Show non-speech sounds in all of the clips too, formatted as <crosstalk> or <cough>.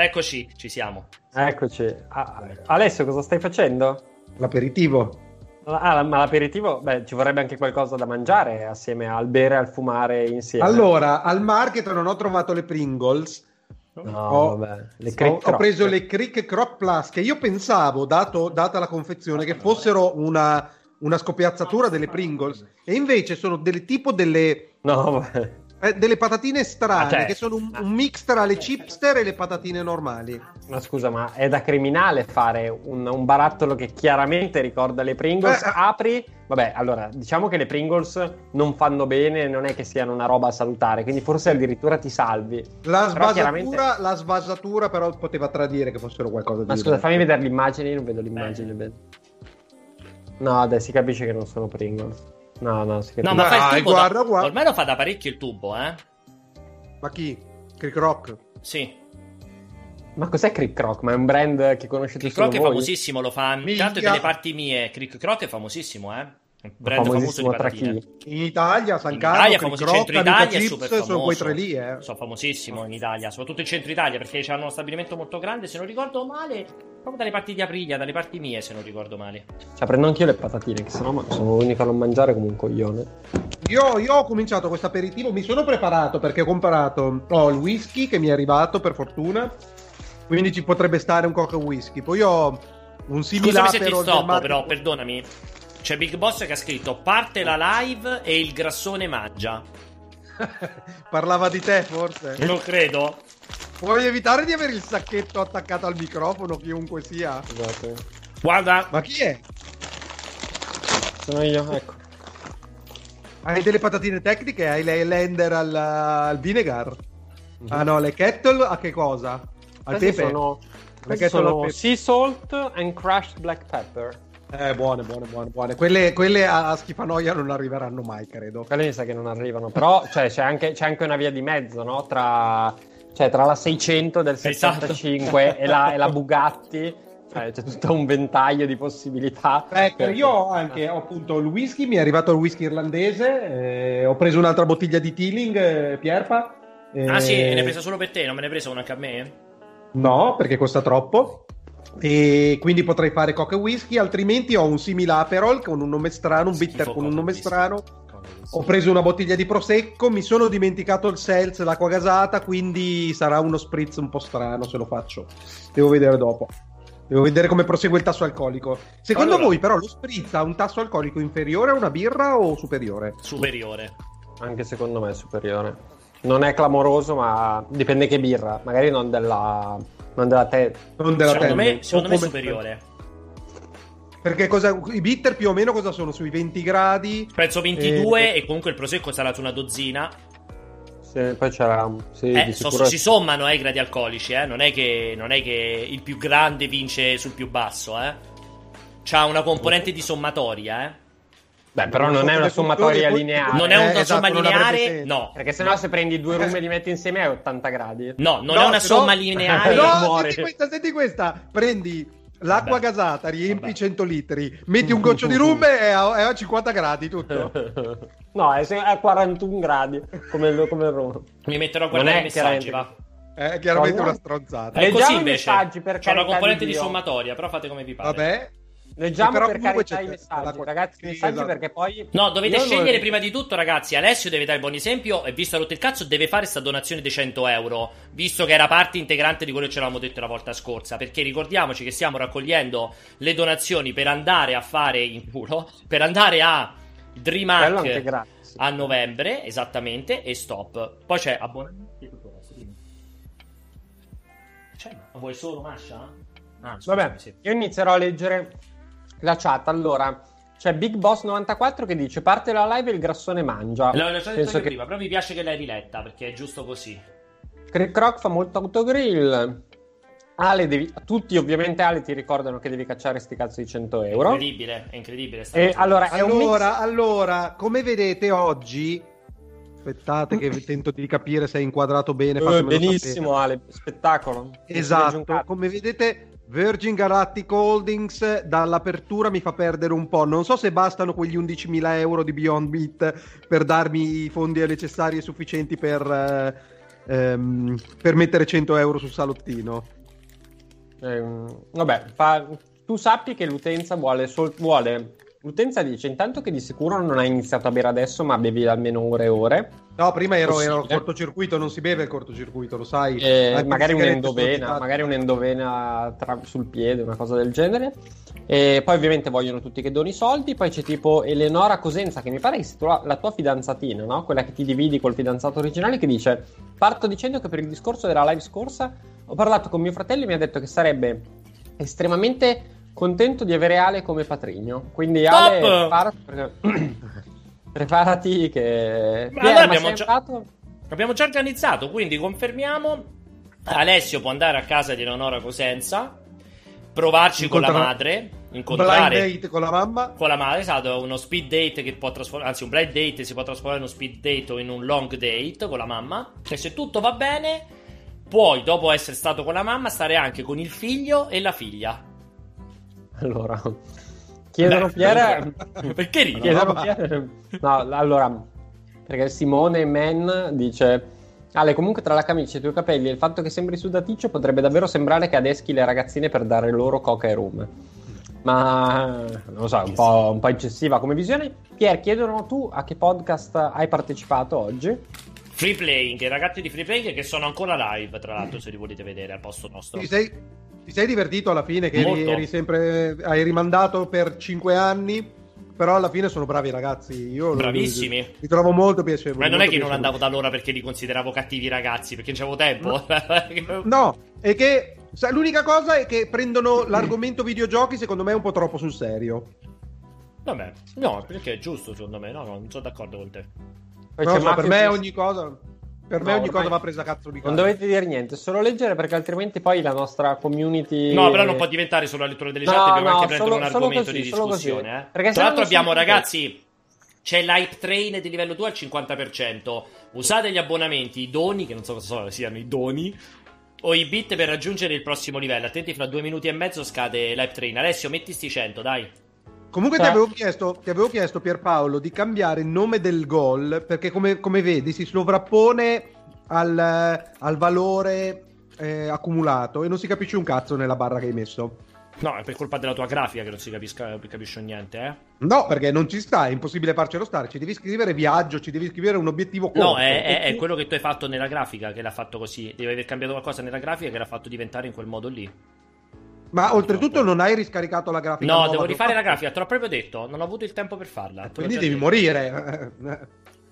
Eccoci, ci siamo. Eccoci. Ah, Alessio, cosa stai facendo? L'aperitivo. Ah, ma l'aperitivo, beh, ci vorrebbe anche qualcosa da mangiare assieme al bere e al fumare insieme. Allora, al market non ho trovato le Pringles. No, ho, vabbè. Le ho, ho, preso le Crick Croc Plus che io pensavo, dato, data la confezione, che fossero una, una scoppiazzatura delle Pringles e invece sono delle tipo delle... No, vabbè eh, delle patatine strane ah, cioè, che sono un, un, mix tra le chipster e le patatine normali. Ma scusa, ma è da criminale fare un, un barattolo che chiaramente ricorda le Pringles? Eh, Apri, vabbè, allora diciamo che le Pringles non fanno bene, non è che siano una roba salutare, quindi forse addirittura ti salvi. La svasatura, chiaramente... la svasatura però poteva tradire che fossero qualcosa di. Ma scusa, fammi vedere l'immagine, io non vedo l'immagine bene. No, adesso si capisce che non sono Pringles. No, no, si no ma fa il tubo guarda, da... guarda. Ormai lo fa da parecchio il tubo, eh? Ma chi? Crick Rock? Sì. Ma cos'è Crick Rock? Ma è un brand che conoscete Crick Rock è famosissimo, lo fa tanto delle parti mie. Crick Rock è famosissimo, eh? Brand famoso di patatine. In Italia, San Carlo, in Italia, famoso, in centro Italia è super famoso. Sono quei tre lì, eh. Sono famosissimo in Italia, soprattutto in centro Italia, perché hanno uno stabilimento molto grande, se non ricordo male, proprio dalle parti di Aprilia, dalle parti mie, se non ricordo male. Cioè, prendo anch'io le patatine, che sennò sono l'unico a non mangiare come un coglione. Io, io ho cominciato questo aperitivo, mi sono preparato perché ho comprato ho il whisky che mi è arrivato per fortuna, quindi ci potrebbe stare un coca whisky. Poi ho un similare Scusami se ti stoppo, però, perdonami. C'è Big Boss che ha scritto parte la live e il grassone mangia. <laughs> Parlava di te, forse? Non credo. Puoi evitare di avere il sacchetto attaccato al microfono, chiunque sia. Scusate. Guarda. Ma chi è? Sono io, ecco. Hai delle patatine tecniche? Hai le Lender al, al vinegar? Mm-hmm. Ah no, le kettle a che cosa? Al pepe? Sono, le sono pepe. sea salt and crushed black pepper. Eh, buone, buone, buone, buone. Quelle, quelle a, schifanoia non arriveranno mai, credo. Quelle mi sa che non arrivano. Però cioè, c'è, anche, c'è, anche, una via di mezzo, no? Tra, cioè, tra la 600 del 65 esatto. e, la, e, la, Bugatti. Cioè, c'è tutto un ventaglio di possibilità. Ecco, io ho anche ho appunto il whisky, mi è arrivato il whisky irlandese, eh, ho preso un'altra bottiglia di Teeling, eh, Pierpa. Eh... Ah sì, ne hai presa solo per te, non me ne hai presa una anche a me? No, perché costa troppo e quindi potrei fare coca e whisky altrimenti ho un simile Aperol con un nome strano un bitter con un nome strano. Ho preso una bottiglia di prosecco mi sono dimenticato il seltz l'acqua gasata quindi sarà uno spritz un po' strano se lo faccio. Devo vedere dopo. Devo vedere come prosegue il tasso alcolico. Secondo allora... voi però lo spritz ha un tasso alcolico inferiore a una birra o superiore? superiore. Anche secondo me è superiore. Non è clamoroso ma dipende che birra. Magari non della non della te- non della secondo me, secondo me è superiore. Perché cosa, i bitter più o meno cosa sono? Sui 20 gradi? Penso 22 e, e comunque il prosecco sarà su una dozzina. Sì, poi c'era. Sì, eh, so, si sommano eh, i gradi alcolici, eh? non, è che, non è che il più grande vince sul più basso, eh? C'ha una componente di sommatoria, eh? Beh, però non, è una sommatoria lineare. Non è una eh, esatto, somma lineare, no. Perché sennò se prendi due rum e li metti insieme è 80 gradi. No, non no, è una somma lineare. No, <laughs> senti questa, senti questa. Prendi l'acqua Vabbè. gasata, riempi Vabbè. 100 litri, metti un goccio di <laughs> rum e è a, 50 gradi tutto. no, è a 41 gradi, come il, come il rum. Mi metterò a guardare i messaggi, va. È chiaramente una stronzata. È così invece. C'è una componente di, di sommatoria, però fate come vi pare. Vabbè, Leggiamo per carità i messaggi, la... ragazzi, sì, messaggi esatto. perché poi... No, dovete scegliere non... prima di tutto, ragazzi, Alessio deve dare il buon esempio e visto rotto il cazzo deve fare questa donazione di 100 euro, visto che era parte integrante di quello che ci avevamo detto la volta scorsa, perché ricordiamoci che stiamo raccogliendo le donazioni per andare a fare in culo, per andare a DreamHack a novembre, esattamente, e stop. Poi c'è abbonamento e tutto il resto, Cioè, ma vuoi solo Masha? Ah, Vabbè, sì. io inizierò a leggere la chat, allora, c'è Big Boss 94 che dice parte la live e il grassone mangia. L'ho già detto che... prima, però mi piace che l'hai riletta perché è giusto così. Crick Croc fa molto autogrill. Ale, devi... tutti ovviamente Ale ti ricordano che devi cacciare sti cazzo di 100 euro. È incredibile, è incredibile. E allora, è allora, mix... allora, come vedete oggi, aspettate che tento di capire se è inquadrato bene. Uh, benissimo sapere. Ale, spettacolo. Esatto, come vedete Virgin Galactic Holdings dall'apertura mi fa perdere un po'. Non so se bastano quegli 11.000 euro di Beyond Meat per darmi i fondi necessari e sufficienti per, ehm, per mettere 100 euro sul salottino. Eh, vabbè, fa... tu sappi che l'utenza vuole, sol... vuole L'utenza dice intanto che di sicuro non hai iniziato a bere adesso, ma bevi almeno ore e ore. No, prima ero, ero cortocircuito, non si beve il cortocircuito, lo sai. Eh, magari un'endovena, magari un'endovena tra... sul piede, una cosa del genere. E poi ovviamente vogliono tutti che doni soldi. Poi c'è tipo Eleonora Cosenza, che mi pare che sia la tua fidanzatina, no? Quella che ti dividi col fidanzato originale, che dice: Parto dicendo che per il discorso della live scorsa ho parlato con mio fratello e mi ha detto che sarebbe estremamente contento di avere Ale come patrigno. Quindi Top! Ale, preparati, <laughs> preparati che... Ma allora abbiamo, già... abbiamo già organizzato, quindi confermiamo. Alessio può andare a casa di Eleonora Cosenza, provarci Incontra... con la madre, incontrare blind date con la mamma. Con la madre, esatto, uno speed date che può trasformare, anzi un blind date si può trasformare in uno speed date o in un long date con la mamma. E se tutto va bene, puoi dopo essere stato con la mamma stare anche con il figlio e la figlia. Allora, chiedono Beh, Pierre... Perché ridi? Chiedono Pierre... No, allora, perché Simone Men dice... Ale, comunque tra la camicia e i tuoi capelli e il fatto che sembri sudaticcio potrebbe davvero sembrare che adeschi le ragazzine per dare loro coca e rum. Ma non lo so, un po', un po' eccessiva come visione. Pier, chiedono tu a che podcast hai partecipato oggi? Free Playing, i ragazzi di Free Playing che sono ancora live, tra l'altro, se li volete vedere al posto nostro. Ti sei, ti sei divertito alla fine che eri, eri, sempre hai rimandato per 5 anni però alla fine sono bravi ragazzi. Io Bravissimi. Li, li trovo molto piacevoli. Ma non è che non andavo da loro perché li consideravo cattivi ragazzi, perché non c'avevo tempo. no, è che l'unica cosa è che prendono l'argomento videogiochi secondo me un po' troppo sul serio. Vabbè, no, perché è giusto secondo me. No, no, non sono d'accordo con te. No, so, per me ogni cosa per me ogni cosa va presa a cazzo di cazzo. Non dovete dire niente, solo leggere perché altrimenti poi la nostra community. No, però non può diventare solo la lettura delle chat, no, dobbiamo no, anche prendere un argomento così, di discussione. Eh. Tra l'altro abbiamo, ragazzi. C'è l'hype train di livello 2 al 50%. Usate gli abbonamenti, i doni, che non so cosa siano i doni, o i bit per raggiungere il prossimo livello. Attenti, fra due minuti e mezzo scade l'hype train. Alessio, metti sti 100, dai. Comunque ti avevo, chiesto, ti avevo, chiesto, Pierpaolo, di cambiare il nome del gol perché come, come vedi si sovrappone al, al valore eh, accumulato e non si capisce un cazzo nella barra che hai messo. No, è per colpa della tua grafica che non si capisca, capisce niente, eh? No, perché non ci sta, è impossibile farcelo stare. Ci devi scrivere viaggio, ci devi scrivere un obiettivo corto. No, è, è, è quello che tu hai fatto nella grafica che l'ha fatto così. Devi aver cambiato qualcosa nella grafica che l'ha fatto diventare in quel modo lì. Ma oltretutto non hai riscaricato la grafica. No, devo rifare la grafica, te l'ho proprio detto, non ho avuto il tempo per farla. Quindi devi detto. morire.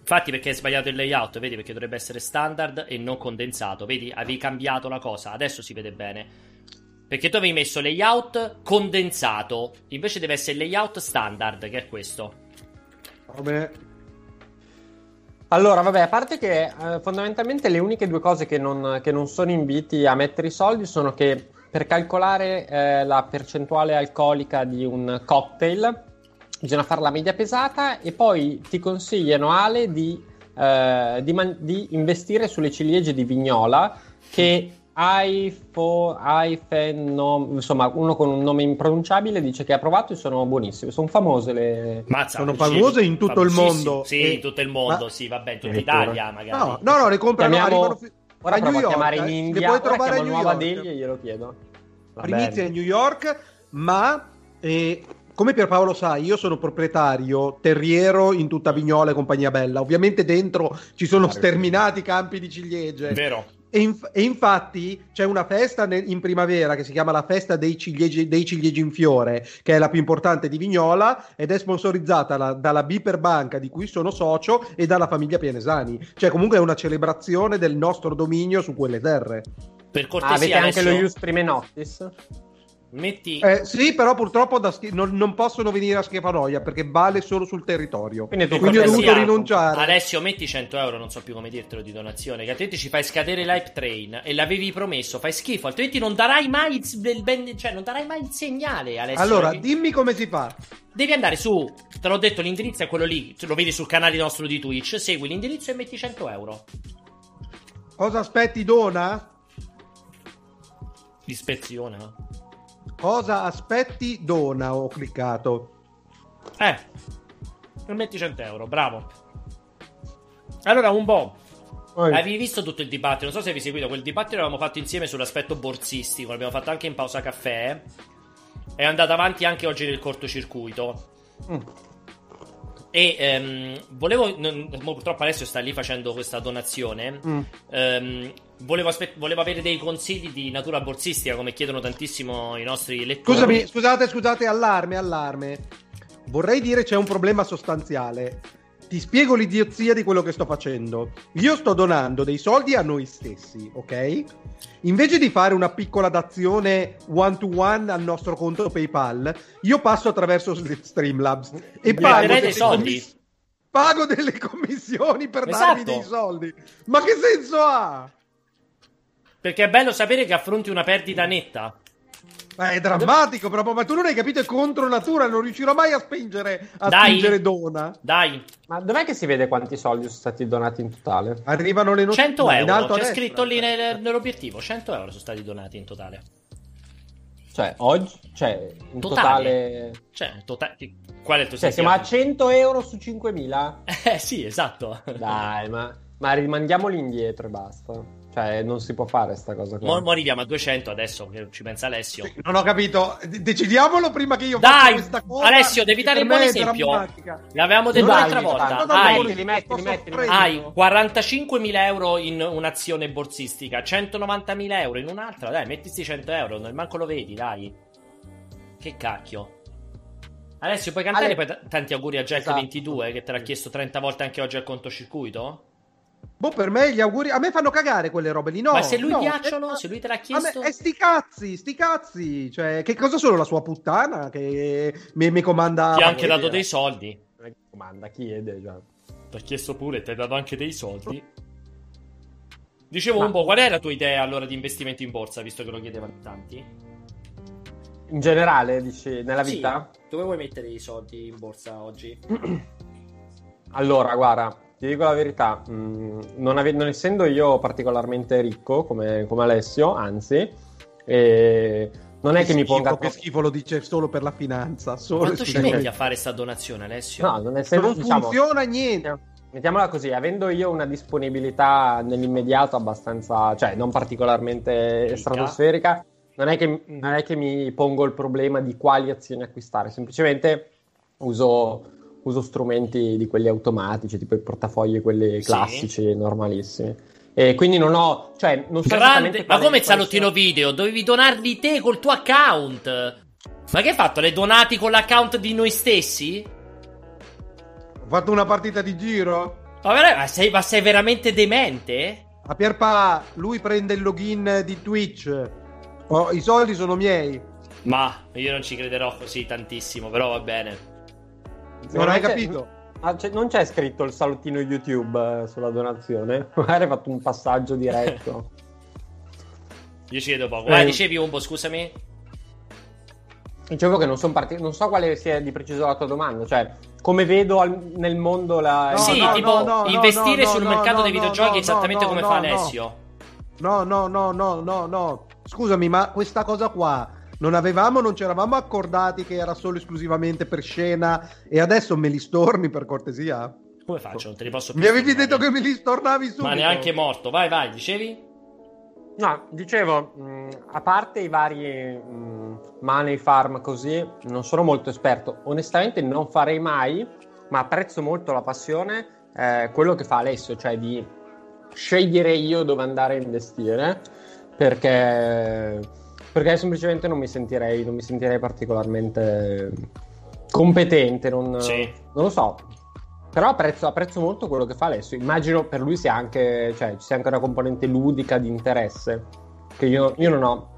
Infatti perché hai sbagliato il layout, vedi perché dovrebbe essere standard e non condensato, vedi avevi cambiato la cosa, adesso si vede bene. Perché tu avevi messo layout condensato, invece deve essere layout standard, che è questo. Vabbè. Allora, vabbè, a parte che eh, fondamentalmente le uniche due cose che non, che non sono inviti a mettere i soldi sono che per calcolare eh, la percentuale alcolica di un cocktail bisogna fare la media pesata e poi ti consigliano Ale di, eh, di, man- di investire sulle ciliegie di Vignola che iPhone, iPhone no, insomma uno con un nome impronunciabile dice che ha provato e sono buonissime sono famose le Mazza, sono famose in tutto il mondo. Sì e... in tutto il mondo Ma... sì vabbè in tutta Italia magari. No no, no le comprano Chiamiamo... arrivano Ora a provo a chiamare in India, le puoi trovare a New Nuova Delhi e glielo chiedo. Primizia a New York, ma eh, come Pierpaolo sa, io sono proprietario terriero in tutta Vignola e compagnia bella. Ovviamente dentro ci sono sterminati campi di ciliegie. Vero. E, inf- e, infatti c'è una festa ne- in primavera che si chiama la festa dei ciliegi, dei ciliegi, in fiore, che è la più importante di Vignola ed è sponsorizzata la- dalla Biper Banca di cui sono socio e dalla famiglia Pianesani. Cioè comunque è una celebrazione del nostro dominio su quelle terre. Per cortesia, ah, avete anche adesso... lo Ius Prime Noctis? Metti... Eh, sì, però purtroppo schi- non, non, possono venire a Schifanoia perché vale solo sul territorio. Quindi, Quindi ho dovuto rinunciare. Alessio, metti 100 euro, non so più come dirtelo di donazione, che altrimenti ci fai scadere l'hype train e l'avevi promesso, fai schifo, altrimenti non darai mai il, ben, cioè, non darai mai il segnale, Alessio. Allora, perché... dimmi come si fa. Devi andare su, te l'ho detto, l'indirizzo è quello lì, lo vedi sul canale nostro di Twitch, segui l'indirizzo e metti 100 euro. Cosa aspetti, dona? Ispezione, no? Cosa aspetti? Dona, ho cliccato. Eh, metti 100 euro, bravo. Allora, un po'. Vai. avevi visto tutto il dibattito? Non so se avevi seguito quel dibattito l'avevamo fatto insieme sull'aspetto borsistico, l'abbiamo fatto anche in pausa caffè. È andato avanti anche oggi nel cortocircuito. Mm. E ehm, volevo. Non, purtroppo Alessio sta lì facendo questa donazione. Mm. Ehm, volevo, aspe- volevo, avere dei consigli di natura borsistica, come chiedono tantissimo i nostri lettori. Scusami, scusate, scusate, allarme, allarme. Vorrei dire c'è un problema sostanziale. Ti spiego l'idiozia di quello che sto facendo. Io sto donando dei soldi a noi stessi, ok? Invece di fare una piccola dazione one to one al nostro conto PayPal, io passo attraverso Streamlabs e pago dei soldi. Commiss- pago delle commissioni per esatto. darmi dei soldi. Ma che senso ha? Perché è bello sapere che affronti una perdita netta. Ma è drammatico proprio, ma tu non hai capito, è contro natura, non riuscirò mai a spingere, a Dai. spingere Dona. Dai. Ma dov'è che si vede quanti soldi sono stati donati in totale? Arrivano le notizie. 100 euro, c'è scritto lì nel, nell'obiettivo, 100 euro sono stati donati in totale. Cioè, oggi, cioè, in totale... totale... Cioè, totale... Qual è il tuo cioè, siamo a 100 euro su 5.000? <laughs> Eh sì, esatto. Dai, ma, ma rimandiamoli indietro e basta. Cioè, non si può fare sta cosa qua. Mo, mo arriviamo a 200 adesso, che ci pensa Alessio. non ho capito. decidiamolo prima che io Dai, questa cosa. Alessio, devi dare un buon esempio. L'avevamo detto l'altra volta. Hai, li metti, li metti, metti. hai 45.000 euro in un'azione borsistica, 190.000 euro in un'altra. Dai, mettiti 100 euro, non manco lo vedi, dai. Che cacchio. Alessio, puoi cantare Ale... poi t- tanti auguri a Jack22 esatto. che te l'ha chiesto 30 volte anche oggi al conto circuito? Boh, per me gli auguri. A me fanno cagare quelle robe lì. No, ma se lui no, piacciono, eh, se lui te l'ha chiesto. Me, eh, sti cazzi, sti cazzi. Cioè, che cosa sono la sua puttana che mi, mi comanda. Ti ha anche dato dei soldi. Comanda, chiede già. Ti ha chiesto pure, ti ha dato anche dei soldi. Dicevo ma... un po', qual è la tua idea allora di investimento in borsa, visto che lo chiedevano tanti? In generale, dici, nella vita? Sì. Dove vuoi mettere i soldi in borsa oggi? <clears throat> allora, guarda, ti dico la verità, mh, mm, non, ave- non, essendo io particolarmente ricco come, come Alessio, anzi, eh, non è che, che mi ponga. Che schifo lo dice solo per la finanza. Solo Quanto ci metti a fare sta donazione, Alessio? No, non, essendo, non diciamo, funziona niente. Mettiamola così, avendo io una disponibilità nell'immediato abbastanza, cioè non particolarmente Rica. stratosferica, non è, che, non è che mi pongo il problema di quali azioni acquistare, semplicemente uso uso strumenti di quelli automatici, tipo i portafogli, quelli classici, sì. normalissimi. E quindi non ho, cioè, non so Grande, ma come salottino video? Dovevi donarli te col tuo account. Ma che hai fatto? Le donati con l'account di noi stessi? Ho fatto una partita di giro. Ma, ma, sei, ma sei veramente demente? A Pierpa, lui prende il login di Twitch. Oh, I soldi sono miei. Ma io non ci crederò così tantissimo, però va bene. Non hai capito? Ah, c'è, non c'è scritto il salottino YouTube eh, sulla donazione? <laughs> Magari hai fatto un passaggio diretto. <laughs> Io ci vedo poco. Eh, dicevi un po', scusami. Dicevo che non, part- non so quale sia di preciso la tua domanda, cioè come vedo al- nel mondo la... No, sì, no, tipo no, investire sul mercato dei videogiochi esattamente come fa Alessio. No, no, no, no, no, no. Scusami, ma questa cosa qua non avevamo, non ci eravamo accordati che era solo esclusivamente per scena e adesso me li storni per cortesia? Come faccio? Non te li posso più Mi avevi detto che me li stornavi subito. Ma neanche morto. Vai, vai, dicevi? No, dicevo, mh, a parte i vari mh, money farm così, non sono molto esperto. Onestamente non farei mai, ma apprezzo molto la passione, eh, quello che fa Alessio, cioè di scegliere io dove andare a investire, perché perché semplicemente non mi sentirei, non mi sentirei particolarmente competente, non, sì. non lo so. Però apprezzo, apprezzo, molto quello che fa Alessio. Immagino per lui sia anche, cioè, ci sia anche una componente ludica di interesse. Che io, io non ho.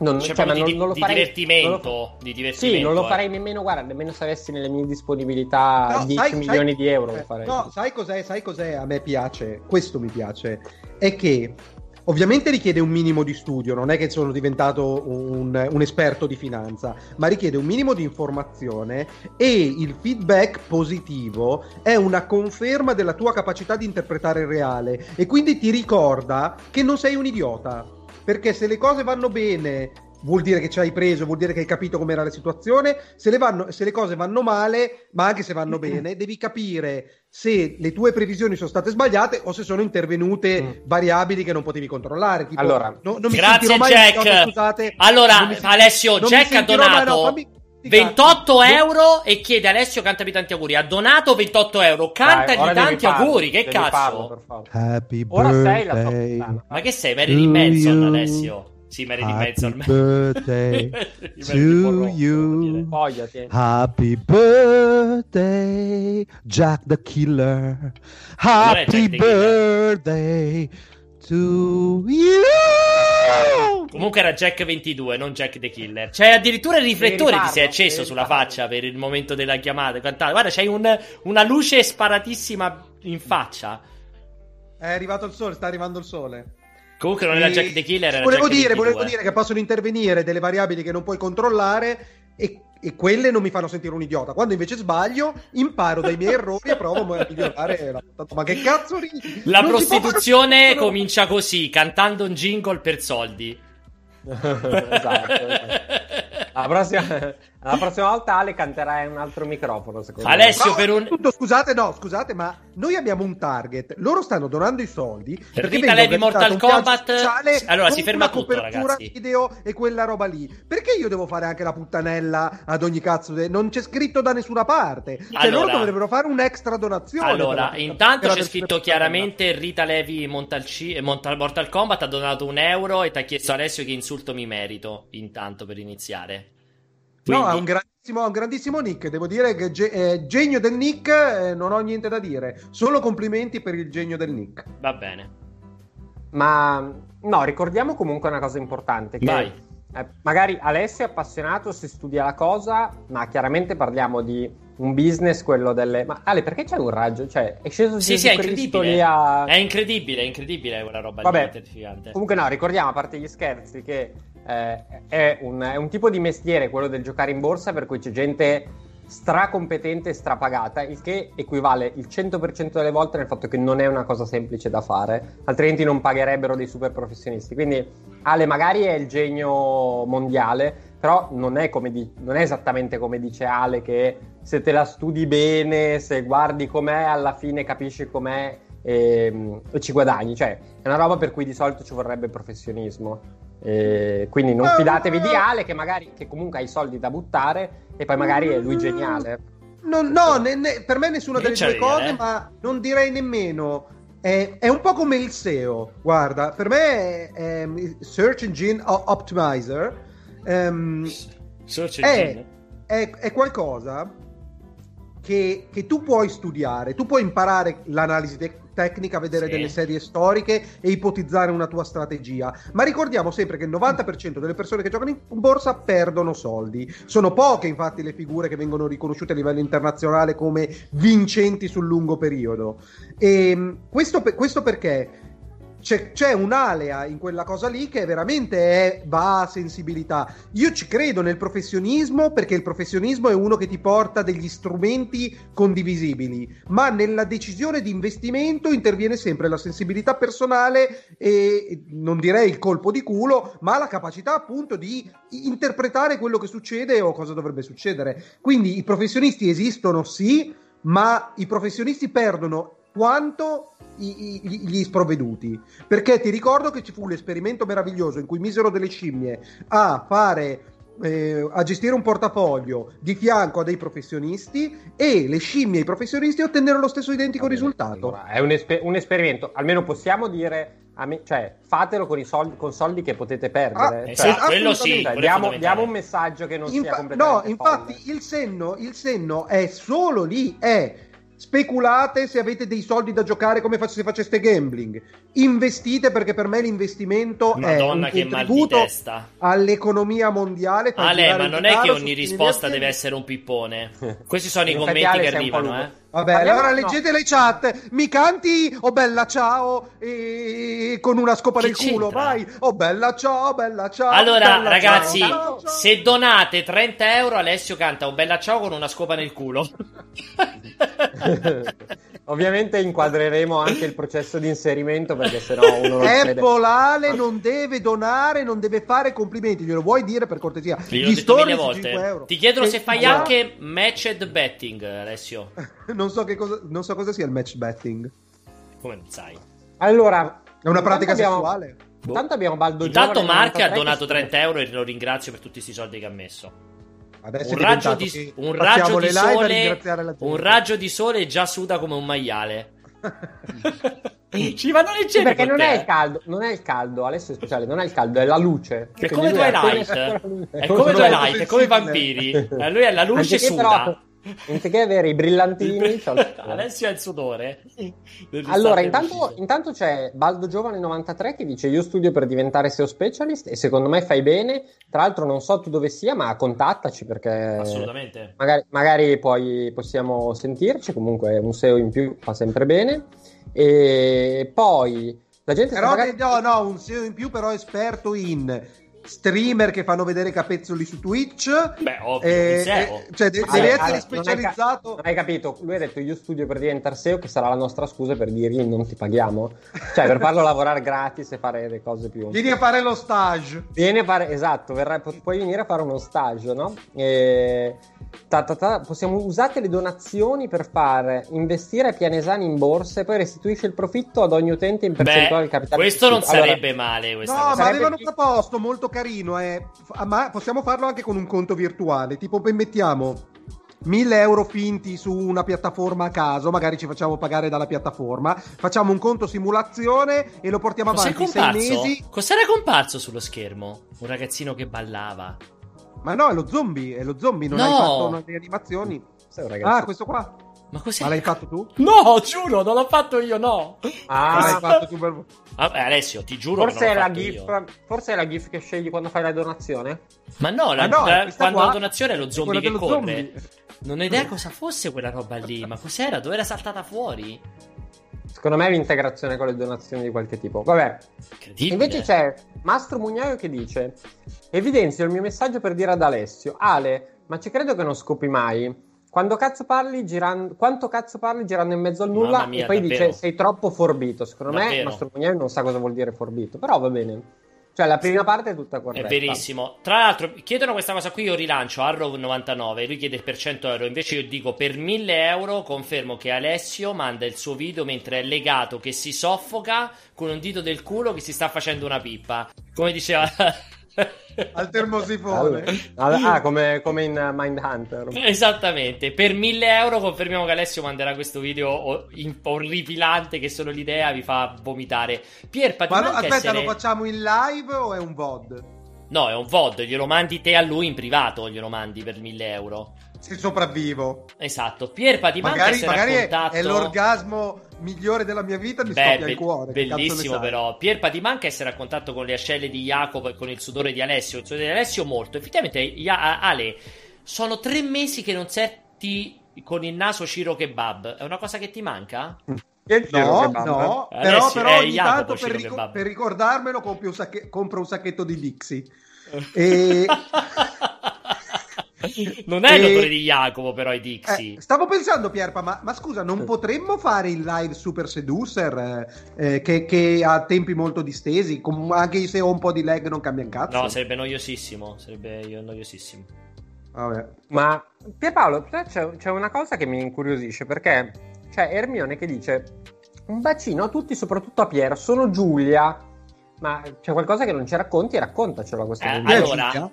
Non, cioè, cioè, di, non, lo farei, divertimento, non lo, di divertimento. Sì, non lo eh. farei nemmeno, guarda, nemmeno se avessi nelle mie disponibilità no, 10 sai, milioni sai, di euro. Eh, no, sai cos'è, sai cos'è? A me piace, questo mi piace. È che Ovviamente richiede un minimo di studio, non è che sono diventato un, un, esperto di finanza, ma richiede un minimo di informazione e il feedback positivo è una conferma della tua capacità di interpretare il reale e quindi ti ricorda che non sei un idiota. Perché se le cose vanno bene vuol dire che ci hai preso, vuol dire che hai capito com'era la situazione. Se le, vanno, se le cose vanno male, ma anche se vanno <clears throat> bene, devi capire se le tue previsioni sono state sbagliate o se sono intervenute mm. variabili che non potevi controllare. Tipo, allora, no, non mi grazie Jack. Mai, scusate, allora, mi, Alessio, Jack ha donato. Mai, no, 28 euro e chiede Alessio cantami tanti auguri. Ha donato 28 euro. Cantagli Dai, tanti farlo, auguri. Che cazzo? Happy ora sei la tua Ma che sei? Marilyn Manson, Alessio? Sì, Marilyn Manson. <laughs> birthday to you. Happy birthday, Jack the Killer. Happy birthday to you. Comunque era Jack 22, non Jack the Killer. C'è addirittura il riflettore che si è acceso sulla faccia per il momento della chiamata. Guarda, c'hai un, una luce sparatissima in faccia. È arrivato il sole, sta arrivando il sole. Comunque non era Jack the Killer, era volevo Jack dire, volevo dire che possono intervenire delle variabili che non puoi controllare e, e, quelle non mi fanno sentire un idiota. Quando invece sbaglio, imparo dai miei errori e provo a migliorare la Ma che cazzo ridi? La non prostituzione comincia così, cantando un jingle per soldi. <laughs> esatto, esatto. La prossima, la prossima volta Ale canterai un altro microfono. Secondo Alessio, me. per un. Tutto, scusate, no, scusate, ma noi abbiamo un target. Loro stanno donando i soldi. Per Rita Levi Mortal Kombat. Allora si ferma tutto, ragazzi. video e quella roba lì. Perché io devo fare anche la puttanella ad ogni cazzo? De... Non c'è scritto da nessuna parte. Cioè, allora, loro dovrebbero fare un'extra donazione. Allora, per intanto c'è scritto chiaramente Rita Levi Mortal, C... Mortal Kombat ha donato un euro e ti ha chiesto Alessio che insulto mi merito. Intanto per iniziare. Quindi... No, ha un grandissimo, un grandissimo nick. Devo dire che ge- eh, genio del nick eh, non ho niente da dire. Solo complimenti per il genio del nick. Va bene. Ma no, ricordiamo comunque una cosa importante. Che Vai. Eh, magari Alessio è appassionato, si studia la cosa, ma chiaramente parliamo di un business, quello delle... Ma Ale, perché c'è un raggio? Cioè, è sceso sì, sì, è incredibile. A... È incredibile, è incredibile quella roba Vabbè, terrificante. Comunque no, ricordiamo, a parte gli scherzi, che eh, è, un, è, un, tipo di mestiere, quello del giocare in borsa, per cui c'è gente stracompetente e strapagata, il che equivale il 100% delle volte nel fatto che non è una cosa semplice da fare, altrimenti non pagherebbero dei super professionisti. Quindi Ale magari è il genio mondiale, però non è, di- non è esattamente come dice Ale che se te la studi bene, se guardi com'è, alla fine capisci com'è e, ehm, e ci guadagni. Cioè, è una roba per cui di solito ci vorrebbe professionismo. E quindi non fidatevi di Ale che magari che comunque ha i soldi da buttare e poi magari è lui geniale. No, no ne, ne, per me nessuna delle due cose, eh? ma non direi nemmeno. È, è, un po' come il SEO. Guarda, per me è, è Search Engine Optimizer. Um, Search Engine. È, è qualcosa che, che, tu puoi studiare, tu puoi imparare l'analisi te- tecnica, vedere sì. delle serie storiche e ipotizzare una tua strategia. Ma ricordiamo sempre che il 90% delle persone che giocano in borsa perdono soldi. Sono poche, infatti, le figure che vengono riconosciute a livello internazionale come vincenti sul lungo periodo. E ehm, questo, questo perché? C'è, c'è, un'alea in quella cosa lì che veramente è, va a sensibilità. Io ci credo nel professionismo perché il professionismo è uno che ti porta degli strumenti condivisibili, ma nella decisione di investimento interviene sempre la sensibilità personale e non direi il colpo di culo, ma la capacità appunto di interpretare quello che succede o cosa dovrebbe succedere. Quindi i professionisti esistono sì, ma i professionisti perdono quanto gli sprovveduti. Perché ti ricordo che ci fu l'esperimento meraviglioso in cui misero delle scimmie a fare. Eh, a gestire un portafoglio di fianco a dei professionisti e le scimmie e i professionisti ottennero lo stesso identico Vabbè, risultato. Allora, è un, esper- un, esperimento, almeno possiamo dire, me, cioè fatelo con, i soldi, con soldi che potete perdere. Ah, cioè, esatto, quello sì, cioè, diamo, diamo, un messaggio che non Infa- sia completamente No, infatti il senno, il senno è solo lì, è Speculate se avete dei soldi da giocare come se faceste gambling. Investite perché per me l'investimento Madonna, è un contributo all'economia mondiale. Ale, ma non è che ogni risposta deve essere un pippone. <laughs> Questi sono i commenti che arrivano, eh. Vabbè, Parliamo, allora leggete no. le chat. Mi canti Oh bella ciao e... con una scopa che nel c'entra? culo, vai. Oh bella ciao, bella ciao. Allora, bella ragazzi, ciao. se donate 30 euro, Alessio canta Oh bella ciao con una scopa nel culo. <laughs> Ovviamente inquadreremo anche il processo di inserimento perché sennò uno non Apple Ale non deve donare, non deve fare complimenti. Glielo vuoi dire per cortesia? Io l'ho detto mille volte. Ti chiedono e se fai guarda... anche matched betting, Alessio. <laughs> non, so cosa, non so cosa sia il match betting. Come non sai? Allora, è una pratica abbiamo... sessuale. Intanto boh. abbiamo Baldo Intanto Mark ha donato 30 euro e lo ringrazio per tutti questi soldi che ha messo. Adesso un raggio di, un raggio di sole, un raggio di sole già suda come un maiale. <laughs> Ci vanno leggeri perché non è il caldo, non è il caldo, Alessio è speciale, non è il caldo, è la luce. È come Twilight, è come Twilight, è come i vampiri. Eh, <laughs> lui è la luce suda. Però, Anziché avere i brillantini, Alessio ha il sudore. Allora, intanto, intanto, c'è Baldo Giovane 93 che dice: Io studio per diventare SEO specialist e secondo me fai bene. Tra l'altro, non so tu dove sia, ma contattaci perché assolutamente magari, magari poi possiamo sentirci. Comunque, un SEO in più fa sempre bene. E poi la gente però magari... no, no, un SEO in più, però esperto in streamer che fanno vedere capezzoli su Twitch. Beh, ovvio, eh, eh, cioè de- deve essere Ale, specializzato. Non hai, capito? Lui ha detto io studio per diventare SEO, che sarà la nostra scusa per dirgli non ti paghiamo. Cioè, per farlo lavorare gratis e fare le cose più. Vieni a fare lo stage. Vieni a fare, esatto, verrai, pu- puoi venire a fare uno stage, no? E... Ta, ta, ta, possiamo usare le donazioni per fare investire a Pianesani in borsa e poi restituisce il profitto ad ogni utente in percentuale del capitale. Questo non sarebbe allora, male. no, cosa. ma avevano proposto molto carino. Eh. Ma possiamo farlo anche con un conto virtuale. Tipo, mettiamo 1000 euro finti su una piattaforma a caso, magari ci facciamo pagare dalla piattaforma, facciamo un conto simulazione e lo portiamo Cos'è avanti comparso? sei mesi. Cos'era comparso sullo schermo? Un ragazzino che ballava. Ma no, è lo zombie, è lo zombie, non no. hai fatto una delle animazioni. Ah, questo qua. Ma cos'è? Ma l'hai fatto tu? No, giuro, non l'ho fatto io, no. Ah, <laughs> l'hai fatto tu per... Vabbè, Alessio, ti giuro forse è la GIF, Forse è la GIF che scegli quando fai la donazione? Ma no, la, no la, quando la donazione è lo zombie che corre. Zombie. Non ho idea <laughs> cosa fosse quella roba lì, ma cos'era? Dove era saltata fuori? Secondo me è l'integrazione con le donazioni di qualche tipo. Vabbè. Invece c'è Mastro Mugnaio che dice: Evidenzio il mio messaggio per dire ad Alessio: Ale, ma ci credo che non scopi mai. Quando cazzo parli girando, quanto cazzo parli girando in mezzo al nulla mia, e poi davvero. dice sei troppo forbito. Secondo davvero. me Mastro Pugnelli non sa cosa vuol dire forbito, però va bene. Cioè la prima parte è tutta corretta. È verissimo. Tra l'altro chiedono questa cosa qui, io rilancio Arrow99, lui chiede per 100 euro, invece io dico per 1000 euro confermo che Alessio manda il suo video mentre è legato che si soffoca con un dito del culo che si sta facendo una pippa. Come diceva <laughs> al termosifone. Ah, come, come in Mindhunter. Esattamente. Per 1000 euro confermiamo che Alessio manderà questo video orripilante che solo l'idea vi fa vomitare. Pier, Ma no, aspetta, essere... lo facciamo in live o è un VOD? No, è un VOD, glielo mandi te a lui in privato, glielo mandi per 1000 euro. Se sopravvivo. Esatto. Pierpa ti magari, magari raccontato... è, l'orgasmo migliore della mia vita, mi Beh, scoppia be- il cuore. Bellissimo però. Pierpa ti manca essere a contatto con le ascelle di Jacopo e con il sudore di Alessio. Il sudore di Alessio molto. Effettivamente, Ale, sono tre mesi che non setti con il naso Ciro Kebab. È una cosa che ti manca? No, no, però, però ogni tanto per, ric- per, ricordarmelo compro un, sacche- compro un sacchetto di Lixi. <laughs> e... <laughs> non è l'odore di Jacopo, però, i Dixie. Eh, stavo pensando, Pierpa, ma, ma, scusa, non potremmo fare il live Super Seducer eh, che, che, ha tempi molto distesi? Com- anche se ho un po' di lag, non cambia un cazzo. No, sarebbe noiosissimo. Sarebbe noiosissimo. Vabbè. Ma Pierpaolo, c'è, c'è una cosa che mi incuriosisce perché c'è Ermione che dice un bacino a tutti, soprattutto a Piero. Sono Giulia. Ma c'è qualcosa che non ci racconti? Raccontacelo a questo eh. Allora,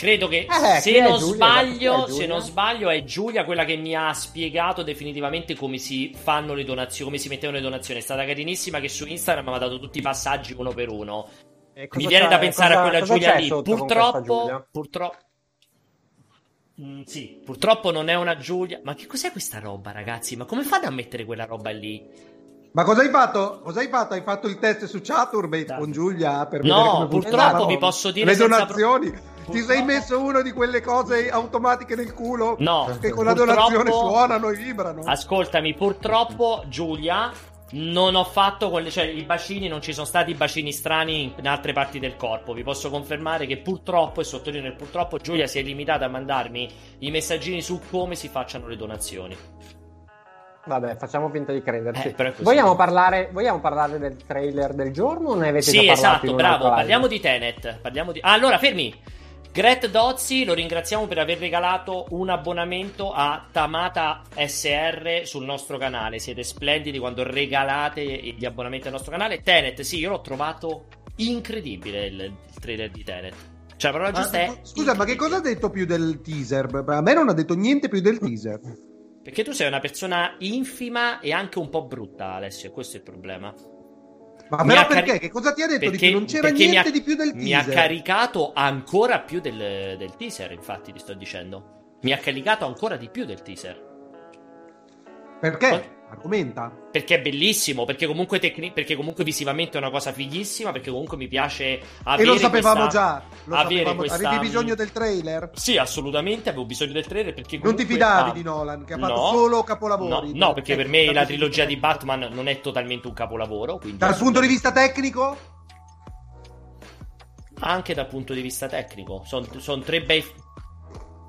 credo che eh, se, non Giulia, sbaglio, se non sbaglio è Giulia quella che mi ha spiegato definitivamente come si fanno le donazioni, come si mettevano le donazioni. È stata carinissima che su Instagram mi ha dato tutti i passaggi uno per uno. Mi viene da pensare cosa, a quella Giulia lì. Purtroppo, purtroppo Mm, sì, purtroppo non è una Giulia. Ma che cos'è questa roba, ragazzi? Ma come fanno a mettere quella roba lì? Ma cosa hai fatto? Cosa hai fatto? Hai fatto il test su Chaturbate da. con Giulia per no, vedere come purtroppo vi posso dire le donazioni. Pro... Ti sei messo una di quelle cose automatiche nel culo? No, che con la donazione suonano e vibrano. Ascoltami, purtroppo Giulia non ho fatto quelle, cioè i bacini, non ci sono stati bacini strani in altre parti del corpo. Vi posso confermare che purtroppo, e sottolineo il purtroppo, Giulia si è limitata a mandarmi i messaggini su come si facciano le donazioni. Vabbè, facciamo finta di crederci. Eh, vogliamo, parlare, vogliamo, parlare, del trailer del giorno o ne avete sì, già parlato? Sì, esatto, bravo. Parliamo di Tenet. Parliamo di... Ah, allora, fermi. Gret Dozzi lo ringraziamo per aver regalato un abbonamento a Tamata SR sul nostro canale. Siete splendidi quando regalate gli abbonamenti al nostro canale. Tenet, sì, io l'ho trovato incredibile il, il trailer di Tenet. Cioè, però giusta è. Scusa, ma che cosa ha detto più del teaser? A me non ha detto niente più del teaser. Perché tu sei una persona infima e anche un po' brutta, Alessio, questo è il problema. Ma però perché? Cari... Che cosa ti ha detto? Perché, di non c'era niente ha... di più del teaser. Mi ha caricato ancora più del, del teaser, infatti, ti sto dicendo. Mi ha caricato ancora di più del teaser. Perché? Argomenta. Perché è bellissimo, perché comunque, tecni- perché comunque visivamente è una cosa fighissima, perché comunque mi piace avere E lo sapevamo questa... già. Lo sapevamo. Questa... Avevi bisogno del trailer? Sì, assolutamente, avevo bisogno del trailer perché Non ti fidavi ah, di Nolan, che ha fatto solo capolavori. No, no perché per me la trilogia di Batman non è totalmente un capolavoro. Dal punto di vista tecnico? Anche dal punto di vista tecnico. Sono son tre bei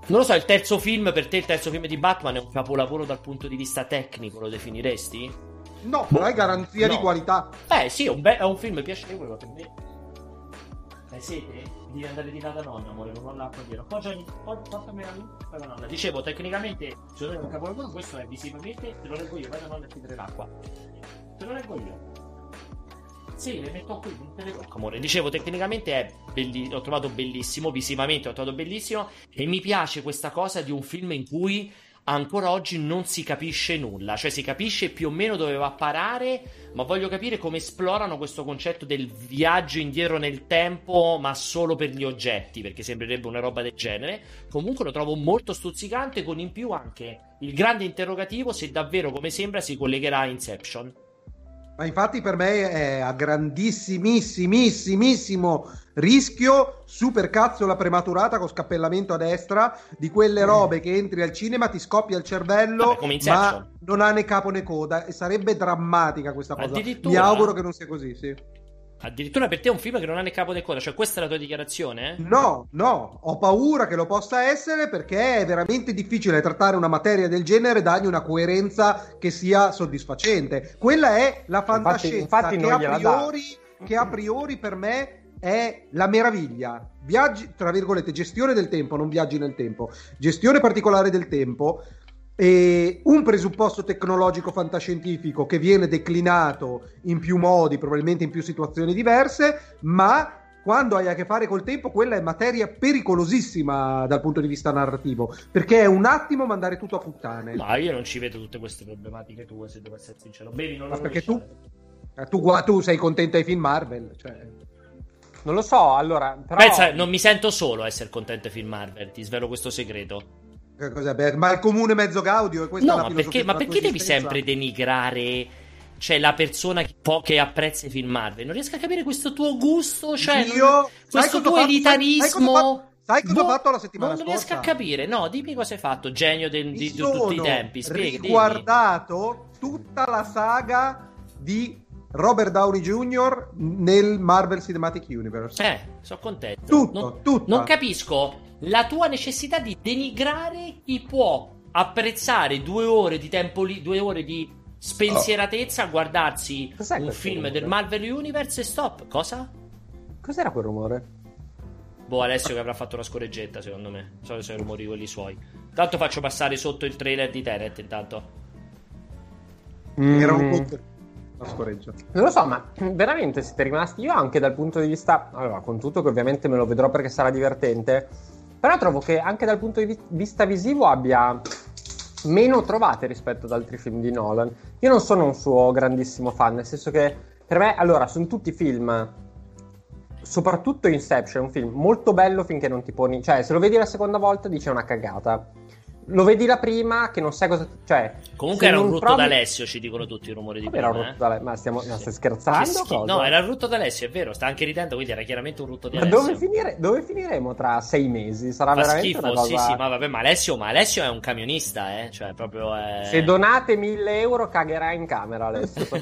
non lo so, il terzo film per te, il terzo film di Batman è un capolavoro dal punto di vista tecnico, lo definiresti? No, però hai garanzia no. di qualità. Beh, sì, è un, be- è un film piacevole, ma per me. Hai sete? Devi andare di là da nonna, amore, non ho l'acqua dietro. Poggiami, portami la luce da nonna. Dicevo, tecnicamente, se non è un capolavoro, questo è visivamente, te lo leggo io, vai da nonna e ti l'acqua. Te lo leggo io. Sì, le metto qui, le amore. Dicevo, tecnicamente è belli- l'ho trovato bellissimo, visivamente l'ho trovato bellissimo e mi piace questa cosa di un film in cui ancora oggi non si capisce nulla, cioè si capisce più o meno dove va a parare, ma voglio capire come esplorano questo concetto del viaggio indietro nel tempo, ma solo per gli oggetti, perché sembrerebbe una roba del genere. Comunque lo trovo molto stuzzicante, con in più anche il grande interrogativo se davvero, come sembra, si collegherà a Inception. Ma infatti per me è a grandissimissimissimo rischio super cazzola prematurata con scappellamento a destra di quelle robe che entri al cinema ti scoppia il cervello Vabbè, ma non ha né capo né coda e sarebbe drammatica questa cosa. Mi auguro che non sia così sì Addirittura per te è un film che non ha né capo né coda, cioè questa è la tua dichiarazione? No, no, ho paura che lo possa essere perché è veramente difficile trattare una materia del genere e dargli una coerenza che sia soddisfacente. Quella è la fantascienza infatti, infatti che, a priori, che a priori per me è la meraviglia. Viaggi, tra virgolette, gestione del tempo, non viaggi nel tempo, gestione particolare del tempo e un presupposto tecnologico fantascientifico che viene declinato in più modi, probabilmente in più situazioni diverse, ma quando hai a che fare col tempo, quella è materia pericolosissima dal punto di vista narrativo, perché è un attimo mandare tutto a puttane. Ma io non ci vedo tutte queste problematiche tue, se devo essere sincero. Bevi non lo Ma perché tu, eh, tu, tu, sei contento ai film Marvel, cioè... Non lo so, allora... Però... Pensa, non mi sento solo a essere contento ai film Marvel, ti svelo questo segreto. Ma il comune mezzo Gaudio? È questa no, ma perché, ma perché devi sempre denigrare cioè la persona che, che apprezza i film Marvel? Non riesco a capire questo tuo gusto, cioè Io, questo tuo elitarismo. Sai, sai cosa ho fatto la settimana non scorsa? Non riesco a capire. No, dimmi cosa hai fatto, genio del, di, di, tutti i tempi. Spiega, ho guardato tutta la saga di Robert Downey Jr. nel Marvel Cinematic Universe. Eh, sono contento. Tutto, non, tutto. Non capisco la tua necessità di denigrare chi può apprezzare due ore di tempo lì, due ore di spensieratezza a guardarsi Cos'è un film rumore? del Marvel Universe e stop. Cosa? Cos'era quel rumore? Boh, Alessio che avrà fatto la scorreggetta, secondo me. So se i rumori quelli suoi. Tanto faccio passare sotto il trailer di Tenet, intanto. Mm. Era un po' la scorreggia. Non lo so, ma veramente siete rimasti io anche dal punto di vista... Allora, con tutto che ovviamente me lo vedrò perché sarà divertente però trovo che anche dal punto di vista visivo abbia meno trovate rispetto ad altri film di Nolan. Io non sono un suo grandissimo fan, nel senso che per me, allora, sono tutti film, soprattutto Inception, un film molto bello finché non ti poni... Cioè, se lo vedi la seconda volta dice una cagata lo vedi la prima che non sai cosa. Cioè, Comunque era un rutto provi... d'Alessio, ci dicono tutti i rumori di prima. Era un rutto eh? d'Alessio, ma stiamo, sì. stai scherzando? Schi... No, era il rutto d'Alessio, è vero, sta anche ridendo, quindi era chiaramente un rutto di Alessio. Dove, finire... dove finiremo tra sei mesi? Sarà Fa veramente schifo, una cosa... sì, sì, ma vabbè, ma Alessio, ma Alessio è un camionista, eh, cioè proprio è... Se donate mille euro cagherà in camera Alessio, <laughs>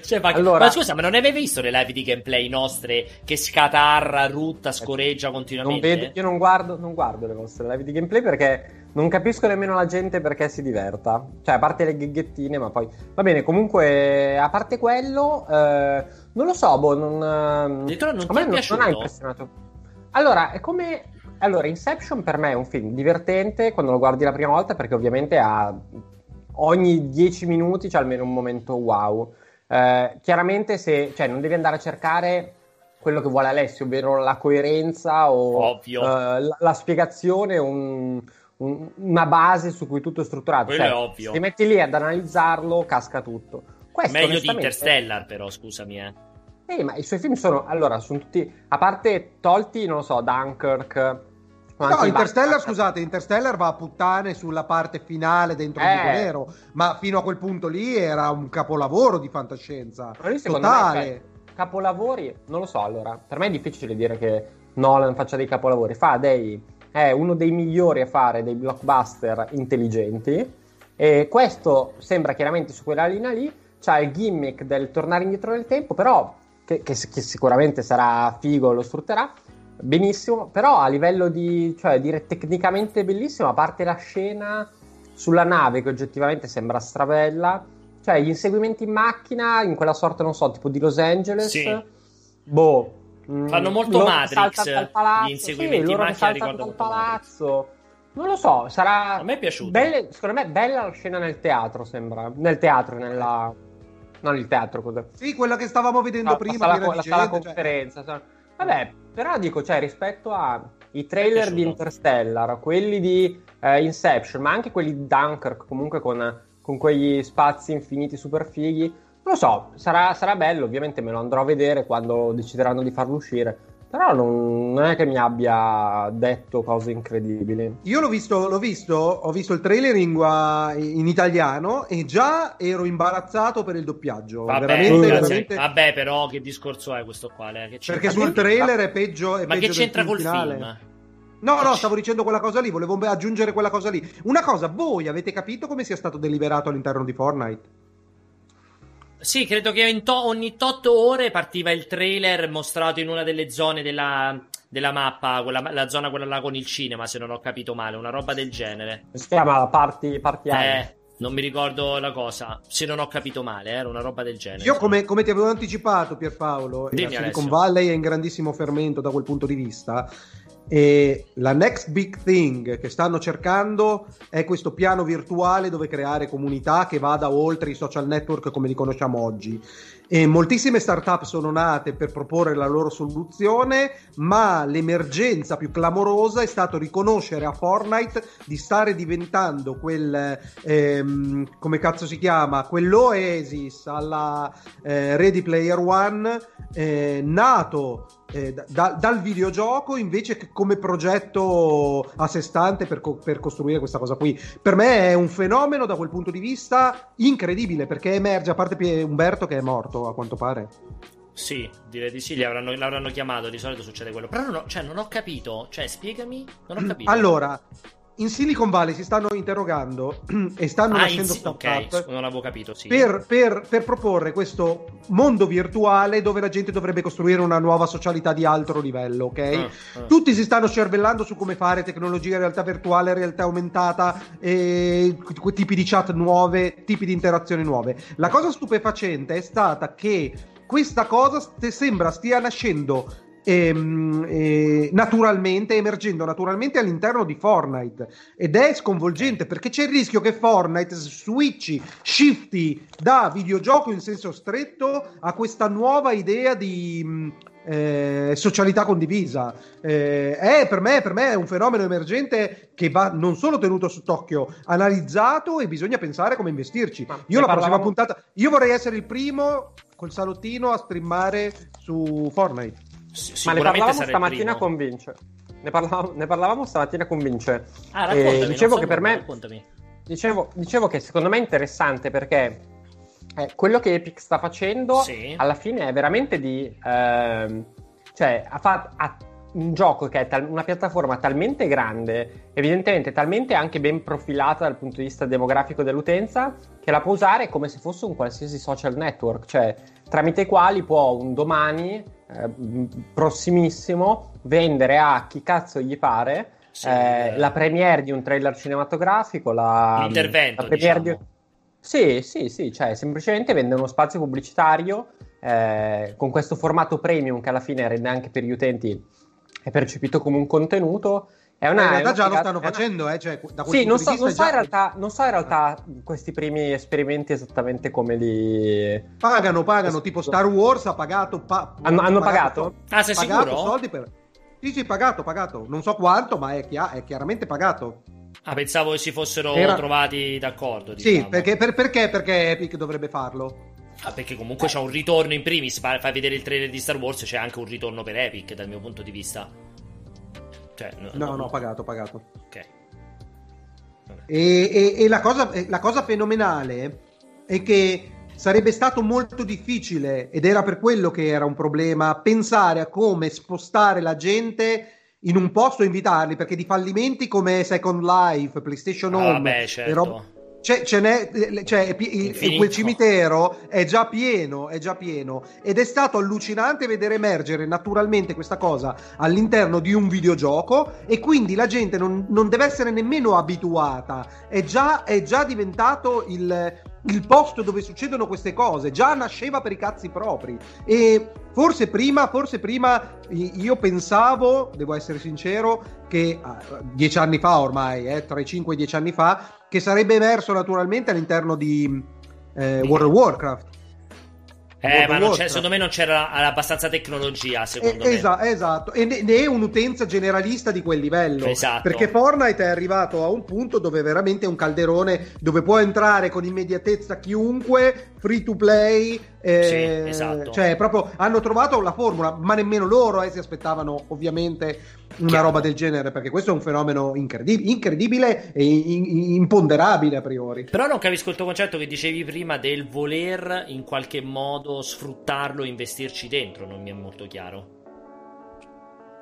cioè, ma... allora... ma scusa, ma non avevi visto le live di gameplay nostre che scatarra, rutta, scoreggia continuamente? Non vedo, io non guardo, non guardo le vostre live di gameplay perché non capisco nemmeno la gente perché si diverta. Cioè, a parte le gheghettine, ma poi. Va bene, comunque, a parte quello, eh, non lo so, boh, non. Dietro non a me non, non ha impressionato. Allora, è come. Allora, Inception per me è un film divertente quando lo guardi la prima volta perché ovviamente ha ogni 10 minuti c'è almeno un momento wow. Eh, chiaramente se, cioè, non devi andare a cercare quello che vuole Alessio, ovvero la coerenza o uh, la, la, spiegazione, un, un, una base su cui tutto è strutturato. Quello cioè, è ovvio. Se ti metti lì ad analizzarlo, casca tutto. Questo, Meglio di Interstellar, però, scusami. Eh. eh, ma i suoi film sono, allora, sono tutti, a parte tolti, non lo so, Dunkirk, No, Interstellar, scusate, Interstellar va a puttane sulla parte finale dentro eh. il buco nero, ma fino a quel punto lì era un capolavoro di fantascienza. Totale. Me, cioè, capolavori, non lo so, allora, per me è difficile dire che Nolan faccia dei capolavori, fa dei è uno dei migliori a fare dei blockbuster intelligenti e questo sembra chiaramente su quella linea lì, c'ha il gimmick del tornare indietro nel tempo, però che, che, che sicuramente sarà figo, lo sfrutterà benissimo, però a livello di, cioè, dire tecnicamente bellissimo, a parte la scena sulla nave che oggettivamente sembra stravella, cioè gli inseguimenti in macchina in quella sorta, non so, tipo di Los Angeles, sì. boh. Mm, Fanno molto Matrix palazzo, gli inseguimenti sì, in macchina ricordano dal palazzo. Non lo so, sarà. A me è piaciuto. Belle, secondo me, bella la scena nel teatro. Sembra. Nel teatro, nella. Non il teatro, cos'è? Sì, quella che stavamo vedendo no, prima. La, la, la sala cioè conferenza. Cioè... Vabbè, però dico, cioè, rispetto ai trailer di Interstellar, quelli di eh, Inception, ma anche quelli di Dunkirk, comunque con, con quegli spazi infiniti super fighi, non lo so, sarà, sarà bello, ovviamente me lo andrò a vedere quando decideranno di farlo uscire. Però non, non, è che mi abbia detto cose incredibili. Io l'ho visto, l'ho visto ho visto il trailer in, in, italiano e già ero imbarazzato per il doppiaggio. Vabbè, veramente, veramente... Vabbè però che discorso è questo qua? Perché sul trailer è peggio. È Ma peggio che c'entra col finale. film? No, no, stavo dicendo quella cosa lì, volevo aggiungere quella cosa lì. Una cosa, voi avete capito come sia stato deliberato all'interno di Fortnite? Sì, credo che to- ogni 8 ore partiva il trailer mostrato in una delle zone della, della mappa, quella, la zona quella là con il cinema, se non ho capito male, una roba del genere. Si chiama Party, party Eh, non mi ricordo la cosa, se non ho capito male, era una roba del genere. Io come, come ti avevo anticipato Pierpaolo, Dimmi, Silicon Valley è in grandissimo fermento da quel punto di vista e la next big thing che stanno cercando è questo piano virtuale dove creare comunità che vada oltre i social network come li conosciamo oggi. E moltissime startup sono nate per proporre la loro soluzione, ma l'emergenza più clamorosa è stato riconoscere a Fortnite di stare diventando quel, ehm, come cazzo si chiama, quell'oasis alla eh, Ready Player One, eh, nato eh, da, dal videogioco invece che come progetto a sé stante per, co- per, costruire questa cosa qui. Per me è un fenomeno da quel punto di vista incredibile perché emerge, a parte Umberto che è morto a quanto pare. Sì, direi di sì, l'avranno, l'avranno chiamato, di solito succede quello. Però non ho, cioè, non ho capito, cioè spiegami, non ho capito. Allora, in Silicon Valley si stanno interrogando <clears throat> e stanno ah, nascendo startup okay. non avevo capito, sì. per, per, per, proporre questo mondo virtuale dove la gente dovrebbe costruire una nuova socialità di alto livello, ok? Uh, uh. Tutti si stanno cervellando su come fare tecnologia, realtà virtuale, realtà aumentata, e, tipi di chat nuove, tipi di interazioni nuove. La cosa stupefacente è stata che questa cosa st- sembra stia nascendo ehm, eh, naturalmente, emergendo naturalmente all'interno di Fortnite ed è sconvolgente perché c'è il rischio che Fortnite switchi, shifti da videogioco in senso stretto a questa nuova idea di mm, eh, socialità condivisa. Eh, è, per, me, per me è un fenomeno emergente che va non solo tenuto sott'occhio, analizzato e bisogna pensare come investirci. Ma io la parlavamo... prossima puntata, io vorrei essere il primo col salottino a streamare su Fortnite. S- Ma ne parlavamo stamattina con Vince. Ne parlavamo, ne parlavamo stamattina con Vince. Ah, raccontami, dicevo che per me. Dicevo, dicevo, che secondo me è interessante perché eh, quello che Epic sta facendo sì. alla fine è veramente di. Eh, cioè, ha fatto. Un gioco che è tal- una piattaforma talmente grande, evidentemente talmente anche ben profilata dal punto di vista demografico dell'utenza, che la può usare come se fosse un qualsiasi social network, cioè tramite i quali può un domani eh, prossimissimo vendere a chi cazzo gli pare sì, eh, la premiere di un trailer cinematografico, la, l'intervento, la diciamo. di... Sì, sì, sì, cioè semplicemente vende uno spazio pubblicitario eh, con questo formato premium che alla fine rende anche per gli utenti è percepito come un contenuto. È una, in realtà già lo stanno facendo, eh, cioè, da sì, non so, non, so già... in realtà, non so in realtà questi primi esperimenti esattamente come li... Pagano, pagano, tipo Star Wars ha pagato... Pa... hanno, hanno pagato? pagato? Ah, sei pagato sicuro? soldi per... Sì, sì, pagato, pagato. Non so quanto, ma è, chia- è chiaramente pagato. Ah, pensavo che si fossero Era... trovati d'accordo. Diciamo. Sì, perché, per, perché, perché Epic dovrebbe farlo? Ah, perché comunque c'è un ritorno in primis. Fai vedere il trailer di Star Wars, c'è anche un ritorno per Epic dal mio punto di vista. Cioè, no, no, no, pagato, pagato. Ok. E, e, e la, cosa, la cosa fenomenale è che sarebbe stato molto difficile, ed era per quello che era un problema, pensare a come spostare la gente in un posto e invitarli, perché di fallimenti come Second Life, PlayStation ah, Home, ah, beh, certo. rob- c'è, ce n'è, cioè, il, quel cimitero è già pieno, è già pieno ed è stato allucinante vedere emergere naturalmente questa cosa all'interno di un videogioco e quindi la gente non, non deve essere nemmeno abituata, è già, è già diventato il, il posto dove succedono queste cose, già nasceva per i cazzi propri. E forse prima, forse prima io pensavo, devo essere sincero, che ah, dieci anni fa ormai, eh, tra i 5 e dieci anni fa, che sarebbe emerso naturalmente all'interno di eh, World of Warcraft. Eh, ma secondo me non c'era abbastanza tecnologia, secondo eh, me. Esatto, e ne, ne, è un'utenza generalista di quel livello. Esatto. Perché Fortnite è arrivato a un punto dove veramente è un calderone dove può entrare con immediatezza chiunque, free to play. Eh, sì, esatto. Cioè, proprio hanno trovato la formula, ma nemmeno loro eh, si aspettavano ovviamente una Chiaro. roba del genere, perché questo è un fenomeno incredib- incredibile e in- imponderabile a priori. Però non capisco il tuo concetto che dicevi prima del voler in qualche modo sfruttarlo, investirci dentro, non mi è molto chiaro.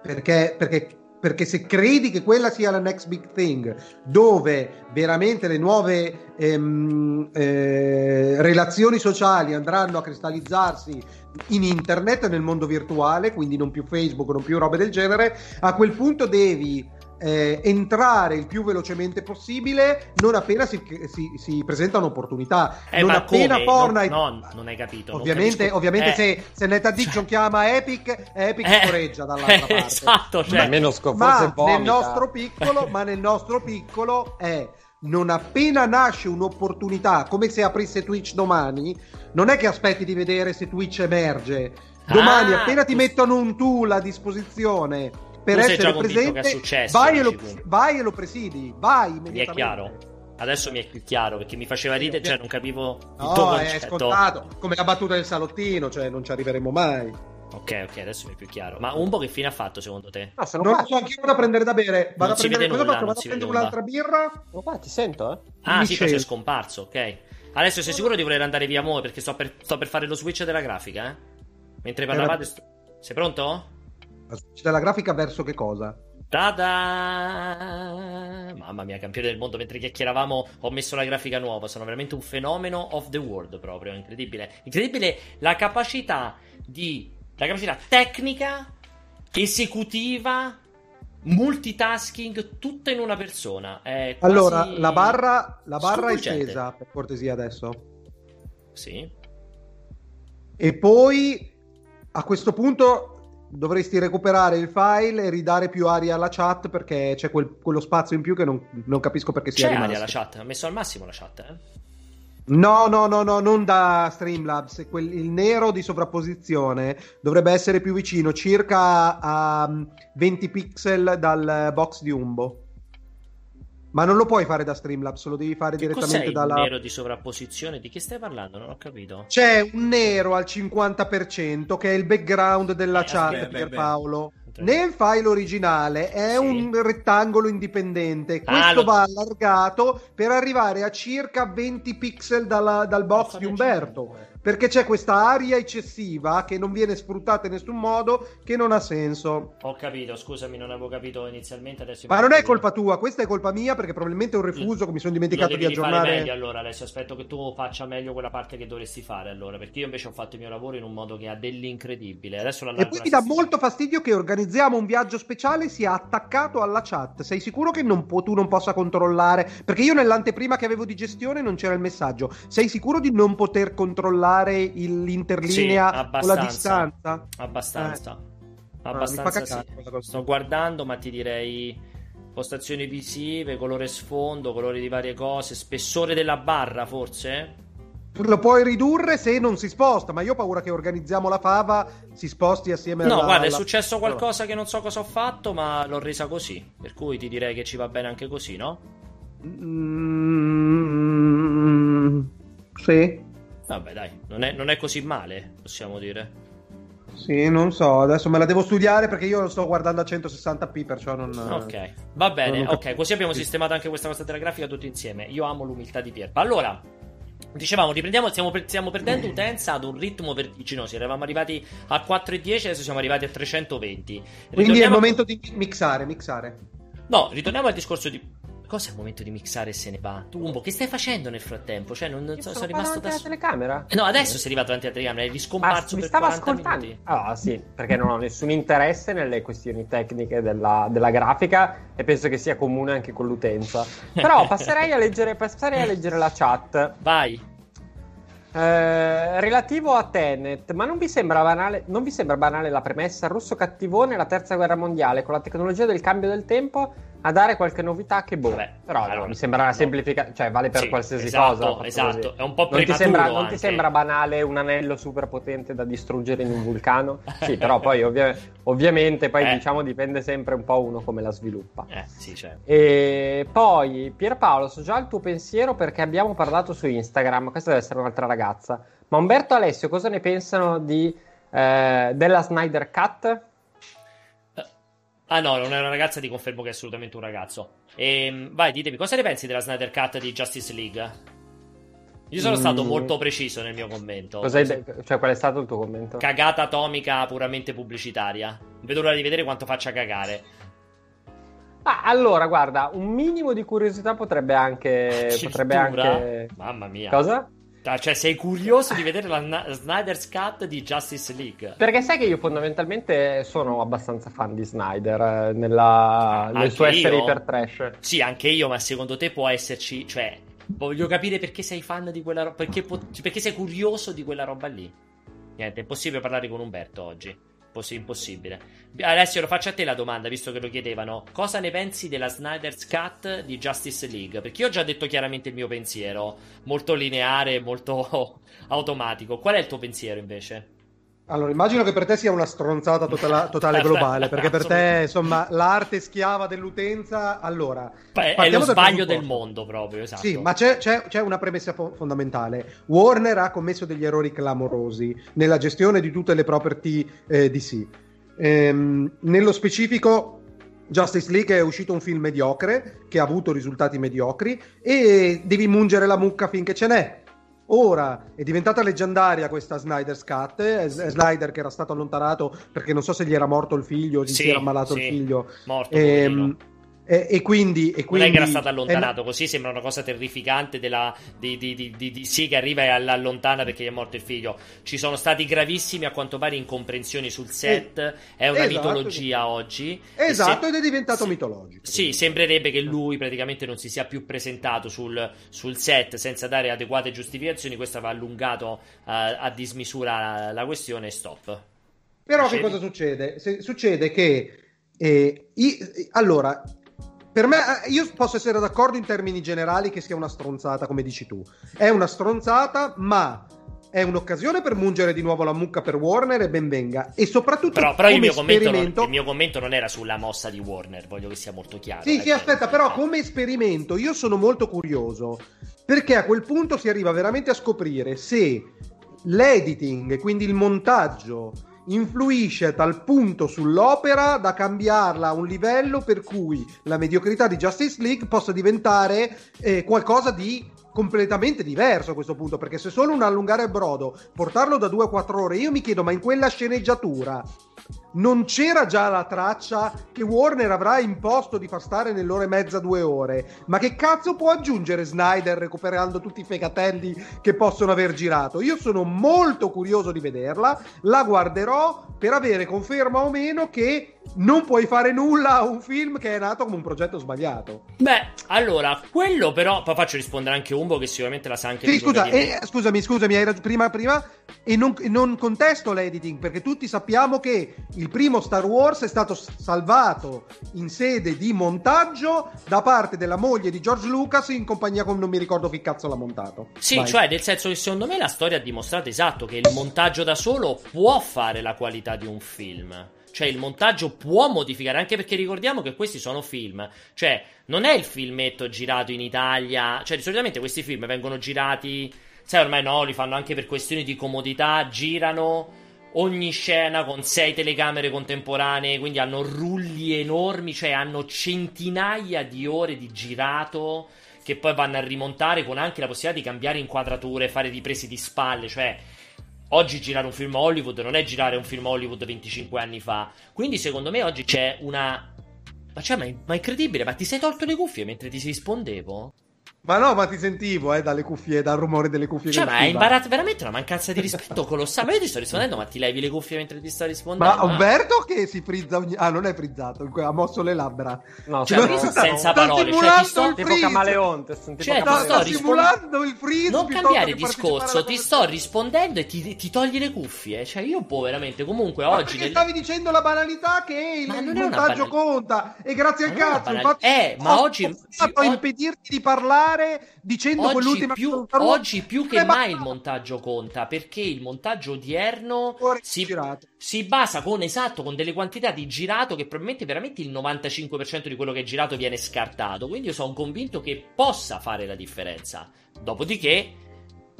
Perché, perché perché se credi che quella sia la next big thing, dove veramente le nuove ehm, eh, relazioni sociali andranno a cristallizzarsi in internet, nel mondo virtuale, quindi non più Facebook, non più robe del genere, a quel punto devi eh, entrare il più velocemente possibile non appena si, si, si presenta un'opportunità. Eh, non appena come? Fortnite. No, no, non hai capito. Ovviamente, ovviamente eh. se, se NetAddiction cioè... chiama Epic, Epic eh. scorreggia dall'altra <laughs> parte. Esatto, cioè. Almeno scop- ma, nel nostro piccolo, ma nel nostro piccolo è non appena nasce un'opportunità, come se aprisse Twitch domani, non è che aspetti di vedere se Twitch emerge. Domani, ah, appena ti mettono un tool a disposizione per essere presente, successo, vai, e lo, vai, e lo, presidi, vai immediatamente. Mi è chiaro. Adesso mi è più chiaro perché mi faceva ridere, cioè non capivo il no, tuo è scontato, come la battuta del salottino, cioè non ci arriveremo mai. Ok, ok, adesso mi è più chiaro. Ma Umbo che fine ha fatto secondo te? No, non lo so, anche io vado a prendere da bere. Vado non a prendere cosa nulla, faccio? Vado a prendere un'altra birra. Oh, qua, ti sento, eh? Ah, Michel. sì, sei scomparso, ok. Adesso sei sicuro di voler andare via mo' perché sto per, sto per fare lo switch della grafica, eh? Mentre parlavate... Sto... Sei pronto? Della grafica verso che cosa? Tada! Mamma mia, campione del mondo. Mentre chiacchieravamo, ho messo la grafica nuova. Sono veramente un fenomeno of the world, proprio. Incredibile. Incredibile la capacità di. La capacità tecnica, esecutiva, multitasking, tutta in una persona. Quasi... Allora, la barra, la barra è stesa, per cortesia, adesso. Sì. E poi a questo punto dovresti recuperare il file e ridare più aria alla chat perché c'è quel, quello spazio in più che non, non capisco perché sia c'è rimasto. aria alla chat, ha messo al massimo la chat, eh? No, no, no, no, non da Streamlabs. Quel, il nero di sovrapposizione dovrebbe essere più vicino, circa a 20 pixel dal box di Umbo. Ma non lo puoi fare da Streamlabs, lo devi fare che direttamente dalla. Il nero di sovrapposizione? Di che stai parlando? Non ho capito. C'è un nero al 50% che è il background della eh, chat, beh, Pierpaolo. Beh, Nel file originale è sì. un rettangolo indipendente. Ah, Questo lo... va allargato per arrivare a circa 20 pixel dalla, dal box di Umberto perché c'è questa aria eccessiva che non viene sfruttata in nessun modo, che non ha senso. Ho capito, scusami, non avevo capito inizialmente. Adesso Ma non è colpa tua, questa è colpa mia perché probabilmente è un refuso che mi sono dimenticato di aggiornare. meglio allora, adesso aspetto che tu faccia meglio quella parte che dovresti fare allora, perché io invece ho fatto il mio lavoro in un modo che ha dell'incredibile. Adesso e poi mi dà molto fastidio che organizziamo un viaggio speciale sia attaccato alla chat. Sei sicuro che non pu- tu non possa controllare? Perché io nell'anteprima che avevo di gestione non c'era il messaggio. Sei sicuro di non poter controllare il, l'interlinea sì, o la distanza? Abbastanza. Eh. Abbastanza ah, sì. Sto guardando, ma ti direi postazioni visive, colore sfondo, colori di varie cose, spessore della barra forse? Lo puoi ridurre se non si sposta, ma io ho paura che organizziamo la fava si sposti assieme no, alla... No, guarda, è successo qualcosa che non so cosa ho fatto, ma l'ho resa così. Per cui ti direi che ci va bene anche così, no? Mm, sì. Vabbè, dai, non è, non è così male, possiamo dire. Sì, non so, adesso me la devo studiare perché io lo sto guardando a 160p, perciò non... Ok, va bene, ok, così abbiamo sistemato anche questa cosa della grafica tutti insieme. Io amo l'umiltà di Pierpa. Allora, Dicevamo, riprendiamo, stiamo, stiamo, perdendo <clears throat> utenza ad un ritmo vertiginoso. Eravamo arrivati a 4,10, adesso siamo arrivati a 320. Ritorniamo... Quindi è il momento di mixare, mixare. No, ritorniamo al discorso di Cos'è il momento di mixare e se ne va? Tu, Umbo, che stai facendo nel frattempo? Cioè, non, so, sono rimasto da. la telecamera? No, adesso sei arrivato davanti alla telecamera, eri riscomparso mi per stava 40 ascoltando. minuti. Ah, sì, perché non ho nessun interesse nelle questioni tecniche della, della grafica e penso che sia comune anche con l'utenza. Però <laughs> passerei a leggere, passerei a leggere la chat. Vai. Eh, relativo a Tenet, ma non vi, banale, non vi sembra banale la premessa? Russo cattivone, la terza guerra mondiale, con la tecnologia del cambio del tempo a dare qualche novità che boh. Vabbè, però allora, mi sembra una semplificazione, cioè vale per sì, qualsiasi esatto, cosa. Esatto, è un po' non ti, sembra, non ti sembra banale un anello super potente da distruggere in un vulcano? <laughs> sì, però poi ovvia- ovviamente poi eh. diciamo dipende sempre un po' uno come la sviluppa. Eh, sì, certo. E poi Pierpaolo, so già il tuo pensiero perché abbiamo parlato su Instagram, questa deve essere un'altra ragazza. Ma Umberto e Alessio cosa ne pensano di, eh, della Snyder Cut? Ah no, non è una ragazza, ti confermo che è assolutamente un ragazzo. E, ehm, vai, ditemi, cosa ne pensi della Snyder Cut di Justice League? Io sono mm. stato molto preciso nel mio commento. De- cioè, qual è stato il tuo commento? Cagata atomica puramente pubblicitaria. Vedo l'ora di vedere quanto faccia cagare. Ah, allora, guarda, un minimo di curiosità potrebbe anche... <laughs> potrebbe anche... Mamma mia. Cosa? Cioè, sei curioso di vedere la Snyder's Cut di Justice League? Perché sai che io fondamentalmente sono abbastanza fan di Snyder eh, nella, nel suo essere iper trash. Sì, anche io, ma secondo te può esserci. Cioè, voglio capire perché sei fan di quella roba. Perché, perché sei curioso di quella roba lì. Niente, è impossibile parlare con Umberto oggi impossibile. Alessio, lo faccio a te la domanda, visto che lo chiedevano. Cosa ne pensi della Snyder's Cut di Justice League? Perché io ho già detto chiaramente il mio pensiero, molto lineare, molto <laughs> automatico. Qual è il tuo pensiero invece? Allora, immagino che per te sia una stronzata totale, totale globale, perché per te, insomma, l'arte schiava dell'utenza. Allora, Beh, è lo sbaglio del mondo proprio, esatto. Sì, ma c'è, c'è, c'è una premessa fo- fondamentale. Warner ha commesso degli errori clamorosi nella gestione di tutte le property eh, DC. Ehm, nello specifico, Justice League è uscito un film mediocre che ha avuto risultati mediocri e devi mungere la mucca finché ce n'è Ora è diventata leggendaria questa Snyder's Cut. È Snyder che era stato allontanato perché non so se gli era morto il figlio, gli sì, si era ammalato sì, il figlio. Morto. Ehm, e, e, quindi, e, quindi, Non è che era stato allontanato, è... così sembra una cosa terrificante della, di, di, di, di, sì che arriva e allontana perché gli è morto il figlio. Ci sono stati gravissimi a quanto pare incomprensioni sul set, eh, è una esatto, mitologia oggi. Esatto, se... ed è diventato sì, mitologico. Sì, sembrerebbe che lui praticamente non si sia più presentato sul, sul set senza dare adeguate giustificazioni, questo aveva allungato uh, a dismisura la, la questione e stop. Però che cosa succede? Se, succede che... Eh, i, allora, per me, eh, io posso essere d'accordo in termini generali che sia una stronzata, come dici tu. È una stronzata, ma è un'occasione per mungere di nuovo la mucca per Warner e ben venga. E soprattutto però, però il, mio esperimento... non, il, mio commento non, era sulla mossa di Warner, voglio che sia molto chiaro. Sì, eh, sì, aspetta, però come esperimento io sono molto curioso perché a quel punto si arriva veramente a scoprire se l'editing, quindi il montaggio influisce a tal punto sull'opera da cambiarla a un livello per cui la mediocrità di Justice League possa diventare eh, qualcosa di completamente diverso a questo punto, perché se solo un allungare brodo, portarlo da 2 a 4 ore, io mi chiedo, ma in quella sceneggiatura non c'era già la traccia che Warner avrà imposto di far stare nell'ora e mezza, due ore. Ma che cazzo può aggiungere Snyder recuperando tutti i fegatelli che possono aver girato? Io sono molto curioso di vederla, la guarderò per avere conferma o meno che non puoi fare nulla a un film che è nato come un progetto sbagliato. Beh, allora, quello però, poi faccio rispondere anche Umbo che sicuramente la sa anche sì, scusa, eh, scusami, scusami, hai ragione, prima, prima, e non, non, contesto l'editing, perché tutti sappiamo che il primo Star Wars è stato salvato in sede di montaggio da parte della moglie di George Lucas in compagnia con non mi ricordo chi cazzo l'ha montato. Sì, Vai. cioè nel senso che secondo me la storia ha dimostrato esatto che il montaggio da solo può fare la qualità di un film. Cioè il montaggio può modificare, anche perché ricordiamo che questi sono film. Cioè, non è il filmetto girato in Italia. Cioè, solitamente questi film vengono girati. Sai, ormai no, li fanno anche per questioni di comodità. Girano ogni scena con sei telecamere contemporanee, quindi hanno rulli enormi, cioè hanno centinaia di ore di girato che poi vanno a rimontare con anche la possibilità di cambiare inquadrature, fare riprese di spalle, cioè Oggi girare un film Hollywood non è girare un film Hollywood 25 anni fa. Quindi secondo me oggi c'è una... Ma, cioè, ma, è, ma è incredibile, ma ti sei tolto le cuffie mentre ti rispondevo? Ma no, ma ti sentivo, eh, dalle cuffie, dal rumore delle cuffie. Cioè, ma è imbarazzo, veramente una mancanza di rispetto colossale. Ma io ti sto rispondendo, ma ti levi le cuffie mentre ti sto rispondendo? Ma Umberto che si frizza ogni... Ah, non è frizzato, ha mosso le labbra. No, cioè, no, senza parole. Cioè, ti sto... Tipo camaleonte. Cioè, ti sto simulando il freeze. Non cambiare discorso, ti sto rispondendo e ti, ti, togli le cuffie. Cioè, io può veramente, comunque, ma oggi... Nel... stavi dicendo la banalità che il, il montaggio conta. E grazie al cazzo, infatti... Eh, ma oggi... Ho impedirti di parlare dicendo oggi quell'ultima più, oggi più che mai il montaggio conta perché il montaggio odierno si, si, basa con esatto con delle quantità di girato che probabilmente veramente il 95% di quello che è girato viene scartato. Quindi io sono convinto che possa fare la differenza. Dopodiché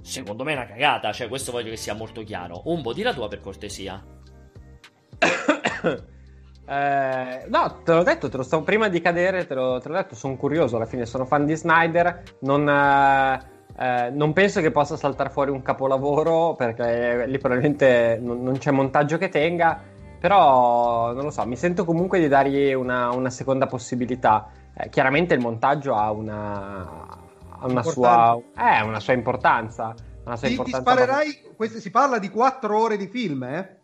secondo me è una cagata cioè questo voglio che sia molto chiaro. Un po' di la tua per cortesia <coughs> <coughs> <coughs> Eh, no, te l'ho detto, te lo stavo prima di cadere, te l'ho, te l'ho detto, sono curioso alla fine, sono fan di Snyder, non, eh, eh, non penso che possa saltare fuori un capolavoro perché lì probabilmente non, non, c'è montaggio che tenga, però non lo so, mi sento comunque di dargli una, una seconda possibilità. Eh, chiaramente il montaggio ha una, ha una, sua, eh, una sua importanza. Una sua ti, importanza ti sparerai, questo, si parla di quattro ore di film, eh?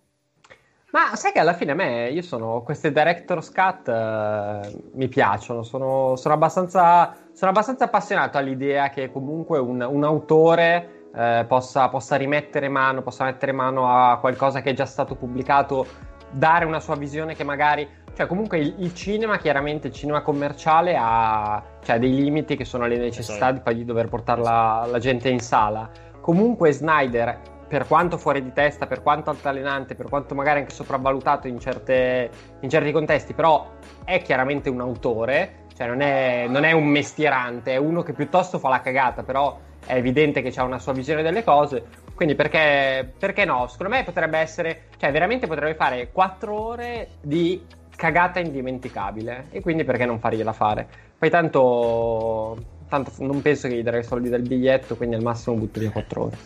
Ma sai che alla fine a me, io sono, queste director's cut uh, mi piacciono, sono, sono, abbastanza, sono, abbastanza, appassionato all'idea che comunque un, un autore uh, possa, possa, rimettere mano, possa mettere mano a qualcosa che è già stato pubblicato, dare una sua visione che magari, cioè comunque il, il cinema, chiaramente il cinema commerciale ha cioè, dei limiti che sono le necessità di, poi di dover portare la, la gente in sala. Comunque Snyder per quanto fuori di testa, per quanto altalenante, per quanto magari anche sopravvalutato in, certe, in certi contesti, però è chiaramente un autore, cioè non è, non è, un mestierante, è uno che piuttosto fa la cagata, però è evidente che ha una sua visione delle cose. Quindi perché, perché no? Secondo me potrebbe essere, cioè veramente potrebbe fare 4 ore di cagata indimenticabile e quindi perché non fargliela fare? Poi tanto, tanto non penso che gli darei soldi del biglietto, quindi al massimo butto via 4 ore.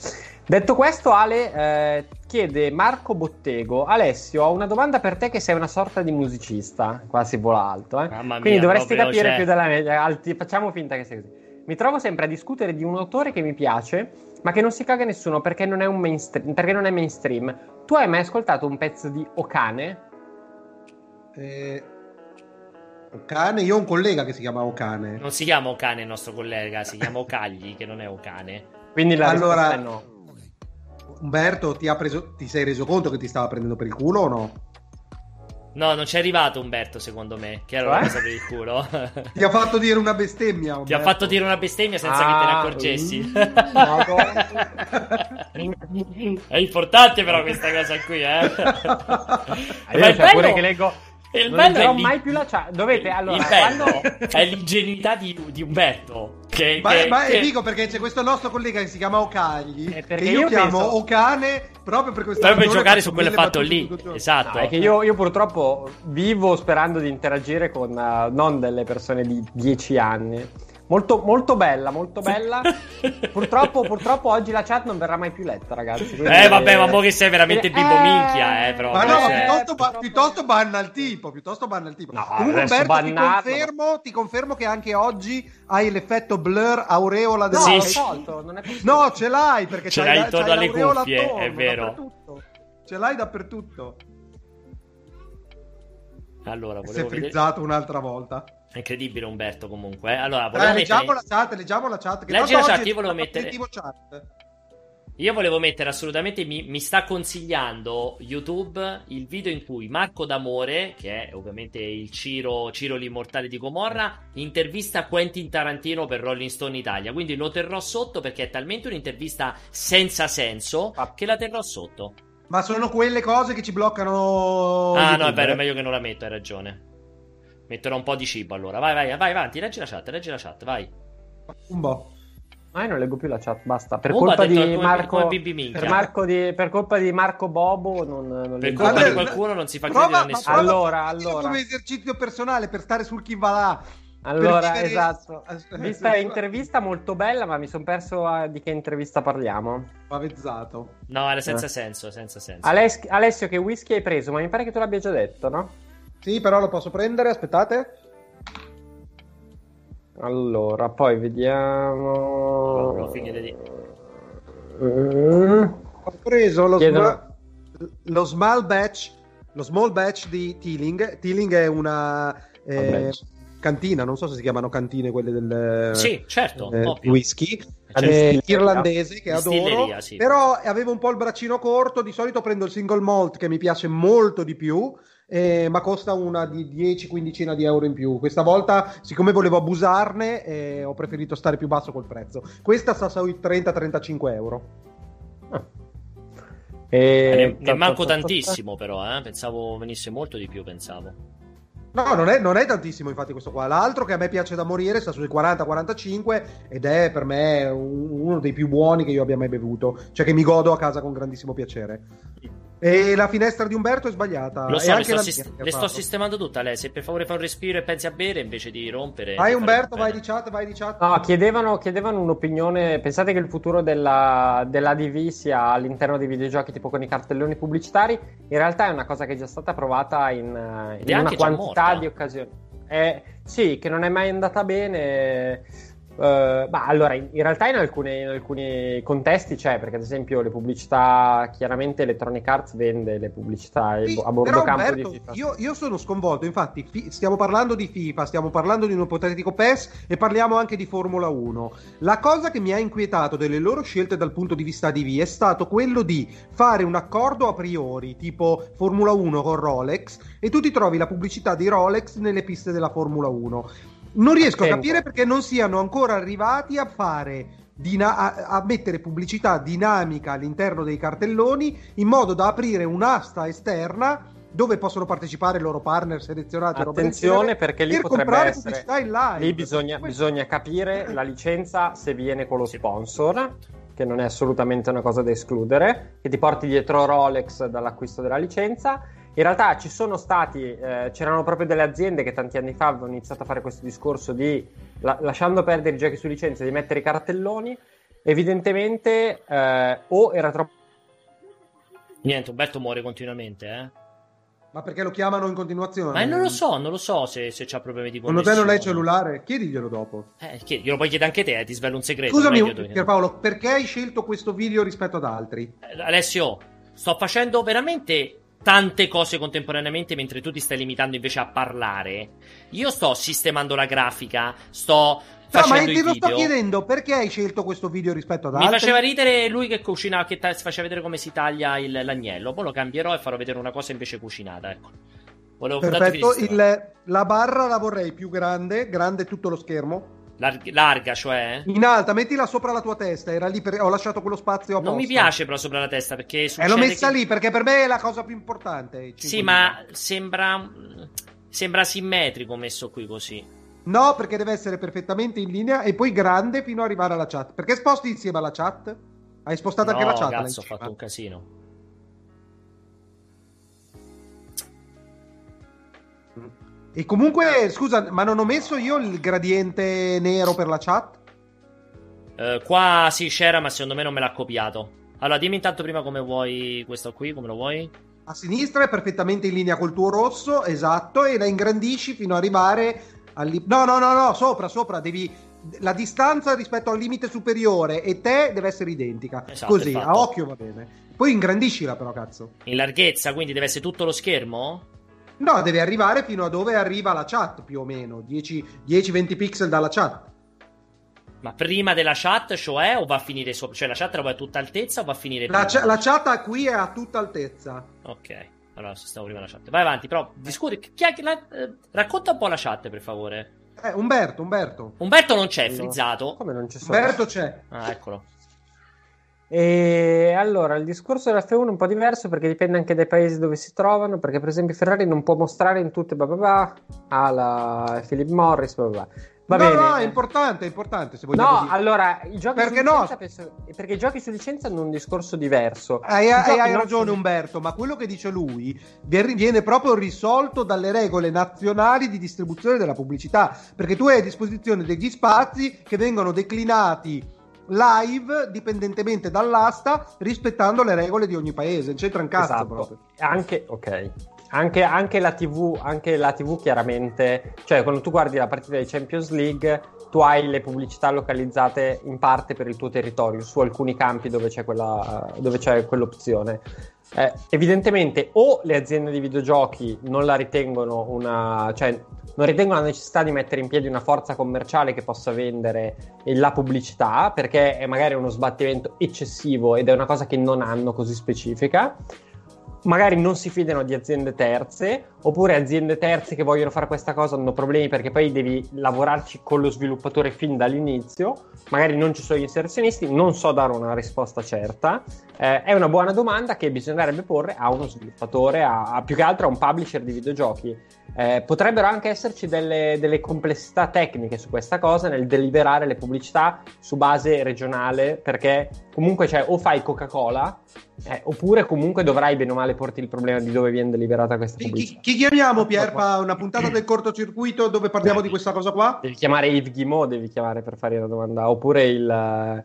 Detto questo, Ale eh, chiede Marco Bottego: Alessio, ho una domanda per te che sei una sorta di musicista. Qua si vola alto, eh? Mia, Quindi dovresti capire c'è. più della media. Alti, facciamo finta che sia così. Mi trovo sempre a discutere di un autore che mi piace, ma che non si caga nessuno perché non è, un mainstream, perché non è mainstream. Tu hai mai ascoltato un pezzo di Okane? Eh, Okane? Io ho un collega che si chiama Okane. Non si chiama Okane il nostro collega, si chiama Okagli, che non è Okane. Quindi la allora, è no. Umberto, ti, preso, ti sei reso conto che ti stava prendendo per il culo o no? No, non c'è arrivato Umberto, secondo me, che era una cosa per il culo. <laughs> Ti ha fatto dire una bestemmia. Umberto. Ti ha fatto dire una bestemmia senza ah, che te ne accorgessi. Mm, <laughs> È importante però questa cosa qui, eh. <laughs> Ma il bello... pure che leggo il non bello è mai più la chat. Dovete allora. Il bello quando... è l'ingenuità di, di Umberto. Che, ma, che, ma che... dico perché c'è questo nostro collega che si chiama Ocagli. Eh, che io, io chiamo penso... Ocane proprio per questo Proprio per giocare su quello fatto lì. Esatto. No, è che io, io, purtroppo vivo sperando di interagire con uh, non delle persone di 10 anni Molto, molto bella, molto bella. <laughs> purtroppo, purtroppo oggi la chat non verrà mai più letta, ragazzi. Eh, vabbè, ma mo che sei veramente eh, bimbo minchia, eh, però. Ma no, cioè... piuttosto, ba- piuttosto, banna il tipo, piuttosto banna il tipo. No, Comunque, Umberto, ti confermo, ti confermo, che anche oggi hai l'effetto blur aureola del... No, sì. tolto, no, ce l'hai, perché ce l'hai intorno alle cuffie, attorno, è vero. Ce l'hai dappertutto. Allora, volevo si è frizzato vedere... un'altra volta. È incredibile Umberto comunque. Allora, eh, leggiamo mettere... la chat, leggiamo la chat. Che Leggi la chat, io volevo mettere... Io volevo mettere assolutamente, mi, mi, sta consigliando YouTube il video in cui Marco D'Amore, che è ovviamente il Ciro, Ciro l'immortale di Gomorra, intervista Quentin Tarantino per Rolling Stone Italia. Quindi lo terrò sotto perché è talmente un'intervista senza senso ah. che la terrò sotto. Ma sono quelle cose che ci bloccano. Ah, YouTube, no, è vero, eh? è meglio che non la metto, hai ragione. Metterò un po' di cibo allora. Vai, vai, vai avanti, leggi la chat, leggi la chat, vai. Un po'. Ma io non leggo più la chat, basta. Per colpa di come, Marco, come per, Marco di, per colpa di Marco Bobo non, non Per colpa di qualcuno non si fa credere a nessuno. Allora, allora. come esercizio personale per stare sul chi va là. Allora, vivere... esatto. <laughs> Vista intervista molto bella, ma mi sono perso a... di che intervista parliamo. Pavezzato. No, era senza eh. senso, senza senso. Ales- Alessio, che whisky hai preso? Ma mi pare che tu l'abbia già detto, no? Sì, però lo posso prendere, aspettate. Allora, poi vediamo. No, finire di... Mm. Ho preso lo, Chiedono... small, lo small batch, lo small batch di Teeling. Teeling è una eh, cantina, non so se si chiamano cantine quelle del sì, certo, eh, whisky. Eh, irlandese che adoro, sì. però avevo un po' il braccino corto. Di solito prendo il single malt che mi piace molto di più eh, ma costa una di 10-15 di euro in più. Questa volta, siccome volevo abusarne, eh, ho preferito stare più basso col prezzo. Questa sta sui 30-35 euro. Ah. E... Ne, ne manco tantissimo, però, eh? pensavo venisse molto di più. Pensavo. No, non è, non è, tantissimo infatti questo qua. L'altro che a me piace da morire sta sui 40-45 ed è per me uno dei più buoni che io abbia mai bevuto. Cioè che mi godo a casa con grandissimo piacere. E la finestra di Umberto è sbagliata. Lo so, le sto, sist- le sto sistemando tutta lei. Se per favore fa un respiro e pensi a bere invece di rompere. Vai Umberto, vai di chat, vai di chat. No, chiedevano, chiedevano un'opinione. Pensate che il futuro della, dell'ADV sia all'interno dei videogiochi tipo con i cartelloni pubblicitari? In realtà è una cosa che è già stata provata in, in una quantità di occasioni. Eh, sì, che non è mai andata bene. Uh, bah, allora, in, in realtà in alcuni, in alcuni, contesti c'è, perché ad esempio le pubblicità, chiaramente Electronic Arts vende le pubblicità sì, a bordo campo Alberto, di FIFA. Io, io, sono sconvolto, infatti fi, stiamo parlando di FIFA, stiamo parlando di un ipotetico PES e parliamo anche di Formula 1. La cosa che mi ha inquietato delle loro scelte dal punto di vista di V è stato quello di fare un accordo a priori, tipo Formula 1 con Rolex, e tu ti trovi la pubblicità di Rolex nelle piste della Formula 1 non riesco a capire perché non siano ancora arrivati a fare Dina- a, a, mettere pubblicità dinamica all'interno dei cartelloni in modo da aprire un'asta esterna dove possono partecipare i loro partner selezionati. Attenzione perché lì per potrebbe essere lì bisogna, bisogna, capire la licenza se viene con lo sponsor che non è assolutamente una cosa da escludere che ti porti dietro Rolex dall'acquisto della licenza in realtà ci sono stati, eh, c'erano proprio delle aziende che tanti anni fa avevano iniziato a fare questo discorso di, la, lasciando perdere i giochi su licenza, di mettere i cartelloni. Evidentemente eh, o era troppo... Niente, Umberto muore continuamente, eh. Ma perché lo chiamano in continuazione? Ma non lo so, non lo so se, se c'ha problemi di connessione. Secondo te non hai cellulare? Chiediglielo dopo. Eh, chiedi, glielo puoi chiedere anche te, eh, ti svelo un segreto. Scusami, Pierpaolo, perché hai scelto questo video rispetto ad altri? Eh, Alessio, sto facendo veramente tante cose contemporaneamente mentre tu ti stai limitando invece a parlare. Io sto sistemando la grafica, sto No, ma ti lo sto chiedendo perché hai scelto questo video rispetto ad altri? Mi faceva ridere lui che cucina, che ta- faceva vedere come si taglia il, l'agnello. Poi lo cambierò e farò vedere una cosa invece cucinata. Ecco. Volevo Perfetto, il, la barra la vorrei più grande, grande tutto lo schermo. Lar- larga, cioè? In alta, mettila sopra la tua testa. Era lì per... Ho lasciato quello spazio apposta. Non mi piace però sopra la testa perché succede. E l'ho messa che... lì perché per me è la cosa più importante. Sì, ma sembra. Sembra simmetrico messo qui così. No, perché deve essere perfettamente in linea e poi grande fino ad arrivare alla chat. Perché sposti insieme alla chat? Hai spostato no, anche la chat? Cazzo, ho fatto un casino. E comunque, scusa, ma non ho messo io il gradiente nero per la chat? Uh, qua sì c'era, ma secondo me non me l'ha copiato. Allora, dimmi intanto prima come vuoi questo qui, come lo vuoi? A sinistra è perfettamente in linea col tuo rosso, esatto, e la ingrandisci fino ad arrivare al... No, no, no, no, sopra, sopra, devi... La distanza rispetto al limite superiore e te deve essere identica. Esatto, Così, a occhio va bene. Poi ingrandiscila però, cazzo. In larghezza, quindi deve essere tutto lo schermo? No, deve arrivare fino a dove arriva la chat, più o meno. 10-20 pixel dalla chat. Ma prima della chat, cioè, o va a finire sopra? Cioè, la chat la vuoi a tutta altezza o va a finire la, c- la chat qui è a tutta altezza. Ok, allora stavo prima la chat. Vai avanti, però discuti. Chi è, la, eh, racconta un po' la chat, per favore. Eh, Umberto, Umberto. Umberto non c'è, no. frizzato. Come non c'è? Umberto c'è. Ah, eccolo. E allora il discorso della F1 è un po' diverso perché dipende anche dai paesi dove si trovano. Perché, per esempio, Ferrari non può mostrare in tutte, blah, alla Philip Morris, blah. Va no, bene. no, è importante, è importante. Se no, dire. allora, i giochi perché no? Penso, perché i giochi su licenza hanno un discorso diverso. Hai, hai, hai ragione, Umberto, ma quello che dice lui viene proprio risolto dalle regole nazionali di distribuzione della pubblicità. Perché tu hai a disposizione degli spazi che vengono declinati live dipendentemente dall'asta rispettando le regole di ogni paese. C'entra un cazzo esatto. proprio. Anche, ok. Anche, anche, la TV, anche la TV chiaramente, cioè quando tu guardi la partita di Champions League, tu hai le pubblicità localizzate in parte per il tuo territorio, su alcuni campi dove c'è, quella, dove c'è quell'opzione. Eh, evidentemente o le aziende di videogiochi non la ritengono una, cioè non ritengono la necessità di mettere in piedi una forza commerciale che possa vendere la pubblicità perché è magari uno sbattimento eccessivo ed è una cosa che non hanno così specifica. Magari non si fidano di aziende terze, oppure aziende terze che vogliono fare questa cosa hanno problemi perché poi devi lavorarci con lo sviluppatore fin dall'inizio, magari non ci sono gli inserzionisti, non so dare una risposta certa. Eh, è una buona domanda che bisognerebbe porre a uno sviluppatore, a, a più che altro a un publisher di videogiochi. Eh, potrebbero anche esserci delle, delle, complessità tecniche su questa cosa nel deliberare le pubblicità su base regionale, perché comunque cioè, o fai Coca-Cola eh, oppure comunque dovrai bene o male porti il problema di dove viene deliberata questa pubblicità. Chi, chi chiamiamo Pierpa? Una puntata del cortocircuito dove parliamo di questa cosa qua? Devi chiamare Yves Guimot, devi chiamare per fare una domanda, oppure il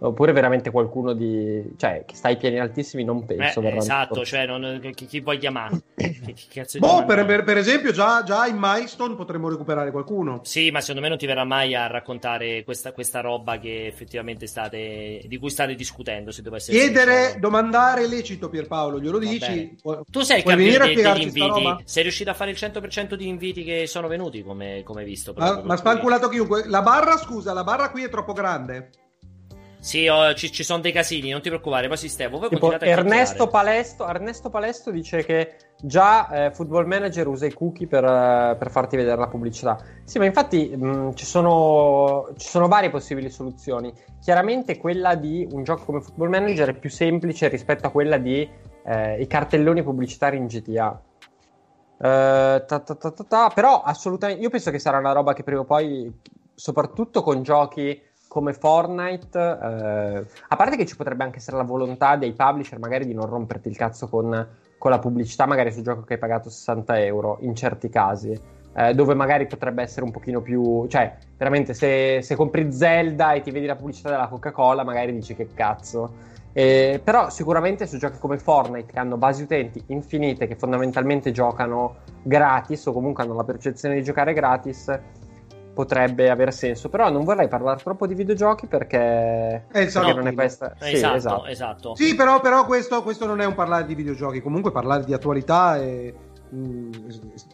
Oppure veramente qualcuno di... cioè, che sta ai piani altissimi non penso. Eh, esatto, cioè, non, chi, chi puoi chiamare? <coughs> Chi, chi boh, per, per, per, esempio, già, già, in Milestone potremmo recuperare qualcuno. Sì, ma secondo me non ti verrà mai a raccontare questa, questa roba che effettivamente state... di cui state discutendo, se dovesse Chiedere, sincero. domandare lecito, Pierpaolo, glielo dici? tu sei il campione degli inviti? Sei riuscito a fare il 100% di inviti che sono venuti, come, hai visto? Ma, ma spanculato chiunque. La barra, scusa, la barra qui è troppo grande. Sì, oh, ci, ci, sono dei casini, non ti preoccupare, poi sistemo. Voi tipo, Ernesto, Palesto, Ernesto Palesto dice che già eh, Football Manager usa i cookie per, eh, per, farti vedere la pubblicità. Sì, ma infatti mh, ci, sono, ci, sono, varie possibili soluzioni. Chiaramente quella di un gioco come Football Manager è più semplice rispetto a quella di eh, i cartelloni pubblicitari in GTA. Uh, eh, ta, ta, ta, però assolutamente io penso che sarà una roba che prima o poi soprattutto con giochi come Fortnite, eh, a parte che ci potrebbe anche essere la volontà dei publisher magari di non romperti il cazzo con, con la pubblicità, magari sul gioco che hai pagato 60 euro, in certi casi, eh, dove magari potrebbe essere un pochino più... cioè, veramente, se, se, compri Zelda e ti vedi la pubblicità della Coca-Cola, magari dici che cazzo. Eh, però sicuramente su giochi come Fortnite, che hanno basi utenti infinite, che fondamentalmente giocano gratis o comunque hanno la percezione di giocare gratis, potrebbe avere senso. Però non vorrei parlare troppo di videogiochi perché, esatto. perché non è questa. Sì, esatto, esatto. esatto. Sì, però, però questo, questo, non è un parlare di videogiochi, comunque parlare di attualità e. Mm,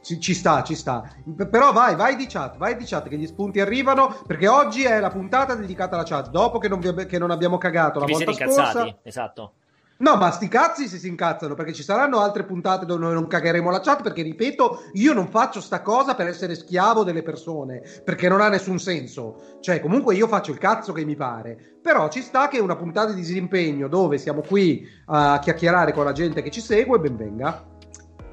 ci, ci, sta, ci sta. Però vai, vai di chat, vai di chat che gli spunti arrivano perché oggi è la puntata dedicata alla chat. Dopo che non, vi, che non abbiamo cagato la Vi volta scorsa, esatto. No, ma sti cazzi se si incazzano perché ci saranno altre puntate dove noi non cagheremo la chat perché ripeto, io non faccio sta cosa per essere schiavo delle persone perché non ha nessun senso. Cioè, comunque io faccio il cazzo che mi pare. Però ci sta che una puntata di disimpegno dove siamo qui a chiacchierare con la gente che ci segue, ben venga.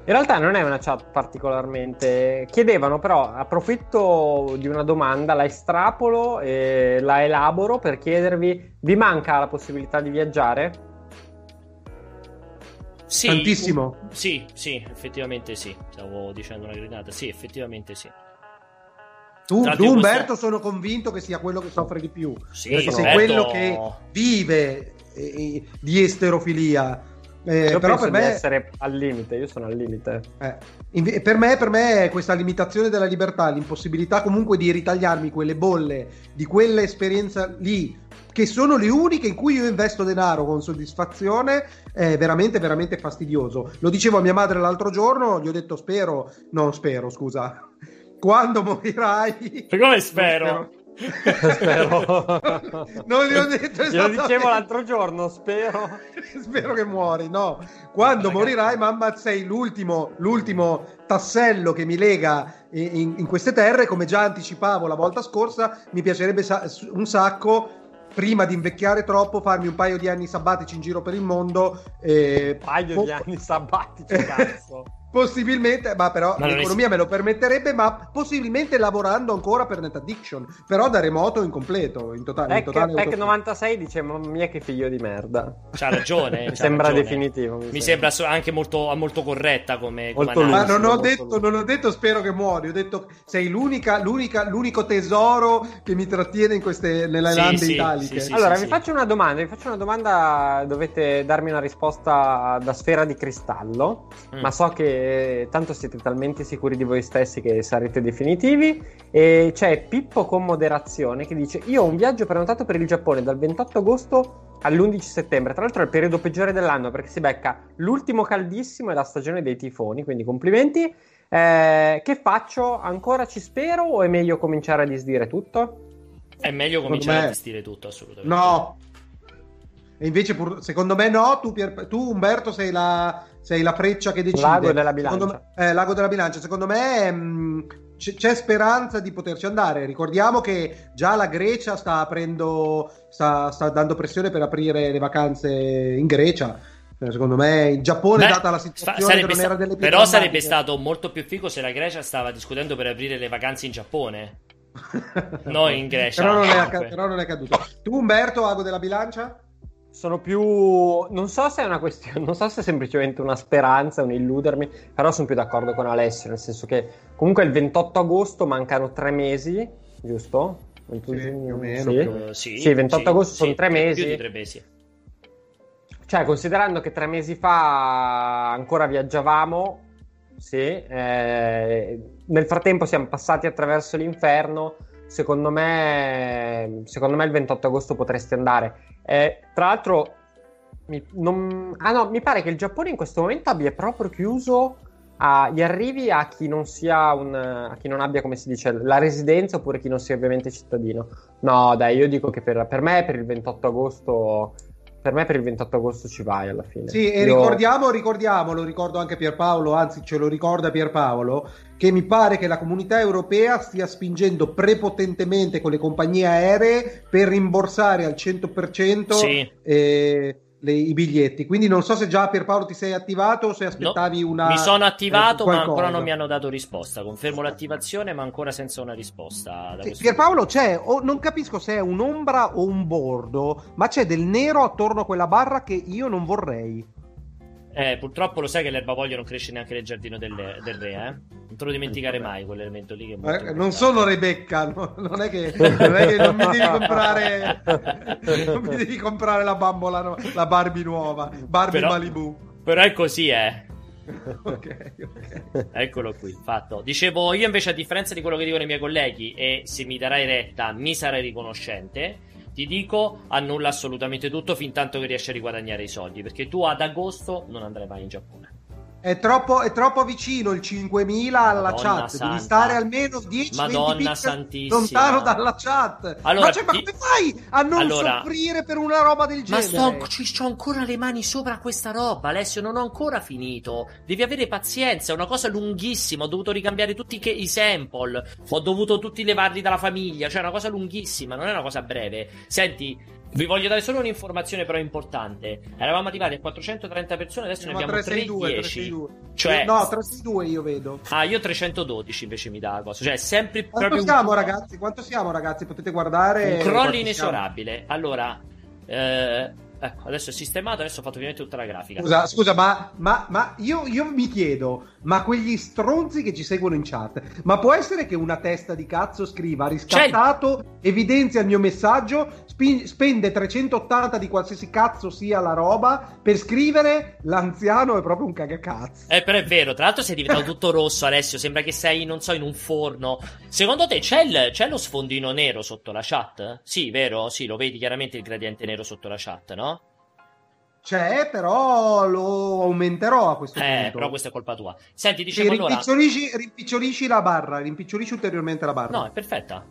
In realtà non è una chat particolarmente. Chiedevano, però, approfitto di una domanda, la estrapolo e la elaboro per chiedervi: vi manca la possibilità di viaggiare? Sì, Tantissimo. Un, sì, sì, effettivamente sì. Stavo dicendo una gridata. Sì, effettivamente sì. Tu, tu Umberto, questa... sono convinto che sia quello che soffre di più. Sì, perché sei quello che vive eh, di esterofilia. Eh, però per me essere al limite, io sono al limite. Eh, per, me, per me questa limitazione della libertà, l'impossibilità comunque di ritagliarmi quelle bolle di quell'esperienza lì che sono le uniche in cui io investo denaro con soddisfazione, è veramente, veramente fastidioso. Lo dicevo a mia madre l'altro giorno, gli ho detto spero, non spero, scusa, <laughs> quando morirai... <laughs> Come spero? spero. <laughs> non gli ho detto Glielo dicevo l'altro giorno, spero. spero che muori, no. Quando Ragazzi. morirai, mamma, sei l'ultimo, l'ultimo tassello che mi lega in, in, queste terre, come già anticipavo la volta scorsa, mi piacerebbe sa- un sacco prima di invecchiare troppo, farmi un paio di anni sabbatici in giro per il mondo. E... Un paio po- di anni sabbatici, <laughs> cazzo. Possibilmente, ma però ma l'economia me lo permetterebbe, ma possibilmente lavorando ancora per Net Addiction, però da remoto in completo, in totale. Pack, in totale Pack 96 dice, mamma mia che figlio di merda. C'ha ragione. <laughs> mi sembra ragione. definitivo. Mi, mi sembra. sembra. anche molto, molto corretta come, molto come Ma non ho, detto, non ho, detto, spero che muori, ho detto sei l'unica, l'unica, l'unico tesoro che mi trattiene in queste, nelle sì, lande sì, italiche. Sì, allora, vi faccio una domanda, vi faccio una domanda, dovete darmi una risposta da sfera di cristallo, mm. ma so che tanto siete talmente sicuri di voi stessi che sarete definitivi. E c'è Pippo con moderazione che dice: Io ho un viaggio prenotato per il Giappone dal 28 agosto all'11 settembre. Tra l'altro è il periodo peggiore dell'anno perché si becca l'ultimo caldissimo e la stagione dei tifoni. Quindi complimenti. Eh, che faccio? Ancora ci spero o è meglio cominciare a disdire tutto? È meglio cominciare me... a disdire tutto, assolutamente. No, e invece, pur, secondo me, no. Tu, Pier, tu Umberto, sei la, sei la freccia che decide. Lago della bilancia. Me, eh, lago della bilancia. Secondo me mh, mm, c- c'è speranza di poterci andare. Ricordiamo che già la Grecia sta aprendo, sta, sta dando pressione per aprire le vacanze in Grecia. Eh, secondo me il Giappone, Beh, data la situazione, non sta- era delle Però sarebbe stato molto più figo se la Grecia stava discutendo per aprire le vacanze in Giappone. <laughs> no, in Grecia. però, non è, però non è accaduto. Tu, Umberto, Ago della bilancia? Sono più. Non so se è una questione, <laughs> non so se è semplicemente una speranza, un illudermi, però sono più d'accordo con Alessio, nel senso che comunque il 28 agosto mancano tre mesi, giusto? Sì, più o meno. Sì, più... sì, sì 28 sì, agosto sono tre mesi. Più di tre mesi. Cioè, considerando che tre mesi fa ancora viaggiavamo, sì, eh, nel frattempo siamo passati attraverso l'inferno secondo me, secondo me il 28 agosto potresti andare. Eh, tra l'altro, mi, non, ah no, mi pare che il Giappone in questo momento abbia proprio chiuso ah, gli arrivi a chi non sia un, a chi non abbia, come si dice, la residenza oppure chi non sia ovviamente cittadino. No, dai, io dico che per, per me per il 28 agosto per me per il 28 agosto ci vai alla fine. Sì, e Io... ricordiamo, ricordiamo, lo ricordo anche Pierpaolo, anzi ce lo ricorda Pierpaolo, che mi pare che la comunità europea stia spingendo prepotentemente con le compagnie aeree per rimborsare al 100% sì. eh, le, i biglietti. Quindi non so se già Pierpaolo ti sei attivato o se aspettavi no, una. Mi sono attivato, eh, ma ancora non mi hanno dato risposta. Confermo l'attivazione, ma ancora senza una risposta. Sì, Pierpaolo c'è, o, non capisco se è un'ombra o un bordo, ma c'è del nero attorno a quella barra che io non vorrei. Eh, purtroppo lo sai che l'erba voglia non cresce neanche nel giardino del, del re, eh? Non te lo dimenticare mai quell'elemento lì. Che eh, non sono Rebecca, no, non, è che, non, è che, non mi devi comprare, <laughs> non mi devi comprare la bambola, la Barbie nuova, Barbie però, Malibu. Però è così, eh. <laughs> ok, ok. Eccolo qui, fatto. Dicevo, io invece a differenza di quello che dicono i miei colleghi, e se mi darai retta mi sarai riconoscente ti dico annulla assolutamente tutto fin tanto che riesci a riguadagnare i soldi perché tu ad agosto non andrai mai in Giappone è troppo, è troppo, vicino il 5000 alla Madonna chat. Santa. Devi stare almeno 10 Madonna santissima. lontano dalla chat. Allora, ma, cioè, ma come fai a non allora, soffrire per una roba del genere? Ma sto, ci ho ancora le mani sopra questa roba, Alessio. Non ho ancora finito. Devi avere pazienza. È una cosa lunghissima. Ho dovuto ricambiare tutti i sample. Ho dovuto tutti levarli dalla famiglia. Cioè, è una cosa lunghissima. Non è una cosa breve. Senti, vi voglio dare solo un'informazione però importante. Eravamo arrivati a 430 persone, adesso ne abbiamo 362, 310. Cioè... No, 362 io vedo. Ah, io 312 invece mi dà la cosa. Cioè, sempre Quanto proprio siamo ragazzi? Quanto siamo ragazzi? Potete guardare... Un crollo inesorabile. Siamo? Allora, eh, Ecco, adesso è sistemato, adesso ho fatto ovviamente tutta la grafica. Scusa, scusa ma, ma, ma io, io, mi chiedo, ma quegli stronzi che ci seguono in chat, ma può essere che una testa di cazzo scriva riscattato, C'è... evidenzia il mio messaggio, spi- spende 380 di qualsiasi cazzo sia la roba per scrivere l'anziano è proprio un cagacazzo. Eh, però è vero, tra l'altro sei diventato tutto rosso Alessio, sembra che sei, non so, in un forno. Secondo te c'è, il, c'è lo sfondino nero sotto la chat? Sì, vero? Sì, lo vedi chiaramente il gradiente nero sotto la chat, no? C'è, però lo aumenterò a questo eh, punto. però questa è colpa tua. Senti, allora... Rimpicciolisci, rimpicciolisci la barra, rimpicciolisci ulteriormente la barra. No, è perfetta.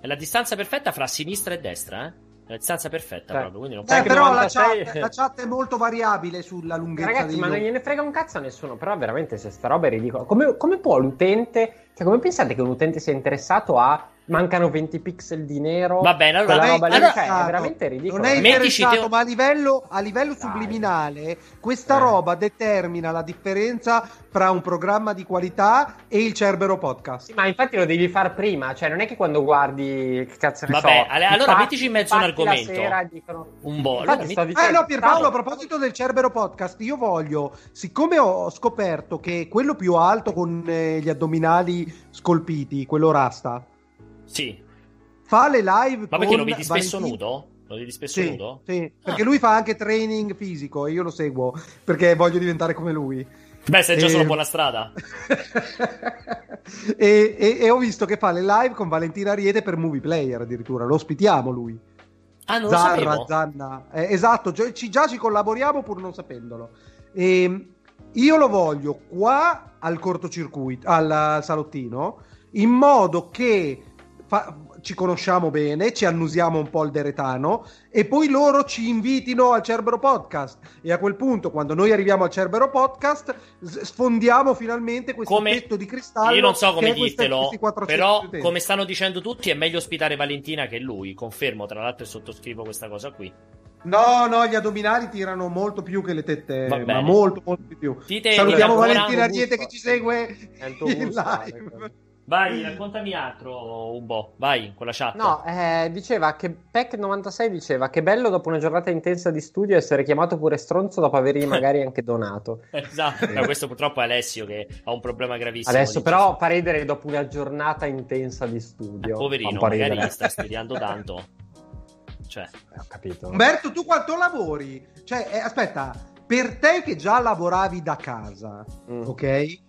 È la distanza perfetta fra sinistra e destra, eh? La distanza perfetta eh. proprio. Quindi non eh, però 96... la, chat, la, chat, è molto variabile sulla lunghezza Ragazzi, ma non gliene frega un cazzo a nessuno. Però veramente se sta roba è ridicola. Come, come può l'utente... Cioè, come pensate che un utente sia interessato a mancano 20 pixel di nero. Va bene, allora, quella roba lì, allora, cioè, è veramente ridicolo. Non è interessato, ma a livello, a livello subliminale, questa eh. roba determina la differenza fra un programma di qualità e il Cerbero Podcast. Sì, ma infatti lo devi fare prima, cioè non è che quando guardi che cazzo ne Vabbè, so, allora mettici in mezzo un argomento. Dicono... Un po'. Allora, mi... Eh no, Pierpaolo, a proposito del Cerbero Podcast, io voglio, siccome ho scoperto che quello più alto con eh, gli addominali scolpiti, quello rasta, sì. Fa le live Ma perché lo vedi spesso Valentin... nudo? Lo vedi spesso sì, nudo? Sì, perché ah. lui fa anche training fisico e io lo seguo perché voglio diventare come lui. Beh, sei già e... sulla buona strada. <laughs> e, e, e, ho visto che fa le live con Valentina Ariete per Movie Player addirittura. Lo ospitiamo lui. Ah, non Zarra, lo Zanna. Eh, esatto, ci, già ci collaboriamo pur non sapendolo. E io lo voglio qua al cortocircuito, al salottino, in modo che fa, ci conosciamo bene, ci annusiamo un po' il deretano e poi loro ci invitino al Cerbero Podcast. E a quel punto quando noi arriviamo al Cerbero Podcast sfondiamo finalmente questo come... tetto di cristallo io non so come dirtelo però come stanno dicendo tutti è meglio ospitare Valentina che lui confermo tra l'altro e sottoscrivo questa cosa qui. No, no, gli addominali tirano molto più che le tette, ma molto, molto di più. Dite Salutiamo Valentina Ariete che ci segue in live. Vai, raccontami altro un po', vai con la chat. No, eh, diceva che Peck96 diceva che bello dopo una giornata intensa di studio essere chiamato pure stronzo dopo avergli <laughs> magari anche donato. esatto, no, questo purtroppo è Alessio che ha un problema gravissimo. Adesso però fa ridere dopo una giornata intensa di studio. Eh, poverino, magari sta studiando tanto. Cioè, eh, ho capito. Umberto, tu quanto lavori? Cioè, eh, aspetta, per te che già lavoravi da casa, mm. ok?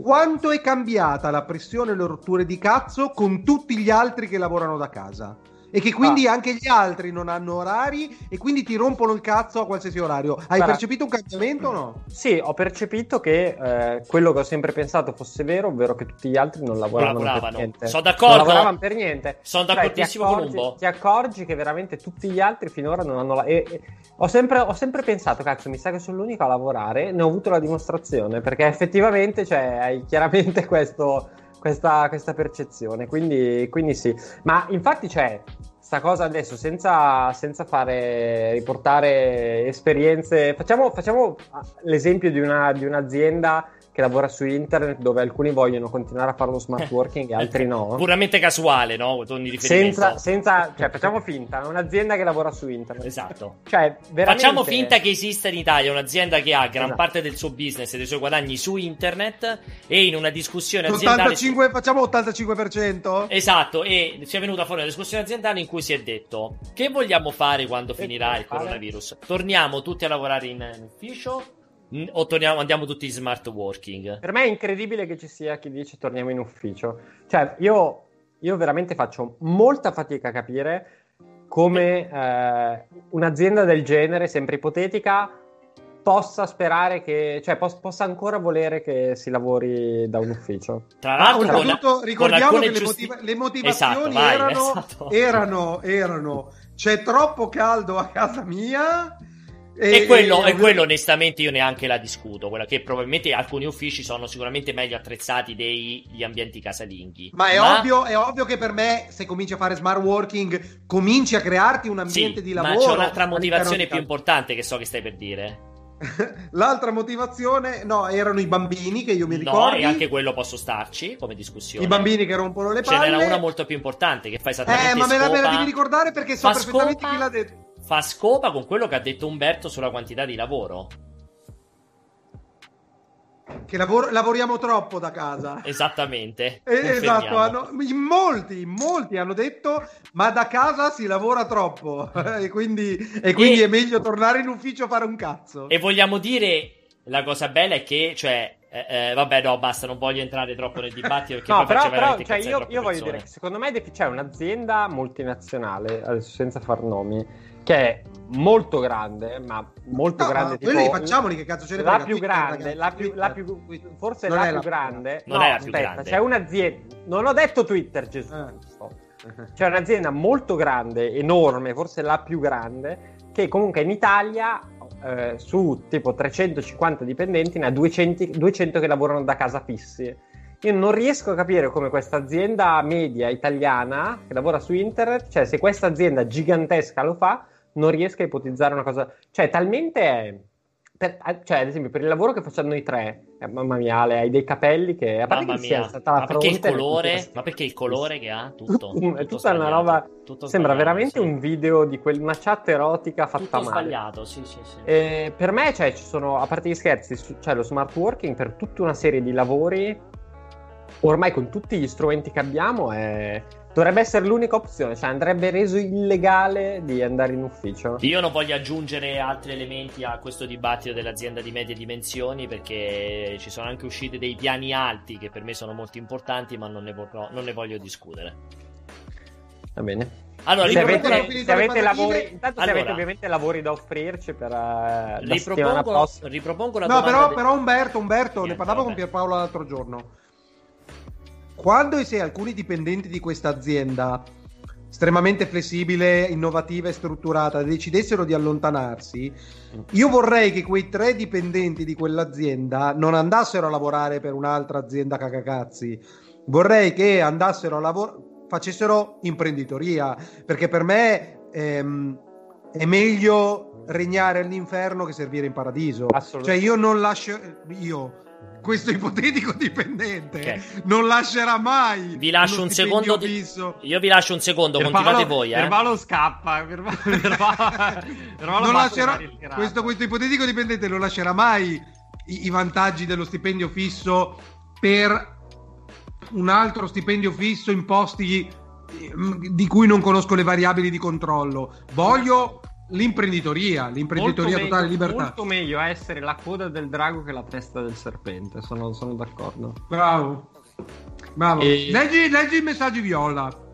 Quanto è cambiata la pressione e le rotture di cazzo con tutti gli altri che lavorano da casa e che quindi ah. anche gli altri non hanno orari e quindi ti rompono il cazzo a qualsiasi orario. Hai Guarda, percepito un cambiamento o no? Sì, ho percepito che eh, quello che ho sempre pensato fosse vero, ovvero che tutti gli altri non lavoravano, non per niente. Sono d'accordo. Non lavoravano per niente. Sono cioè, d'accordissimo ti accorgi, con Umbo. Ti accorgi che veramente tutti gli altri finora non hanno la... E, e, ho, sempre, ho sempre pensato, cazzo, mi sa che sono l'unico a lavorare, ne ho avuto la dimostrazione, perché effettivamente cioè, hai chiaramente <laughs> questo questa, questa percezione. Quindi, quindi, sì. Ma infatti c'è sta cosa adesso senza, senza fare riportare esperienze. Facciamo, facciamo l'esempio di, una, di un'azienda che lavora su internet dove alcuni vogliono continuare a fare lo smart working e <laughs> altri no. Puramente casuale, no? Senza, senza, cioè, facciamo finta, è un'azienda che lavora su internet. Esatto. Cioè, veramente... Facciamo finta che esista in Italia un'azienda che ha gran esatto. parte del suo business e dei suoi guadagni su internet e in una discussione aziendale... 85, facciamo 85%? Esatto, e ci è venuta fuori una discussione aziendale in cui si è detto che vogliamo fare quando finirà il coronavirus? Torniamo tutti a lavorare in, in ufficio? O torniamo, andiamo tutti in smart working? Per me è incredibile che ci sia chi dice torniamo in ufficio. Cioè, io, io veramente faccio molta fatica a capire come eh, un'azienda del genere, sempre ipotetica, possa sperare che, cioè, pos- possa ancora volere che si lavori da un ufficio. Tra l'altro, ah, con, ricordiamo che giusti... le, motiva- le, motivazioni esatto, vai, erano, esatto. erano, erano, c'è troppo caldo a casa mia e, quello, e, e quello, onestamente, io neanche la discuto. Quella che probabilmente alcuni uffici sono sicuramente meglio attrezzati degli ambienti casalinghi. Ma, è, ma... Ovvio, è, Ovvio, che per me, se cominci a fare smart working, cominci a crearti un ambiente sì, di lavoro. Ma c'è un'altra motivazione più importante che so che stai per dire. <laughs> L'altra motivazione, no, erano i bambini che io mi ricordo. No, e anche quello posso starci come discussione. I bambini che rompono le palle. Ce n'era una molto più importante che fa esattamente Eh, ma me la, me la devi ricordare perché so perfettamente scopa, chi l'ha detto fa scopa con quello che ha detto Umberto sulla quantità di lavoro. Che lavor- lavoriamo troppo da casa. Esattamente. Eh, esatto, hanno, in molti, in molti hanno detto ma da casa si lavora troppo <laughs> e quindi, e quindi e... è meglio tornare in ufficio a fare un cazzo. E vogliamo dire, la cosa bella è che, cioè, eh, eh, vabbè, no, basta, non voglio entrare troppo nel dibattito. no, però, però cioè, io, io voglio dire che secondo me c'è un'azienda multinazionale, adesso senza far nomi, che è molto grande, ma molto no, grande. Tipo, quelli facciamoli che cazzo ce ne La più grande, la più, la più, forse non la, più grande. Non no, è la più aspetta, grande. C'è un'azienda. Non ho detto Twitter, Gesù. Eh. C'è un'azienda molto grande, enorme, forse la più grande, che comunque in Italia eh, su tipo 350 dipendenti ne ha 200, 200 che lavorano da casa fissi. Io non riesco a capire come questa azienda media italiana che lavora su internet, cioè se questa azienda gigantesca lo fa, non riesco a ipotizzare una cosa, cioè talmente per, cioè, ad esempio, per il lavoro che facciamo noi tre, eh, mamma mia, Ale, hai dei capelli che a parte mamma che mia. stata la ma perché il colore, ma perché il colore che ha tutto, <laughs> tutto è tutta una roba sembra veramente sì. un video di quel, una chat erotica fatta tutto male. sbagliato, sì, sì, sì. E per me, cioè, ci sono a parte gli scherzi, c'è lo smart working per tutta una serie di lavori ormai con tutti gli strumenti che abbiamo è Dovrebbe essere l'unica opzione, cioè andrebbe reso illegale di andare in ufficio. Io non voglio aggiungere altri elementi a questo dibattito dell'azienda di medie dimensioni perché ci sono anche usciti dei piani alti che per me sono molto importanti, ma non ne, vorrò, non ne voglio discutere. Va bene. Allora, se avete, se avete lavori, intanto allora, se avete ovviamente lavori da offrirci per uh, ripropongo, ripropongo la no, però, de... però Umberto, Umberto Niente, ne parlavo vabbè. con Pierpaolo l'altro giorno quando sei alcuni dipendenti di questa azienda estremamente flessibile, innovativa e strutturata decidessero di allontanarsi, io vorrei che quei tre dipendenti di quell'azienda non andassero a lavorare per un'altra azienda cacacazzi. Vorrei che andassero a lavorare, facessero imprenditoria, perché per me ehm, è meglio regnare all'inferno che servire in paradiso. Cioè io non lascio io questo ipotetico dipendente okay. non lascerà mai. Vi lascio un secondo. Di... Io vi lascio un secondo, Ervalo, continuate voi. Eh. Ervalo scappa. Ervalo, <laughs> Ervalo, lascerà, questo, questo, ipotetico dipendente non lascerà mai i, i vantaggi dello stipendio fisso per un altro stipendio fisso in posti mm, di cui non conosco le variabili di controllo. Voglio L'imprenditoria, l'imprenditoria molto totale meglio, libertà. Molto meglio essere la coda del drago che la testa del serpente, sono, sono d'accordo. Bravo. Bravo. E... Leggi, leggi i messaggi viola.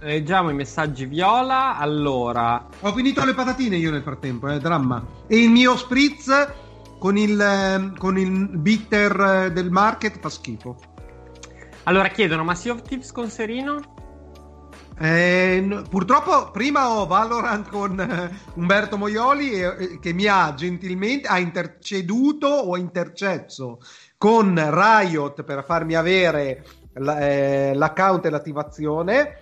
Leggiamo i messaggi viola. Allora, ho finito le patatine io nel frattempo, è eh, dramma. E il mio spritz con il, ehm, con il bitter eh, del market fa schifo. Allora chiedono, ma Sea of Tips con Serino? Eh, purtroppo prima ho Valorant con eh, Umberto Moioli eh, che mi ha gentilmente ha interceduto o intercesso con Riot per farmi avere la, eh, l'account e l'attivazione.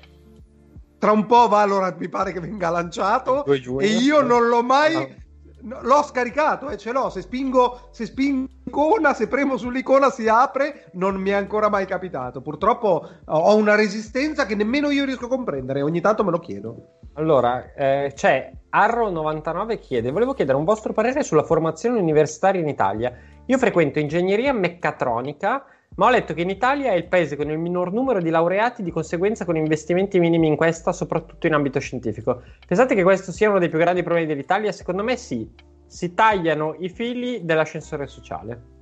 Tra un po' Valorant mi pare che venga lanciato e io non l'ho mai L'ho scaricato, eh, ce l'ho. Se spingo, se spingo se premo sull'icona si apre. Non mi è ancora mai capitato. Purtroppo ho una resistenza che nemmeno io riesco a comprendere. Ogni tanto me lo chiedo. Allora, eh, c'è Arro99 chiede: Volevo chiedere un vostro parere sulla formazione universitaria in Italia. Io frequento ingegneria meccatronica ma ho letto che in Italia è il paese con il minor numero di laureati, di conseguenza con investimenti minimi in questa, soprattutto in ambito scientifico. Pensate che questo sia uno dei più grandi problemi dell'Italia? Secondo me sì. Si tagliano i fili dell'ascensore sociale.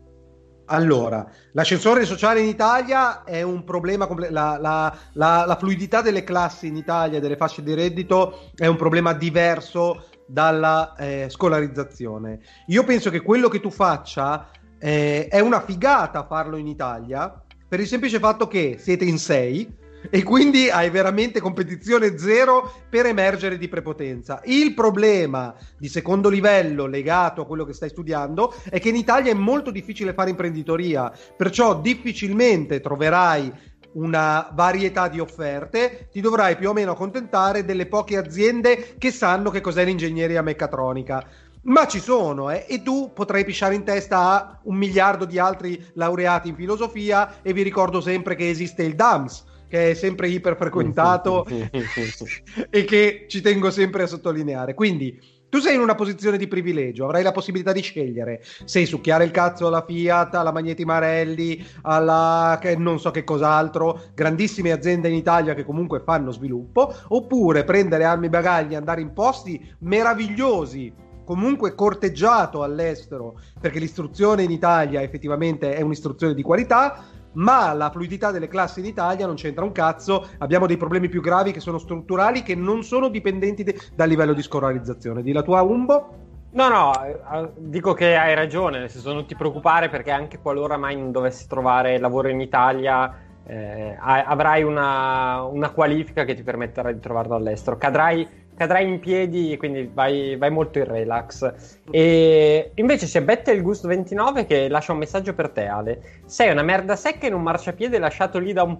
Allora, l'ascensore sociale in Italia è un problema, la, la, la, la, fluidità delle classi in Italia, delle fasce di reddito, è un problema diverso dalla eh, scolarizzazione. Io penso che quello che tu faccia eh, è una figata farlo in Italia per il semplice fatto che siete in sei e quindi hai veramente competizione zero per emergere di prepotenza. Il problema di secondo livello legato a quello che stai studiando è che in Italia è molto difficile fare imprenditoria, perciò difficilmente troverai una varietà di offerte, ti dovrai più o meno accontentare delle poche aziende che sanno che cos'è l'ingegneria meccatronica ma ci sono eh? e tu potrai pisciare in testa a un miliardo di altri laureati in filosofia e vi ricordo sempre che esiste il DAMS che è sempre iper frequentato <laughs> <laughs> e che ci tengo sempre a sottolineare. Quindi tu sei in una posizione di privilegio, avrai la possibilità di scegliere. Se succhiare il cazzo alla Fiat, alla Magneti Marelli, alla che non so che cos'altro, grandissime aziende in Italia che comunque fanno sviluppo, oppure prendere armi e bagagli e andare in posti meravigliosi comunque corteggiato all'estero, perché l'istruzione in Italia effettivamente è un'istruzione di qualità, ma la fluidità delle classi in Italia non c'entra un cazzo, abbiamo dei problemi più gravi che sono strutturali, che non sono dipendenti de- dal livello di scolarizzazione. Di la tua Umbo? No, no, eh, dico che hai ragione, nel senso non ti preoccupare perché anche qualora mai non dovessi trovare lavoro in Italia eh, avrai una, una, qualifica che ti permetterà di trovarlo all'estero. Cadrai cadrai in piedi, quindi vai, vai, molto in relax. E invece c'è Bettel Gust 29 che lascia un messaggio per te, Ale. Sei una merda secca in un marciapiede lasciato lì da un.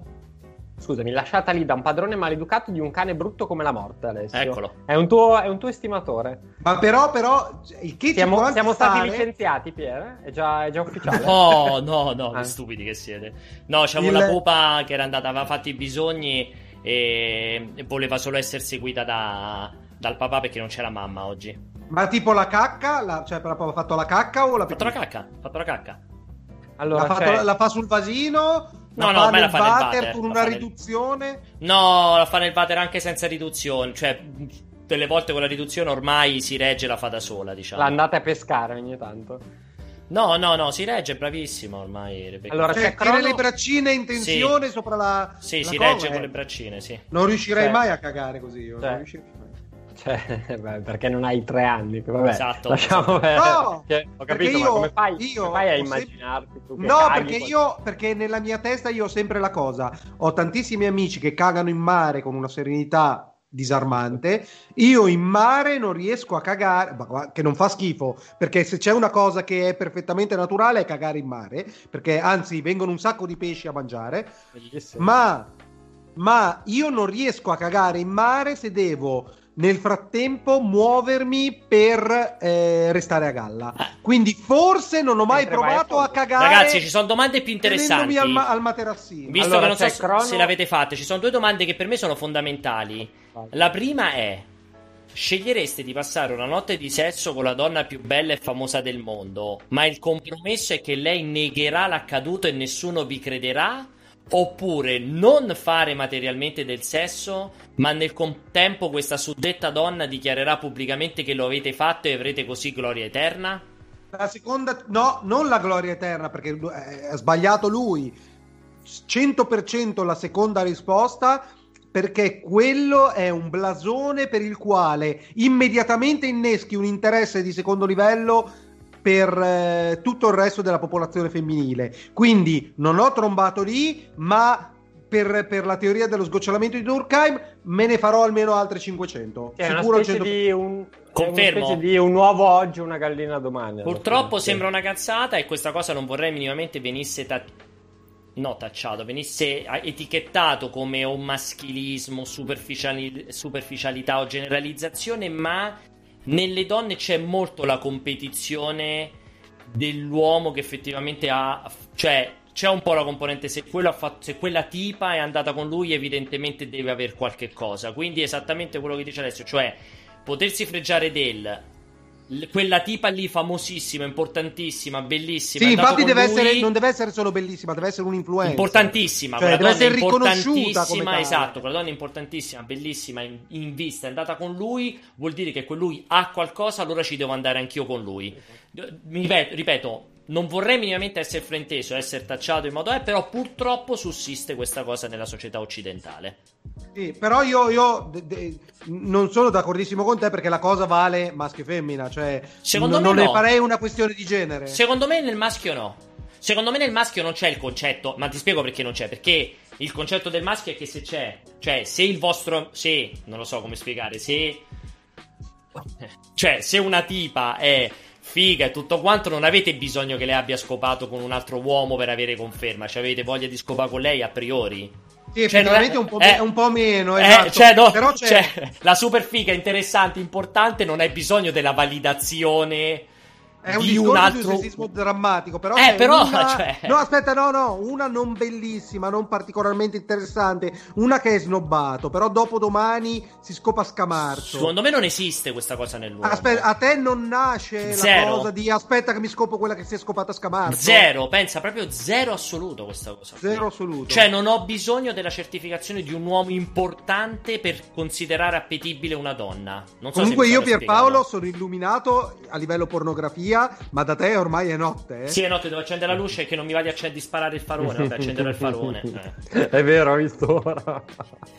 Scusami, lasciata lì da un padrone maleducato di un cane brutto come la morte, Alessio. Eccolo. È un tuo, è un tuo estimatore. Ma però, però, il che siamo, siamo stati licenziati, Pier? È già, è già ufficiale. No, no, no, che ah. stupidi che siete. No, c'avevo il... la pupa che era andata, aveva fatto i bisogni e voleva solo essere seguita da, dal papà perché non c'era mamma oggi. Ma tipo la cacca? La, cioè, ha fatto la cacca o la Ha fatto la cacca, ha fatto la cacca. Allora, la, fatto, la, fa sul vasino? No, no, me la fa nel water con una riduzione? No, la fa nel water anche senza riduzione, cioè delle volte con la riduzione ormai si regge e la fa da sola, diciamo. L'andate a pescare ogni tanto. No, no, no, si regge, bravissimo ormai. Rebecca. Allora, cioè, Crono... le braccine in tensione sì. sopra la. Sì, la si cosa, regge eh. con le braccine, sì. Non riuscirei cioè... mai a cagare così. Io. Cioè... Non riuscirei mai. Cioè, <laughs> beh, perché non hai tre anni? Vabbè, esatto. Lasciamo no, cioè, ho capito, io, ma come fai, io come fai a immaginarti tu No, perché io, perché nella mia testa io ho sempre la cosa. Ho tantissimi amici che cagano in mare con una serenità disarmante. Io in mare non riesco a cagare, che non fa schifo, perché se c'è una cosa che è perfettamente naturale è cagare in mare, perché anzi vengono un sacco di pesci a mangiare, ma, ma io non riesco a cagare in mare se devo nel frattempo muovermi per eh, restare a galla. Ah. Quindi forse non ho mai Mentre provato a cagare. Ragazzi, ci sono domande più interessanti. Al, ma- al materassino. Visto allora, che non so crono... se l'avete fatte, ci sono due domande che per me sono fondamentali. La prima è: scegliereste di passare una notte di sesso con la donna più bella e famosa del mondo, ma il compromesso è che lei negherà l'accaduto e nessuno vi crederà? Oppure non fare materialmente del sesso, ma nel contempo questa suddetta donna dichiarerà pubblicamente che lo avete fatto e avrete così gloria eterna? La seconda, no, non la gloria eterna perché eh, ha sbagliato lui. 100% la seconda risposta perché quello è un blasone per il quale immediatamente inneschi un interesse di secondo livello per eh, tutto il resto della popolazione femminile. Quindi non ho trombato lì, ma per, per, la teoria dello sgocciolamento di Durkheim me ne farò almeno altre 500. È Sicuro una specie 100... di un Confermo. Una di un uovo oggi, una gallina domani. Purtroppo sembra una cazzata e questa cosa non vorrei minimamente venisse ta- no, tacciato, venisse etichettato come un maschilismo, superficiali- superficialità o generalizzazione, ma nelle donne c'è molto la competizione dell'uomo che effettivamente ha. cioè, c'è un po' la componente se, fatto, se, quella tipa è andata con lui, evidentemente deve avere qualche cosa. Quindi, esattamente quello che dice Alessio, cioè potersi fregiare del quella tipa lì famosissima, importantissima, bellissima. Sì, infatti deve essere, non deve essere solo bellissima, deve essere un'influenza. Importantissima, cioè, deve essere riconosciuta come esatto, quella donna importantissima, bellissima, in, in, vista, è andata con lui, vuol dire che quel ha qualcosa, allora ci devo andare anch'io con lui. Mi ripeto, ripeto non vorrei minimamente essere frainteso, essere tacciato in modo è, però purtroppo sussiste questa cosa nella società occidentale. Sì, però io, io de, de, non sono d'accordissimo con te perché la cosa vale maschio e femmina, cioè Secondo n- me non no. ne farei una questione di genere. Secondo me nel maschio no. Secondo me nel maschio non c'è il concetto, ma ti spiego perché non c'è, perché il concetto del maschio è che se c'è, cioè se il vostro, se, non lo so come spiegare, se, cioè se una tipa è figa e tutto quanto, non avete bisogno che lei abbia scopato con un altro uomo per avere conferma, cioè avete voglia di scopare con lei a priori. Sì, cioè, effettivamente è, un, po è, un, po meno, è, esatto. cioè, no, però c'è... Cioè, la super figa interessante, importante, non hai bisogno della validazione. È un di un altro di sessismo drammatico, però Eh, però una... <laughs> cioè... No, aspetta, no, no, una non bellissima, non particolarmente interessante, una che è snobbato, però dopo domani si scopa scamarzo. Secondo me non esiste questa cosa nell'uomo. Aspetta, a te non nasce zero. la cosa di aspetta che mi scopo quella che si è scopata scamarzo. Zero, pensa proprio zero assoluto questa cosa. Zero assoluto. Cioè non ho bisogno della certificazione di un uomo importante per considerare appetibile una donna. Non so Comunque io Pierpaolo sono illuminato a livello pornografia, ma da te ormai è notte. Eh? Sì, è notte, devo accendere la luce che non mi va di, accend- di sparare il farone. Vabbè, accenderò il farone. Eh. È vero, ho visto ora.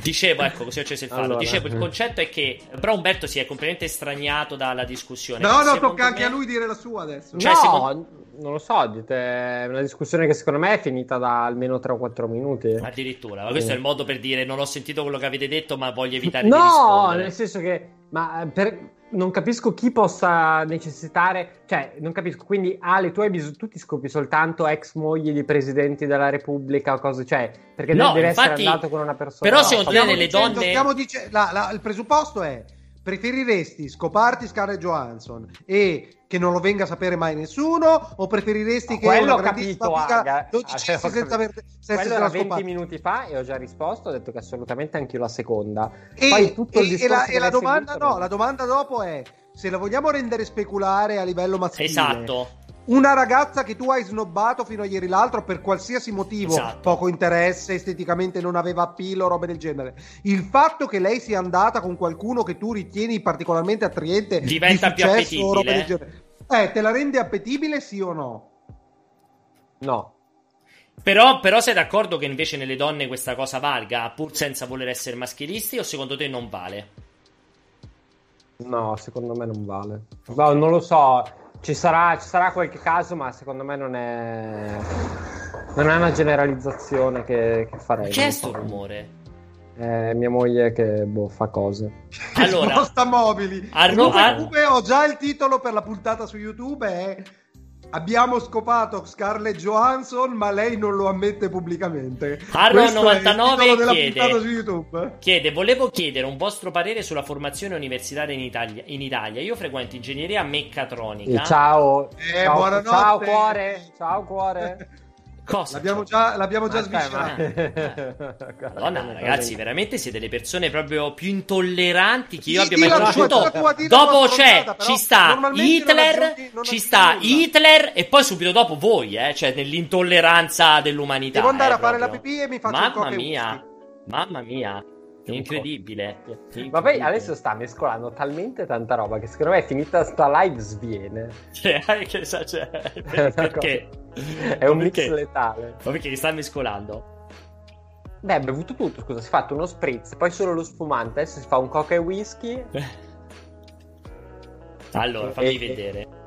Dicevo, ecco, così ho acceso il faro. Allora. Dicevo, il concetto è che però Umberto si è completamente estraniato dalla discussione. No, no, tocca anche a lui dire la sua adesso. Cioè, no, secondo... non lo so, dite, è una discussione che secondo me è finita da almeno 3 o 4 minuti. Addirittura, ma questo sì. è il modo per dire non ho sentito quello che avete detto, ma voglio evitare no, di rispondere. No, nel senso che ma per non capisco chi possa necessitare, cioè, non capisco. Quindi, Ale, tu hai bisogno, tu ti scopi soltanto ex mogli di presidenti della Repubblica o cose, cioè, perché no, devi infatti, essere andato con una persona. Però, secondo me, nelle dicendo, donne. Dice, la, la, il presupposto è preferiresti scoparti Scarlett Johansson e che non lo venga a sapere mai nessuno o preferiresti no, che quello ho capito Aga, lo dicessi cioè, senza aver quello era 20 minuti fa e ho già risposto ho detto che assolutamente anche io la seconda. E, Poi tutto il e, la, e la domanda no la domanda dopo è se la vogliamo rendere speculare a livello maschile esatto una ragazza che tu hai snobbato fino a ieri l'altro per qualsiasi motivo, esatto. poco interesse, esteticamente non aveva appeal o robe del genere. Il fatto che lei sia andata con qualcuno che tu ritieni particolarmente attraente diventa più appetibile. Eh, te la rende appetibile sì o no? No. Però, però, sei d'accordo che invece nelle donne questa cosa valga, pur senza voler essere maschilisti, o secondo te non vale? No, secondo me non vale. No, non lo so. Ci sarà, ci sarà, qualche caso, ma secondo me non è. Non è una generalizzazione che, che farei. Che è sto rumore? È mia moglie che boh, fa cose. Allora, <laughs> sposta mobili. Arno, Comunque, ar- ho già il titolo per la puntata su YouTube. È Abbiamo scopato Scarlett Johansson, ma lei non lo ammette pubblicamente. Arro99 chiede, chiede: Volevo chiedere un vostro parere sulla formazione universitaria in Italia. In Italia. Io frequento ingegneria meccatronica. Ciao, eh, ciao, ciao cuore. Ciao cuore. <laughs> Cosa? L'abbiamo già, l'abbiamo già sviscerato. <laughs> Madonna, ragazzi, veramente siete le persone proprio più intolleranti che io abbia mai conosciuto. Dopo c'è, ci sta Hitler, ci sta Hitler e poi subito dopo voi, eh, cioè nell'intolleranza dell'umanità. Devo andare eh, a fare la pipì e mi faccio Mamma mia. Mamma mia. Incredibile. Incredibile. Ma poi adesso sta mescolando talmente tanta roba che secondo me è finita sta live sviene. Cioè, <laughs> che sa, cioè, <laughs> perché? È un mix letale. Ma perché li sta mescolando? Beh, ha bevuto tutto, scusa, si è fatto uno spritz, poi solo lo spumante, adesso si fa un coca e whisky. <laughs> allora, fammi e... vedere.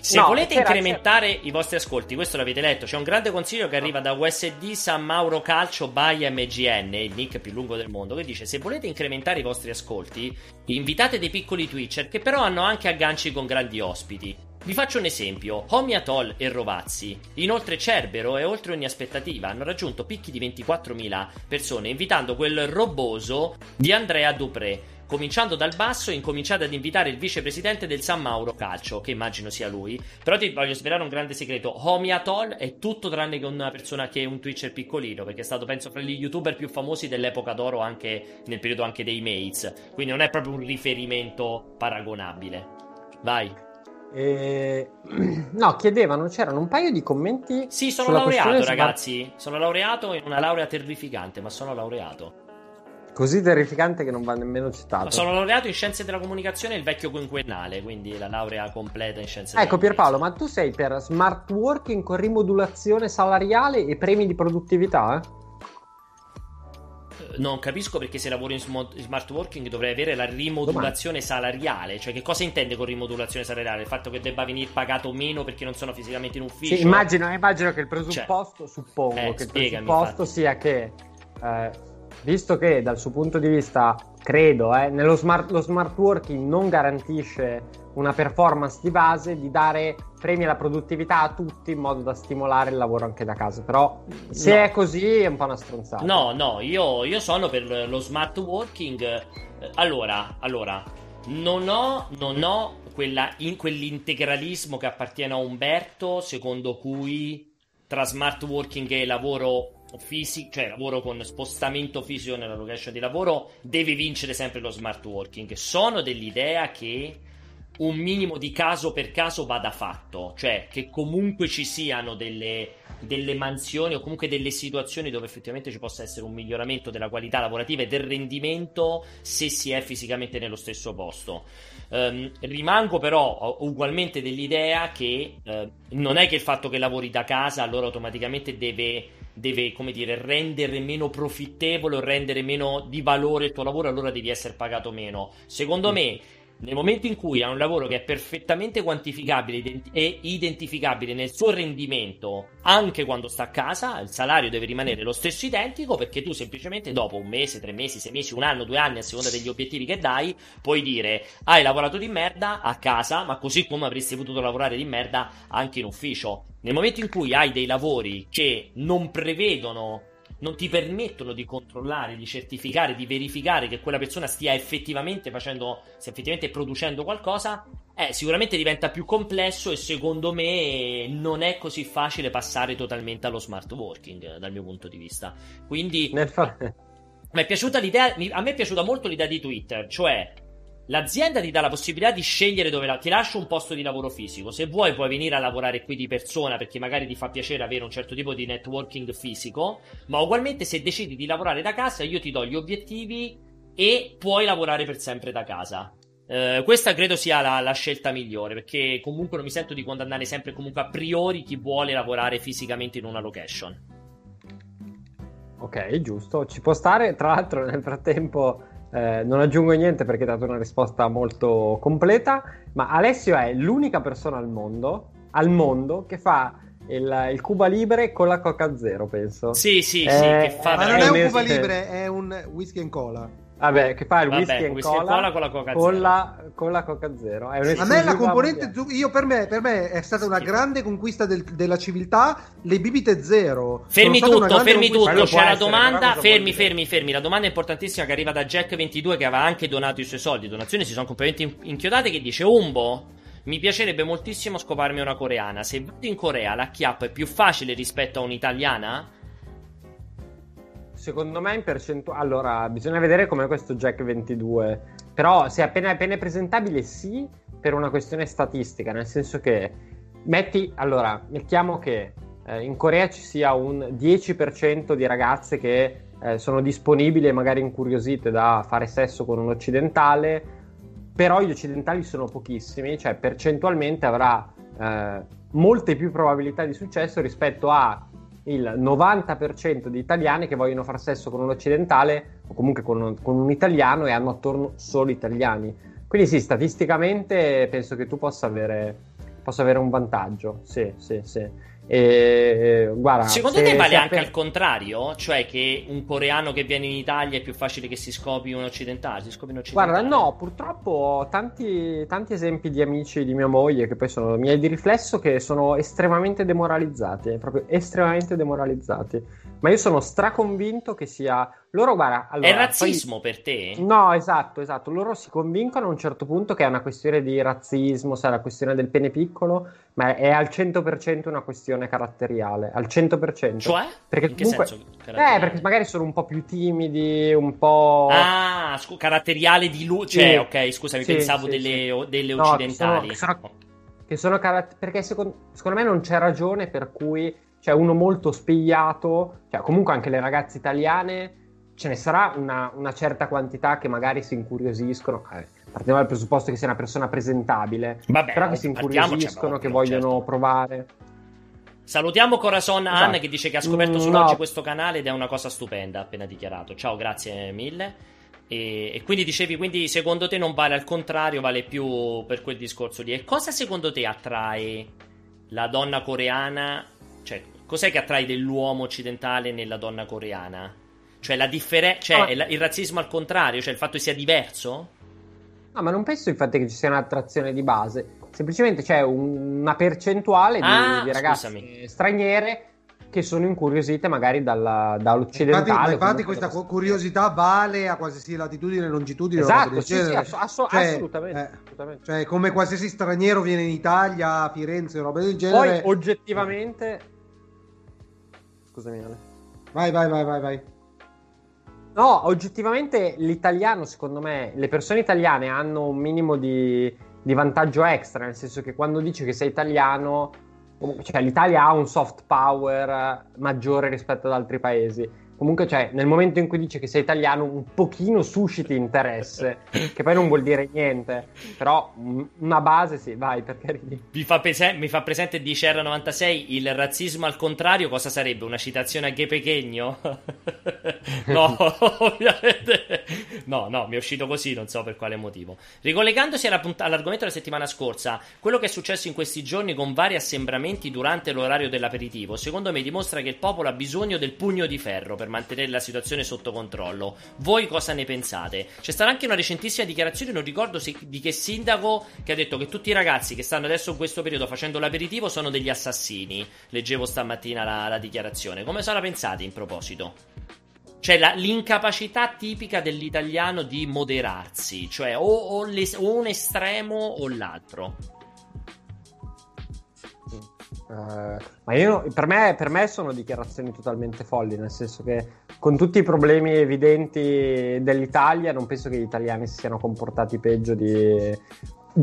Se no, volete incrementare c'era... i vostri ascolti, questo l'avete letto, c'è un grande consiglio che arriva da USD San Mauro Calcio by MGN, il nick più lungo del mondo, che dice se volete incrementare i vostri ascolti, invitate dei piccoli Twitcher che però hanno anche agganci con grandi ospiti. Vi faccio un esempio, Homi Atoll e Rovazzi, inoltre Cerbero e oltre ogni aspettativa hanno raggiunto picchi di 24.000 persone invitando quel roboso di Andrea Dupré cominciando dal basso, incominciate ad invitare il vicepresidente del San Mauro Calcio, che immagino sia lui. Però ti voglio svelare un grande segreto: Homi Atoll è tutto tranne che una persona che è un Twitcher piccolino, perché è stato, penso, fra gli youtuber più famosi dell'epoca d'oro anche nel periodo anche dei Mates. Quindi non è proprio un riferimento paragonabile. Vai. Eh, no, chiedevano, c'erano un paio di commenti. Sì, sono laureato, ragazzi. Sono laureato in una laurea terrificante, ma sono laureato. Così terrificante che non va nemmeno citato. Sono laureato in scienze della comunicazione il vecchio quinquennale, quindi la laurea completa in scienze ecco, della Pierpaolo, ma tu sei per smart working con rimodulazione salariale e premi di produttività? Eh, non capisco perché se lavoro in smart working dovrei avere la rimodulazione salariale. Cioè, che cosa intende con rimodulazione salariale? Il fatto che debba venire pagato meno perché non sono fisicamente in ufficio? Sì, immagino, immagino che il presupposto, cioè, suppongo eh, che il presupposto infatti. sia che eh, visto che dal suo punto di vista, credo, eh, nello smart, lo smart working non garantisce una performance di base, di dare premi alla produttività a tutti in modo da stimolare il lavoro anche da casa. Però se no. è così è un po' una stronzata. No, no, io, io sono per lo smart working. Allora, allora non ho, non ho quella, in quell'integralismo che appartiene a Umberto, secondo cui tra smart working e lavoro fisico, cioè lavoro con spostamento fisico nella location di lavoro, deve vincere sempre lo smart working. Sono dell'idea che un minimo di caso per caso vada fatto, cioè che comunque ci siano delle, delle, mansioni o comunque delle situazioni dove effettivamente ci possa essere un miglioramento della qualità lavorativa e del rendimento se si è fisicamente nello stesso posto. Um, rimango però ugualmente dell'idea che uh, non è che il fatto che lavori da casa allora automaticamente deve deve, come dire, rendere meno profittevole o rendere meno di valore il tuo lavoro, allora devi essere pagato meno. Secondo mm. me, nel momento in cui ha un lavoro che è perfettamente quantificabile e identificabile nel suo rendimento, anche quando sta a casa, il salario deve rimanere lo stesso identico perché tu semplicemente dopo un mese, tre mesi, sei mesi, un anno, due anni, a seconda degli obiettivi che dai, puoi dire hai lavorato di merda a casa, ma così come avresti potuto lavorare di merda anche in ufficio. Nel momento in cui hai dei lavori che non prevedono non ti permettono di controllare, di certificare, di verificare che quella persona stia effettivamente facendo, stia effettivamente producendo qualcosa, eh, sicuramente diventa più complesso e secondo me non è così facile passare totalmente allo smart working dal mio punto di vista. Quindi... Nel fa- mi è piaciuta l'idea, a me è piaciuta molto l'idea di Twitter, cioè L'azienda ti dà la possibilità di scegliere dove la... ti lascio un posto di lavoro fisico. Se vuoi puoi venire a lavorare qui di persona perché magari ti fa piacere avere un certo tipo di networking fisico, ma ugualmente se decidi di lavorare da casa io ti do gli obiettivi e puoi lavorare per sempre da casa. Uh, questa credo sia la, la, scelta migliore perché comunque non mi sento di condannare sempre comunque a priori chi vuole lavorare fisicamente in una location. Ok, giusto, ci può stare. Tra l'altro nel frattempo eh, non aggiungo niente perché hai dato una risposta molto completa, ma Alessio è l'unica persona al mondo, al mondo che fa il, il, Cuba Libre con la Coca Zero, penso. Sì, sì, eh, sì, che fa Ma non è un Cuba Libre, è un whisky and cola. Vabbè, che fa il whisky, Vabbè, whisky cola cola con la Coca con Zero. La, con la Coca Zero. È a me la componente zu- io per me, per me, è stata una sì. grande conquista del, della civiltà. Le bibite zero. Fermi tutto, fermi tutto. C'è la domanda. Fermi, fermi, fermi. La domanda importantissima che arriva da Jack22 che aveva anche donato i suoi soldi. Donazioni si sono completamente inchiodate. Che dice: Umbo. Mi piacerebbe moltissimo scoparmi una coreana. Se vado in Corea, la chiappa è più facile rispetto a un'italiana? Secondo me in percentuale. Allora, bisogna vedere come questo Jack 22. Però se appena, appena è presentabile, sì, per una questione statistica, nel senso che metti. Allora, mettiamo che eh, in Corea ci sia un 10% di ragazze che eh, sono disponibili e magari incuriosite da fare sesso con un occidentale, però gli occidentali sono pochissimi, cioè percentualmente avrà eh, molte più probabilità di successo rispetto a il 90% di italiani che vogliono far sesso con un occidentale o comunque con un, con un italiano e hanno attorno solo italiani. Quindi sì, statisticamente penso che tu possa avere, possa avere un vantaggio. Sì, sì, sì. E, guarda, Secondo se, te vale anche al contrario? Cioè che un coreano che viene in Italia è più facile che si scopi un occidentale? Si scopi un occidentale? Guarda, no, purtroppo ho tanti, tanti esempi di amici di mia moglie che poi sono miei di riflesso che sono estremamente demoralizzati, proprio estremamente demoralizzati. Ma io sono straconvinto che sia loro, guarda, allora, è razzismo poi... per te? No, esatto, esatto. Loro si convincono a un certo punto che è una questione di razzismo, sai, la questione del pene piccolo, ma è al 100% una questione caratteriale. Al 100%. Cioè? Perché In comunque... Eh, perché magari sono un po' più timidi, un po'. Ah, scu- caratteriale di lui. Cioè, sì. ok, scusami, sì, pensavo sì, delle, delle no, occidentali. Che sono, sono, Perché secondo, secondo me non c'è ragione per cui. Cioè, uno molto spigliato, cioè, comunque anche le ragazze italiane ce ne sarà una, una certa quantità che magari si incuriosiscono. Eh, partiamo dal presupposto che sia una persona presentabile, Vabbè, però che si incuriosiscono, che vogliono certo. provare. Salutiamo Corazon esatto. Anne che dice che ha scoperto mm, no. questo canale ed è una cosa stupenda, appena dichiarato. Ciao, grazie mille. E, e, quindi dicevi, quindi secondo te non vale al contrario, vale più per quel discorso lì. E cosa secondo te attrae la donna coreana? Cioè, cos'è che attrae dell'uomo occidentale nella donna coreana? Cioè, la differenza, cioè ah, il razzismo al contrario, cioè il fatto che sia diverso? No, ma non penso infatti che ci sia un'attrazione di base. Semplicemente c'è un, una percentuale di, ah, di ragazze scusami. straniere che sono incuriosite magari dalla, dall'occidentale. Infatti, infatti questa curiosità vale a qualsiasi latitudine e longitudine. Esatto, sì, sì, ass- ass- cioè, assolutamente, eh, assolutamente, Cioè, come qualsiasi straniero viene in Italia, a Firenze, roba del genere. Poi, oggettivamente... Scusami, Ale. Vai, vai, vai, vai, vai. No, oggettivamente l'italiano, secondo me, le persone italiane hanno un minimo di, di vantaggio extra, nel senso che quando dici che sei italiano cioè, l'Italia ha un soft power maggiore rispetto ad altri paesi. Comunque, cioè, nel momento in cui dice che sei italiano, un pochino susciti interesse, che poi non vuol dire niente, però una base sì, vai, perché ridi. Mi fa, pese- mi fa presente di CR96 il razzismo al contrario, cosa sarebbe? Una citazione a Ghe Pechegno? <laughs> no, <laughs> ovviamente. No, no, mi è uscito così, non so per quale motivo. Ricollegandosi punt- all'argomento della settimana scorsa, quello che è successo in questi giorni con vari assembramenti durante l'orario dell'aperitivo, secondo me dimostra che il popolo ha bisogno del pugno di ferro per mantenere la situazione sotto controllo. Voi cosa ne pensate? C'è stata anche una recentissima dichiarazione, non ricordo se, di che sindaco, che ha detto che tutti i ragazzi che stanno adesso in questo periodo facendo l'aperitivo sono degli assassini. Leggevo stamattina la, la dichiarazione. Come la pensate in proposito? Cioè la, l'incapacità tipica dell'italiano di moderarsi, cioè o, o, le, o un estremo o l'altro. Uh, ma io, per me, per me, sono dichiarazioni totalmente folli, nel senso che con tutti i problemi evidenti dell'Italia non penso che gli italiani si siano comportati peggio di...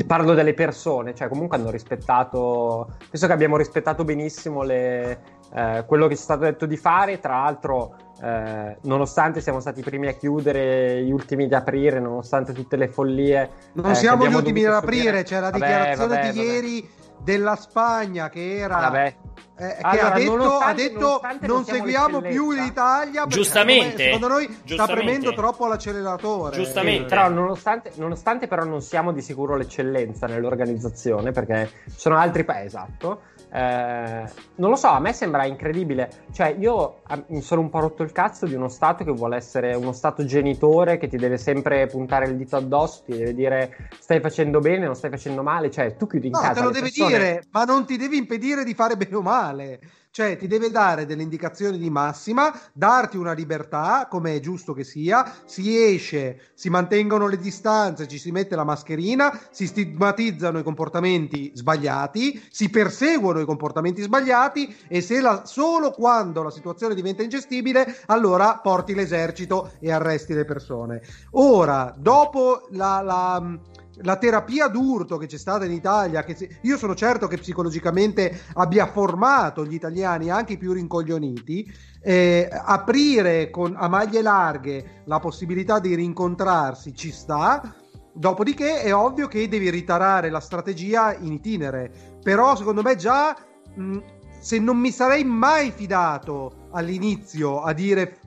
Parlo delle persone, cioè comunque hanno rispettato, penso che abbiamo rispettato benissimo le, eh, quello che ci è stato detto di fare, tra l'altro eh, nonostante siamo stati i primi a chiudere, gli ultimi ad aprire, nonostante tutte le follie. Non eh, siamo gli ultimi ad aprire, c'è la dichiarazione vabbè, vabbè, di vabbè. ieri della Spagna che era Vabbè. Eh, che allora, ha detto, ha detto non seguiamo più l'Italia giustamente. secondo noi giustamente. sta premendo troppo l'acceleratore. Giustamente. Sì, però nonostante, nonostante, però non siamo di sicuro l'eccellenza nell'organizzazione perché ci sono altri paesi esatto eh, non lo so, a me sembra incredibile. Cioè, io mi sono un po' rotto il cazzo di uno Stato che vuole essere uno Stato genitore, che ti deve sempre puntare il dito addosso, ti deve dire stai facendo bene, non stai facendo male. Cioè, tu chiudi in no, casa. te lo devi persone... dire, ma non ti devi impedire di fare bene o male. Cioè, ti deve dare delle indicazioni di massima, darti una libertà, come è giusto che sia. Si esce, si mantengono le distanze, ci si mette la mascherina, si stigmatizzano i comportamenti sbagliati, si perseguono i comportamenti sbagliati e se la, solo quando la situazione diventa ingestibile, allora porti l'esercito e arresti le persone. Ora, dopo la, la la terapia d'urto che c'è stata in Italia, che io sono certo che psicologicamente abbia formato gli italiani, anche i più rincoglioniti, eh, aprire con, a maglie larghe la possibilità di rincontrarsi ci sta. Dopodiché è ovvio che devi ritarare la strategia in itinere. Però secondo me già mh, se non mi sarei mai fidato all'inizio a dire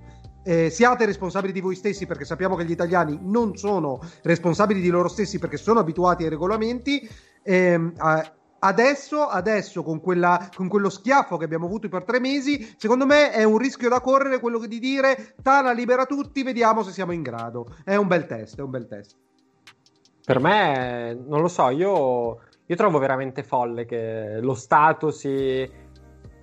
eh, siate responsabili di voi stessi perché sappiamo che gli italiani non sono responsabili di loro stessi perché sono abituati ai regolamenti. Eh, adesso, adesso con, quella, con, quello schiaffo che abbiamo avuto per tre mesi, secondo me è un rischio da correre quello di dire Tana libera tutti, vediamo se siamo in grado. È un bel test, è un bel test. Per me, non lo so, io, io trovo veramente folle che lo Stato si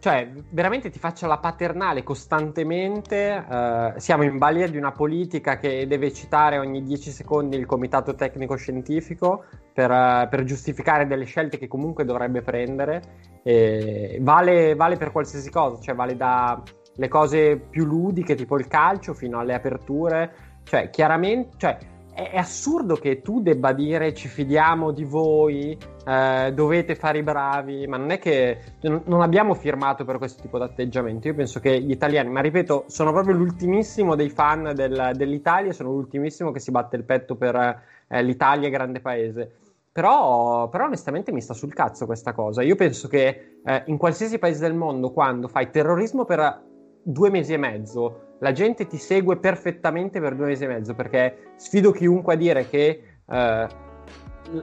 cioè, veramente ti faccia la paternale costantemente. Eh, siamo in balia di una politica che deve citare ogni 10 secondi il comitato tecnico scientifico per, uh, per giustificare delle scelte che comunque dovrebbe prendere. E vale, vale per qualsiasi cosa, cioè vale dalle cose più ludiche, tipo il calcio, fino alle aperture. Cioè, chiaramente. Cioè, è, è assurdo che tu debba dire ci fidiamo di voi, eh, dovete fare i bravi, ma non è che non abbiamo firmato per questo tipo di atteggiamento. Io penso che gli italiani, ma ripeto, sono proprio l'ultimissimo dei fan del, dell'Italia, sono l'ultimissimo che si batte il petto per eh, l'Italia, grande paese. Però, però, onestamente mi sta sul cazzo questa cosa. Io penso che eh, in qualsiasi paese del mondo, quando fai terrorismo per due mesi e mezzo, la gente ti segue perfettamente per due mesi e mezzo, perché sfido chiunque a dire che eh,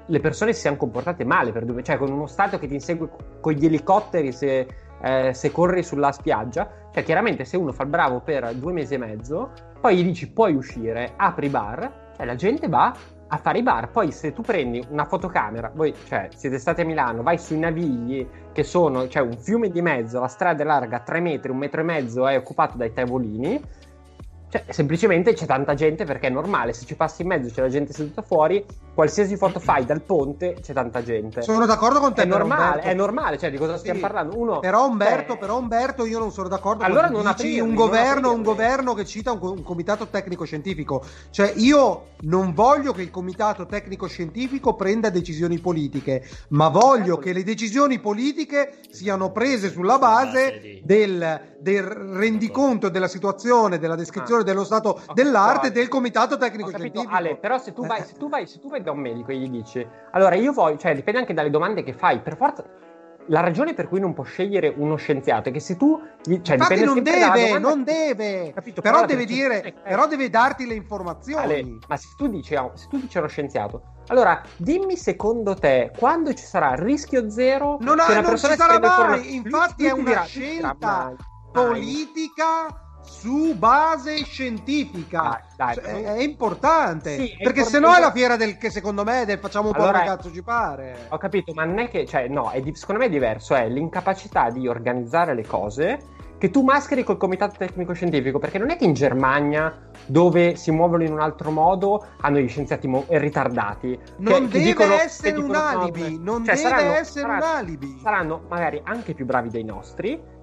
le persone si siano comportate male per due mesi, cioè con uno Stato che ti insegue con gli elicotteri se, eh, se corri sulla spiaggia, cioè chiaramente se uno fa il bravo per due mesi e mezzo, poi gli dici puoi uscire, apri bar, cioè la gente va a fare i bar. Poi se tu prendi una fotocamera, voi cioè, siete stati a Milano, vai sui navigli che sono, cioè un fiume di mezzo, la strada è larga 3 metri, un metro e mezzo è occupato dai tavolini cioè, semplicemente c'è tanta gente perché è normale, se ci passi in mezzo c'è la gente seduta fuori, qualsiasi foto fai dal ponte c'è tanta gente. Sono d'accordo con te. È normale, è normale, cioè di cosa stiamo sì, parlando? Uno, però Umberto, eh, però Umberto io non sono d'accordo allora non dici un governo, un governo che cita un, un comitato tecnico scientifico. Cioè io non voglio che il comitato tecnico scientifico prenda decisioni politiche, ma voglio che le decisioni politiche siano prese sulla base del, del rendiconto della situazione, della descrizione dello stato dell'arte del comitato tecnico scientifico. Ale, però se tu, vai, se, tu vai, se tu vai da un medico e gli dici, allora io voglio, cioè dipende anche dalle domande che fai, per forza la ragione per cui non può scegliere uno scienziato è che se tu gli, cioè, Infatti non deve, non deve, capito? però, però deve dire, eh, però deve darti le informazioni. Ale, ma se tu dici, se tu dici uno scienziato, allora dimmi secondo te quando ci sarà rischio zero? Non, ha, non ci sarà mai, infatti è una dirà, scelta politica su base scientifica. Ah, dai, cioè, è, importante. Sì, perché se no è la fiera del che secondo me del facciamo un allora, po' come cazzo ci pare. Ho capito, ma non è che, cioè, no, è di, secondo me è diverso. È l'incapacità di organizzare le cose che tu mascheri col comitato tecnico scientifico. Perché non è che in Germania, dove si muovono in un altro modo, hanno gli scienziati mo- ritardati. Non che, deve dicono, essere un alibi. Non cioè, deve saranno, essere saranno, un alibi. Saranno magari anche più bravi dei nostri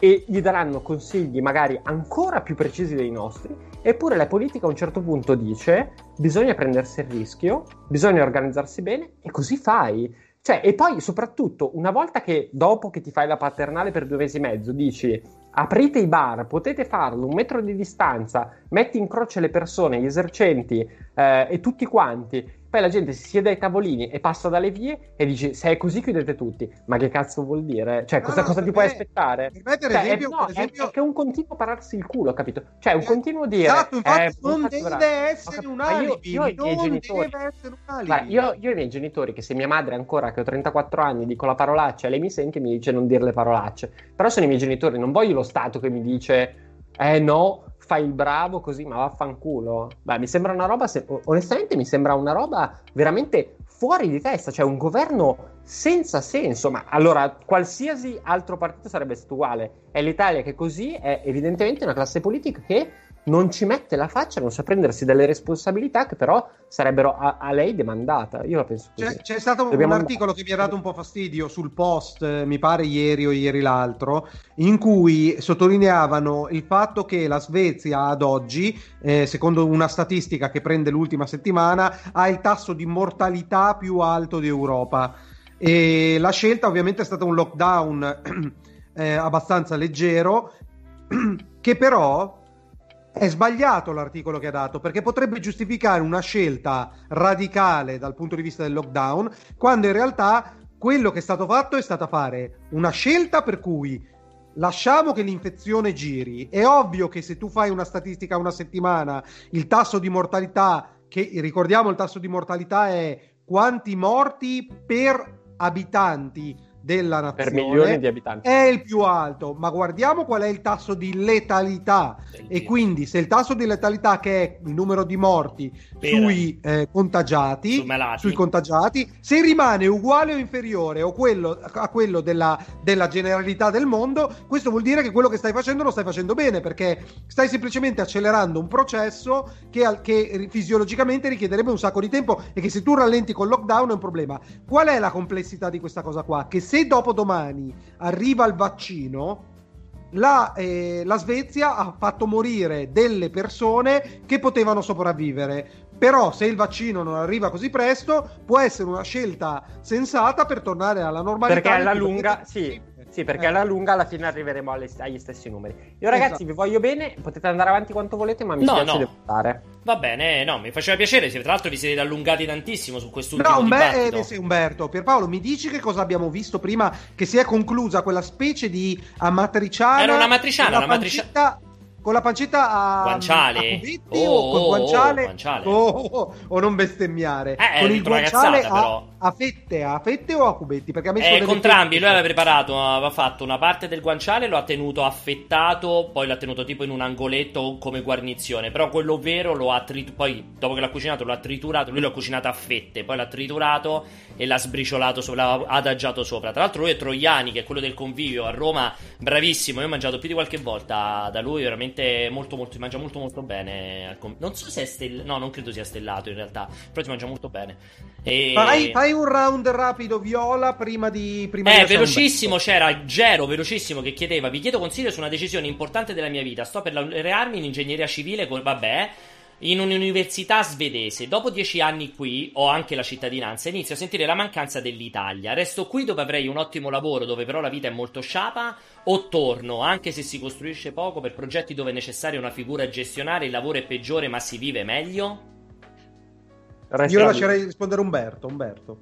e gli daranno consigli magari ancora più precisi dei nostri, eppure la politica a un certo punto dice bisogna prendersi il rischio, bisogna organizzarsi bene e così fai. Cioè, e poi soprattutto una volta che dopo che ti fai la paternale per due mesi e mezzo dici aprite i bar, potete farlo un metro di distanza, metti in croce le persone, gli esercenti eh, e tutti quanti poi la gente si siede ai tavolini e passa dalle vie e dice: Se è così, chiudete tutti. Ma che cazzo vuol dire? Cioè, no, cosa, no, cosa ti me, puoi aspettare? Per me, per cioè, esempio, è, no, per esempio... È, è, un continuo pararsi il culo, capito? Cioè, un continuo dire. Esatto, infatti, eh, non deve essere un alibi. Io, io, non genitori, deve essere un alibi. Guarda, io, io, i miei genitori, che se mia madre ancora, che ho 34 anni, dico la parolaccia e lei mi sente, mi dice non dire le parolacce. Però sono i miei genitori, non voglio lo Stato che mi dice: Eh no, fai il bravo così, ma vaffanculo. Beh, mi sembra una roba, se... onestamente mi sembra una roba veramente fuori di testa, cioè un governo senza senso, ma allora qualsiasi altro partito sarebbe stato uguale. È l'Italia che così è evidentemente una classe politica che non ci mette la faccia, non sa prendersi delle responsabilità che però sarebbero a, a lei demandata. Io la penso così. C'è, c'è stato Dobbiamo un articolo che mi ha dato un po' fastidio sul post, eh, mi pare ieri o ieri l'altro, in cui sottolineavano il fatto che la Svezia ad oggi, eh, secondo una statistica che prende l'ultima settimana, ha il tasso di mortalità più alto d'Europa. E la scelta ovviamente è stata un lockdown <clears throat> eh, abbastanza leggero, <clears throat> che però è sbagliato l'articolo che ha dato perché potrebbe giustificare una scelta radicale dal punto di vista del lockdown, quando in realtà quello che è stato fatto è stata fare una scelta per cui lasciamo che l'infezione giri. È ovvio che se tu fai una statistica una settimana, il tasso di mortalità, che ricordiamo il tasso di mortalità è quanti morti per abitanti della nazione per milioni di abitanti è il più alto, ma guardiamo qual è il tasso di letalità e quindi se il tasso di letalità che è il numero di morti per... sui eh, contagiati, sui contagiati, se rimane uguale o inferiore o quello, a quello della, della generalità del mondo, questo vuol dire che quello che stai facendo lo stai facendo bene perché stai semplicemente accelerando un processo che, che fisiologicamente richiederebbe un sacco di tempo e che se tu rallenti col lockdown è un problema. Qual è la complessità di questa cosa qua? Che se dopo domani arriva il vaccino, la, eh, la, Svezia ha fatto morire delle persone che potevano sopravvivere. Però se il vaccino non arriva così presto, può essere una scelta sensata per tornare alla normalità. Perché alla lunga, sì, sì, perché eh. alla lunga alla fine arriveremo alle, agli stessi numeri. Io ragazzi esatto. vi voglio bene, potete andare avanti quanto volete, ma mi no, spiace no. debuttare. Va bene, no, mi faceva piacere, tra l'altro vi siete allungati tantissimo su quest'ultimo no, Umber- eh, Umberto, Pierpaolo, mi dici che cosa abbiamo visto prima che si è conclusa quella specie di amatriciana? Era una matriciana, una matriciana con la pancetta a guanciale a cubetti, oh, o col guanciale, oh, guanciale. Oh, oh, oh, o non bestemmiare eh, con il guanciale a, però a fette, a fette o a cubetti? Perché ha messo eh, entrambi, lui aveva preparato, aveva fatto una parte del guanciale, lo ha tenuto affettato, poi l'ha tenuto tipo in un angoletto come guarnizione, però quello vero lo ha triturato, poi dopo che l'ha cucinato lo ha triturato, lui l'ha cucinato a fette, poi l'ha triturato e l'ha sbriciolato, l'ha adagiato sopra. Tra l'altro lui è Troiani, che è quello del convivio a Roma, bravissimo, io ho mangiato più di qualche volta da lui, veramente molto molto, mangia molto molto bene. Non so se è stellato, no non credo sia stellato in realtà, però si mangia molto bene. E... Fai, fai, un round rapido viola prima di... Prima eh, di velocissimo, c'era Gero, velocissimo, che chiedeva, vi chiedo consiglio su una decisione importante della mia vita, sto per laurearmi in ingegneria civile, con, vabbè in un'università svedese. Dopo dieci anni qui, ho anche la cittadinanza, inizio a sentire la mancanza dell'Italia. Resto qui dove avrei un ottimo lavoro, dove però la vita è molto sciapa, o torno, anche se si costruisce poco, per progetti dove è necessaria una figura a gestionare, il lavoro è peggiore ma si vive meglio? Resta Io lascerei rispondere Umberto. Umberto.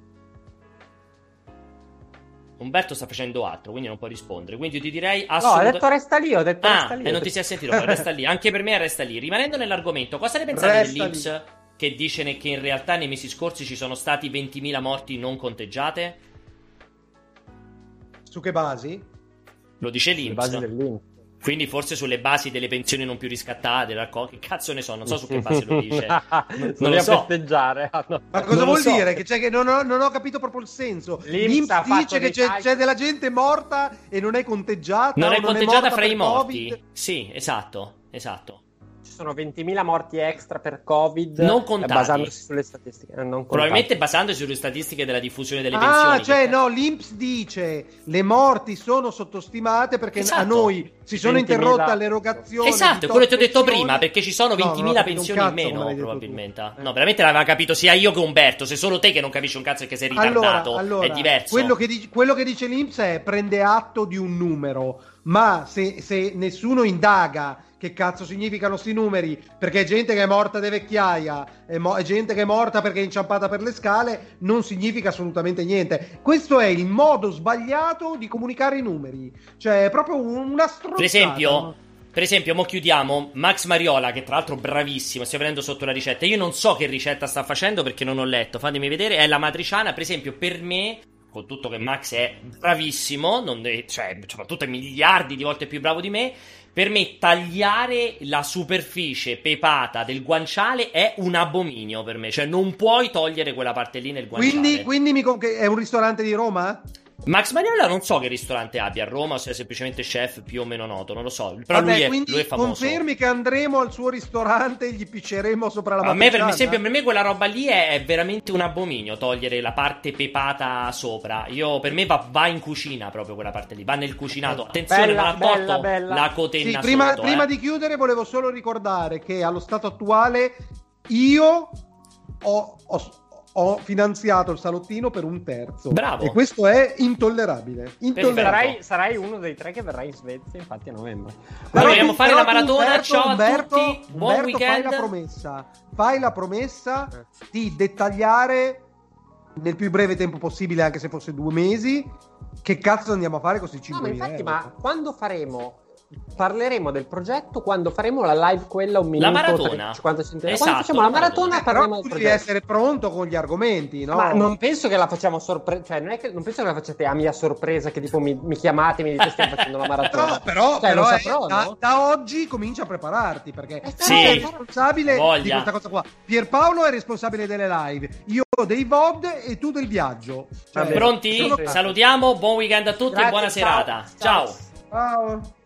Umberto sta facendo altro, quindi non può rispondere. Quindi io ti direi assolutamente. No, ho detto resta lì, ho detto ah, resta lì. e non ti si è sentito, resta lì. <laughs> Anche per me resta lì. Rimanendo nell'argomento, cosa ne pensate dell'Ips che dice che in realtà nei mesi scorsi ci sono stati 20.000 morti non conteggiate? Su che basi? Lo dice l'Inps. basi dell'Inps. Quindi forse sulle basi delle pensioni non più riscattate, che cazzo ne so, non so su che base lo <laughs> dice. Non, non lo so. festeggiare. Ah, no. Ma cosa vuol so. dire? Che, cioè, che non, ho, non, ho, capito proprio il senso. L'Inps dice che c'è, c'è, della gente morta e non è conteggiata. Non è conteggiata non è fra i morti. COVID. Sì, esatto, esatto sono 20.000 morti extra per Covid. Non contati. Basandosi sulle statistiche. Eh, Probabilmente basandosi sulle statistiche della diffusione delle ah, pensioni. Ah, cioè, che... no, l'Inps dice le morti sono sottostimate perché esatto. a noi si sono interrotte l'erogazione. Esatto, è quello che ti ho detto prima, perché ci sono 20.000 no, pensioni in meno, probabilmente. Eh. No, veramente l'aveva capito sia io che Umberto. Se solo te che non capisci un cazzo e che sei ritardato, allora, allora, è diverso. Quello che, dice, quello che dice l'Inps è prende atto di un numero, ma se, se nessuno indaga che cazzo significano sti numeri, perché gente che è morta di vecchiaia, è, mo- è, gente che è morta perché è inciampata per le scale, non significa assolutamente niente. Questo è il modo sbagliato di comunicare i numeri, cioè è proprio una stronzata. Per esempio, per esempio, mo chiudiamo, Max Mariola, che tra l'altro è bravissimo, stia prendendo sotto la ricetta. Io non so che ricetta sta facendo perché non ho letto, fatemi vedere, è la matriciana, per esempio, per me con tutto che Max è bravissimo, deve, cioè, soprattutto è miliardi di volte più bravo di me, per me tagliare la superficie pepata del guanciale è un abominio per me. Cioè, non puoi togliere quella parte lì nel guanciale. Quindi, quindi mi, è un ristorante di Roma? Max Mariola non so che ristorante abbia a Roma o se è semplicemente chef più o meno noto, non lo so. Però Vabbè, lui, è, lui è famoso. Confermi che andremo al suo ristorante e gli picceremo sopra la a me, per esempio, per me quella roba lì è, è, veramente un abominio togliere la parte pepata sopra. Io, per me va, va, in cucina proprio quella parte lì, va nel cucinato. Attenzione, bella, ma ha tolto bella. la cotenna sì, prima, sotto, prima eh. di chiudere volevo solo ricordare che allo stato attuale io ho, ho ho finanziato il salottino per un terzo. Bravo. E questo è intollerabile. intollerabile. Sarai, sarai, uno dei tre che verrà in Svezia, infatti, a novembre. Però vogliamo fare la maratona. Umberto, Ciao Umberto, a tutti. Buon Umberto, weekend. Fai la promessa. Fai la promessa di dettagliare nel più breve tempo possibile, anche se fosse due mesi, che cazzo andiamo a fare con questi 5 no, ma infatti, euro. ma quando faremo parleremo del progetto quando faremo la live quella un minuto la maratona 50 centesimi esatto, quando facciamo la maratona eh, parleremo del devi essere pronto con gli argomenti no? ma non penso che la facciamo sorpresa cioè non, è che, non penso che la facciate a mia sorpresa che tipo mi, mi chiamate e mi dite stiamo facendo la <laughs> maratona no, però, cioè, però saprò, è, no? da, da, oggi comincia a prepararti perché eh, sì. sei responsabile Voglia. di questa cosa qua Pierpaolo è responsabile delle live io dei VOD e tu del viaggio cioè, pronti? Salutiamo buon weekend a tutti Grazie, e buona ciao. serata ciao. ciao.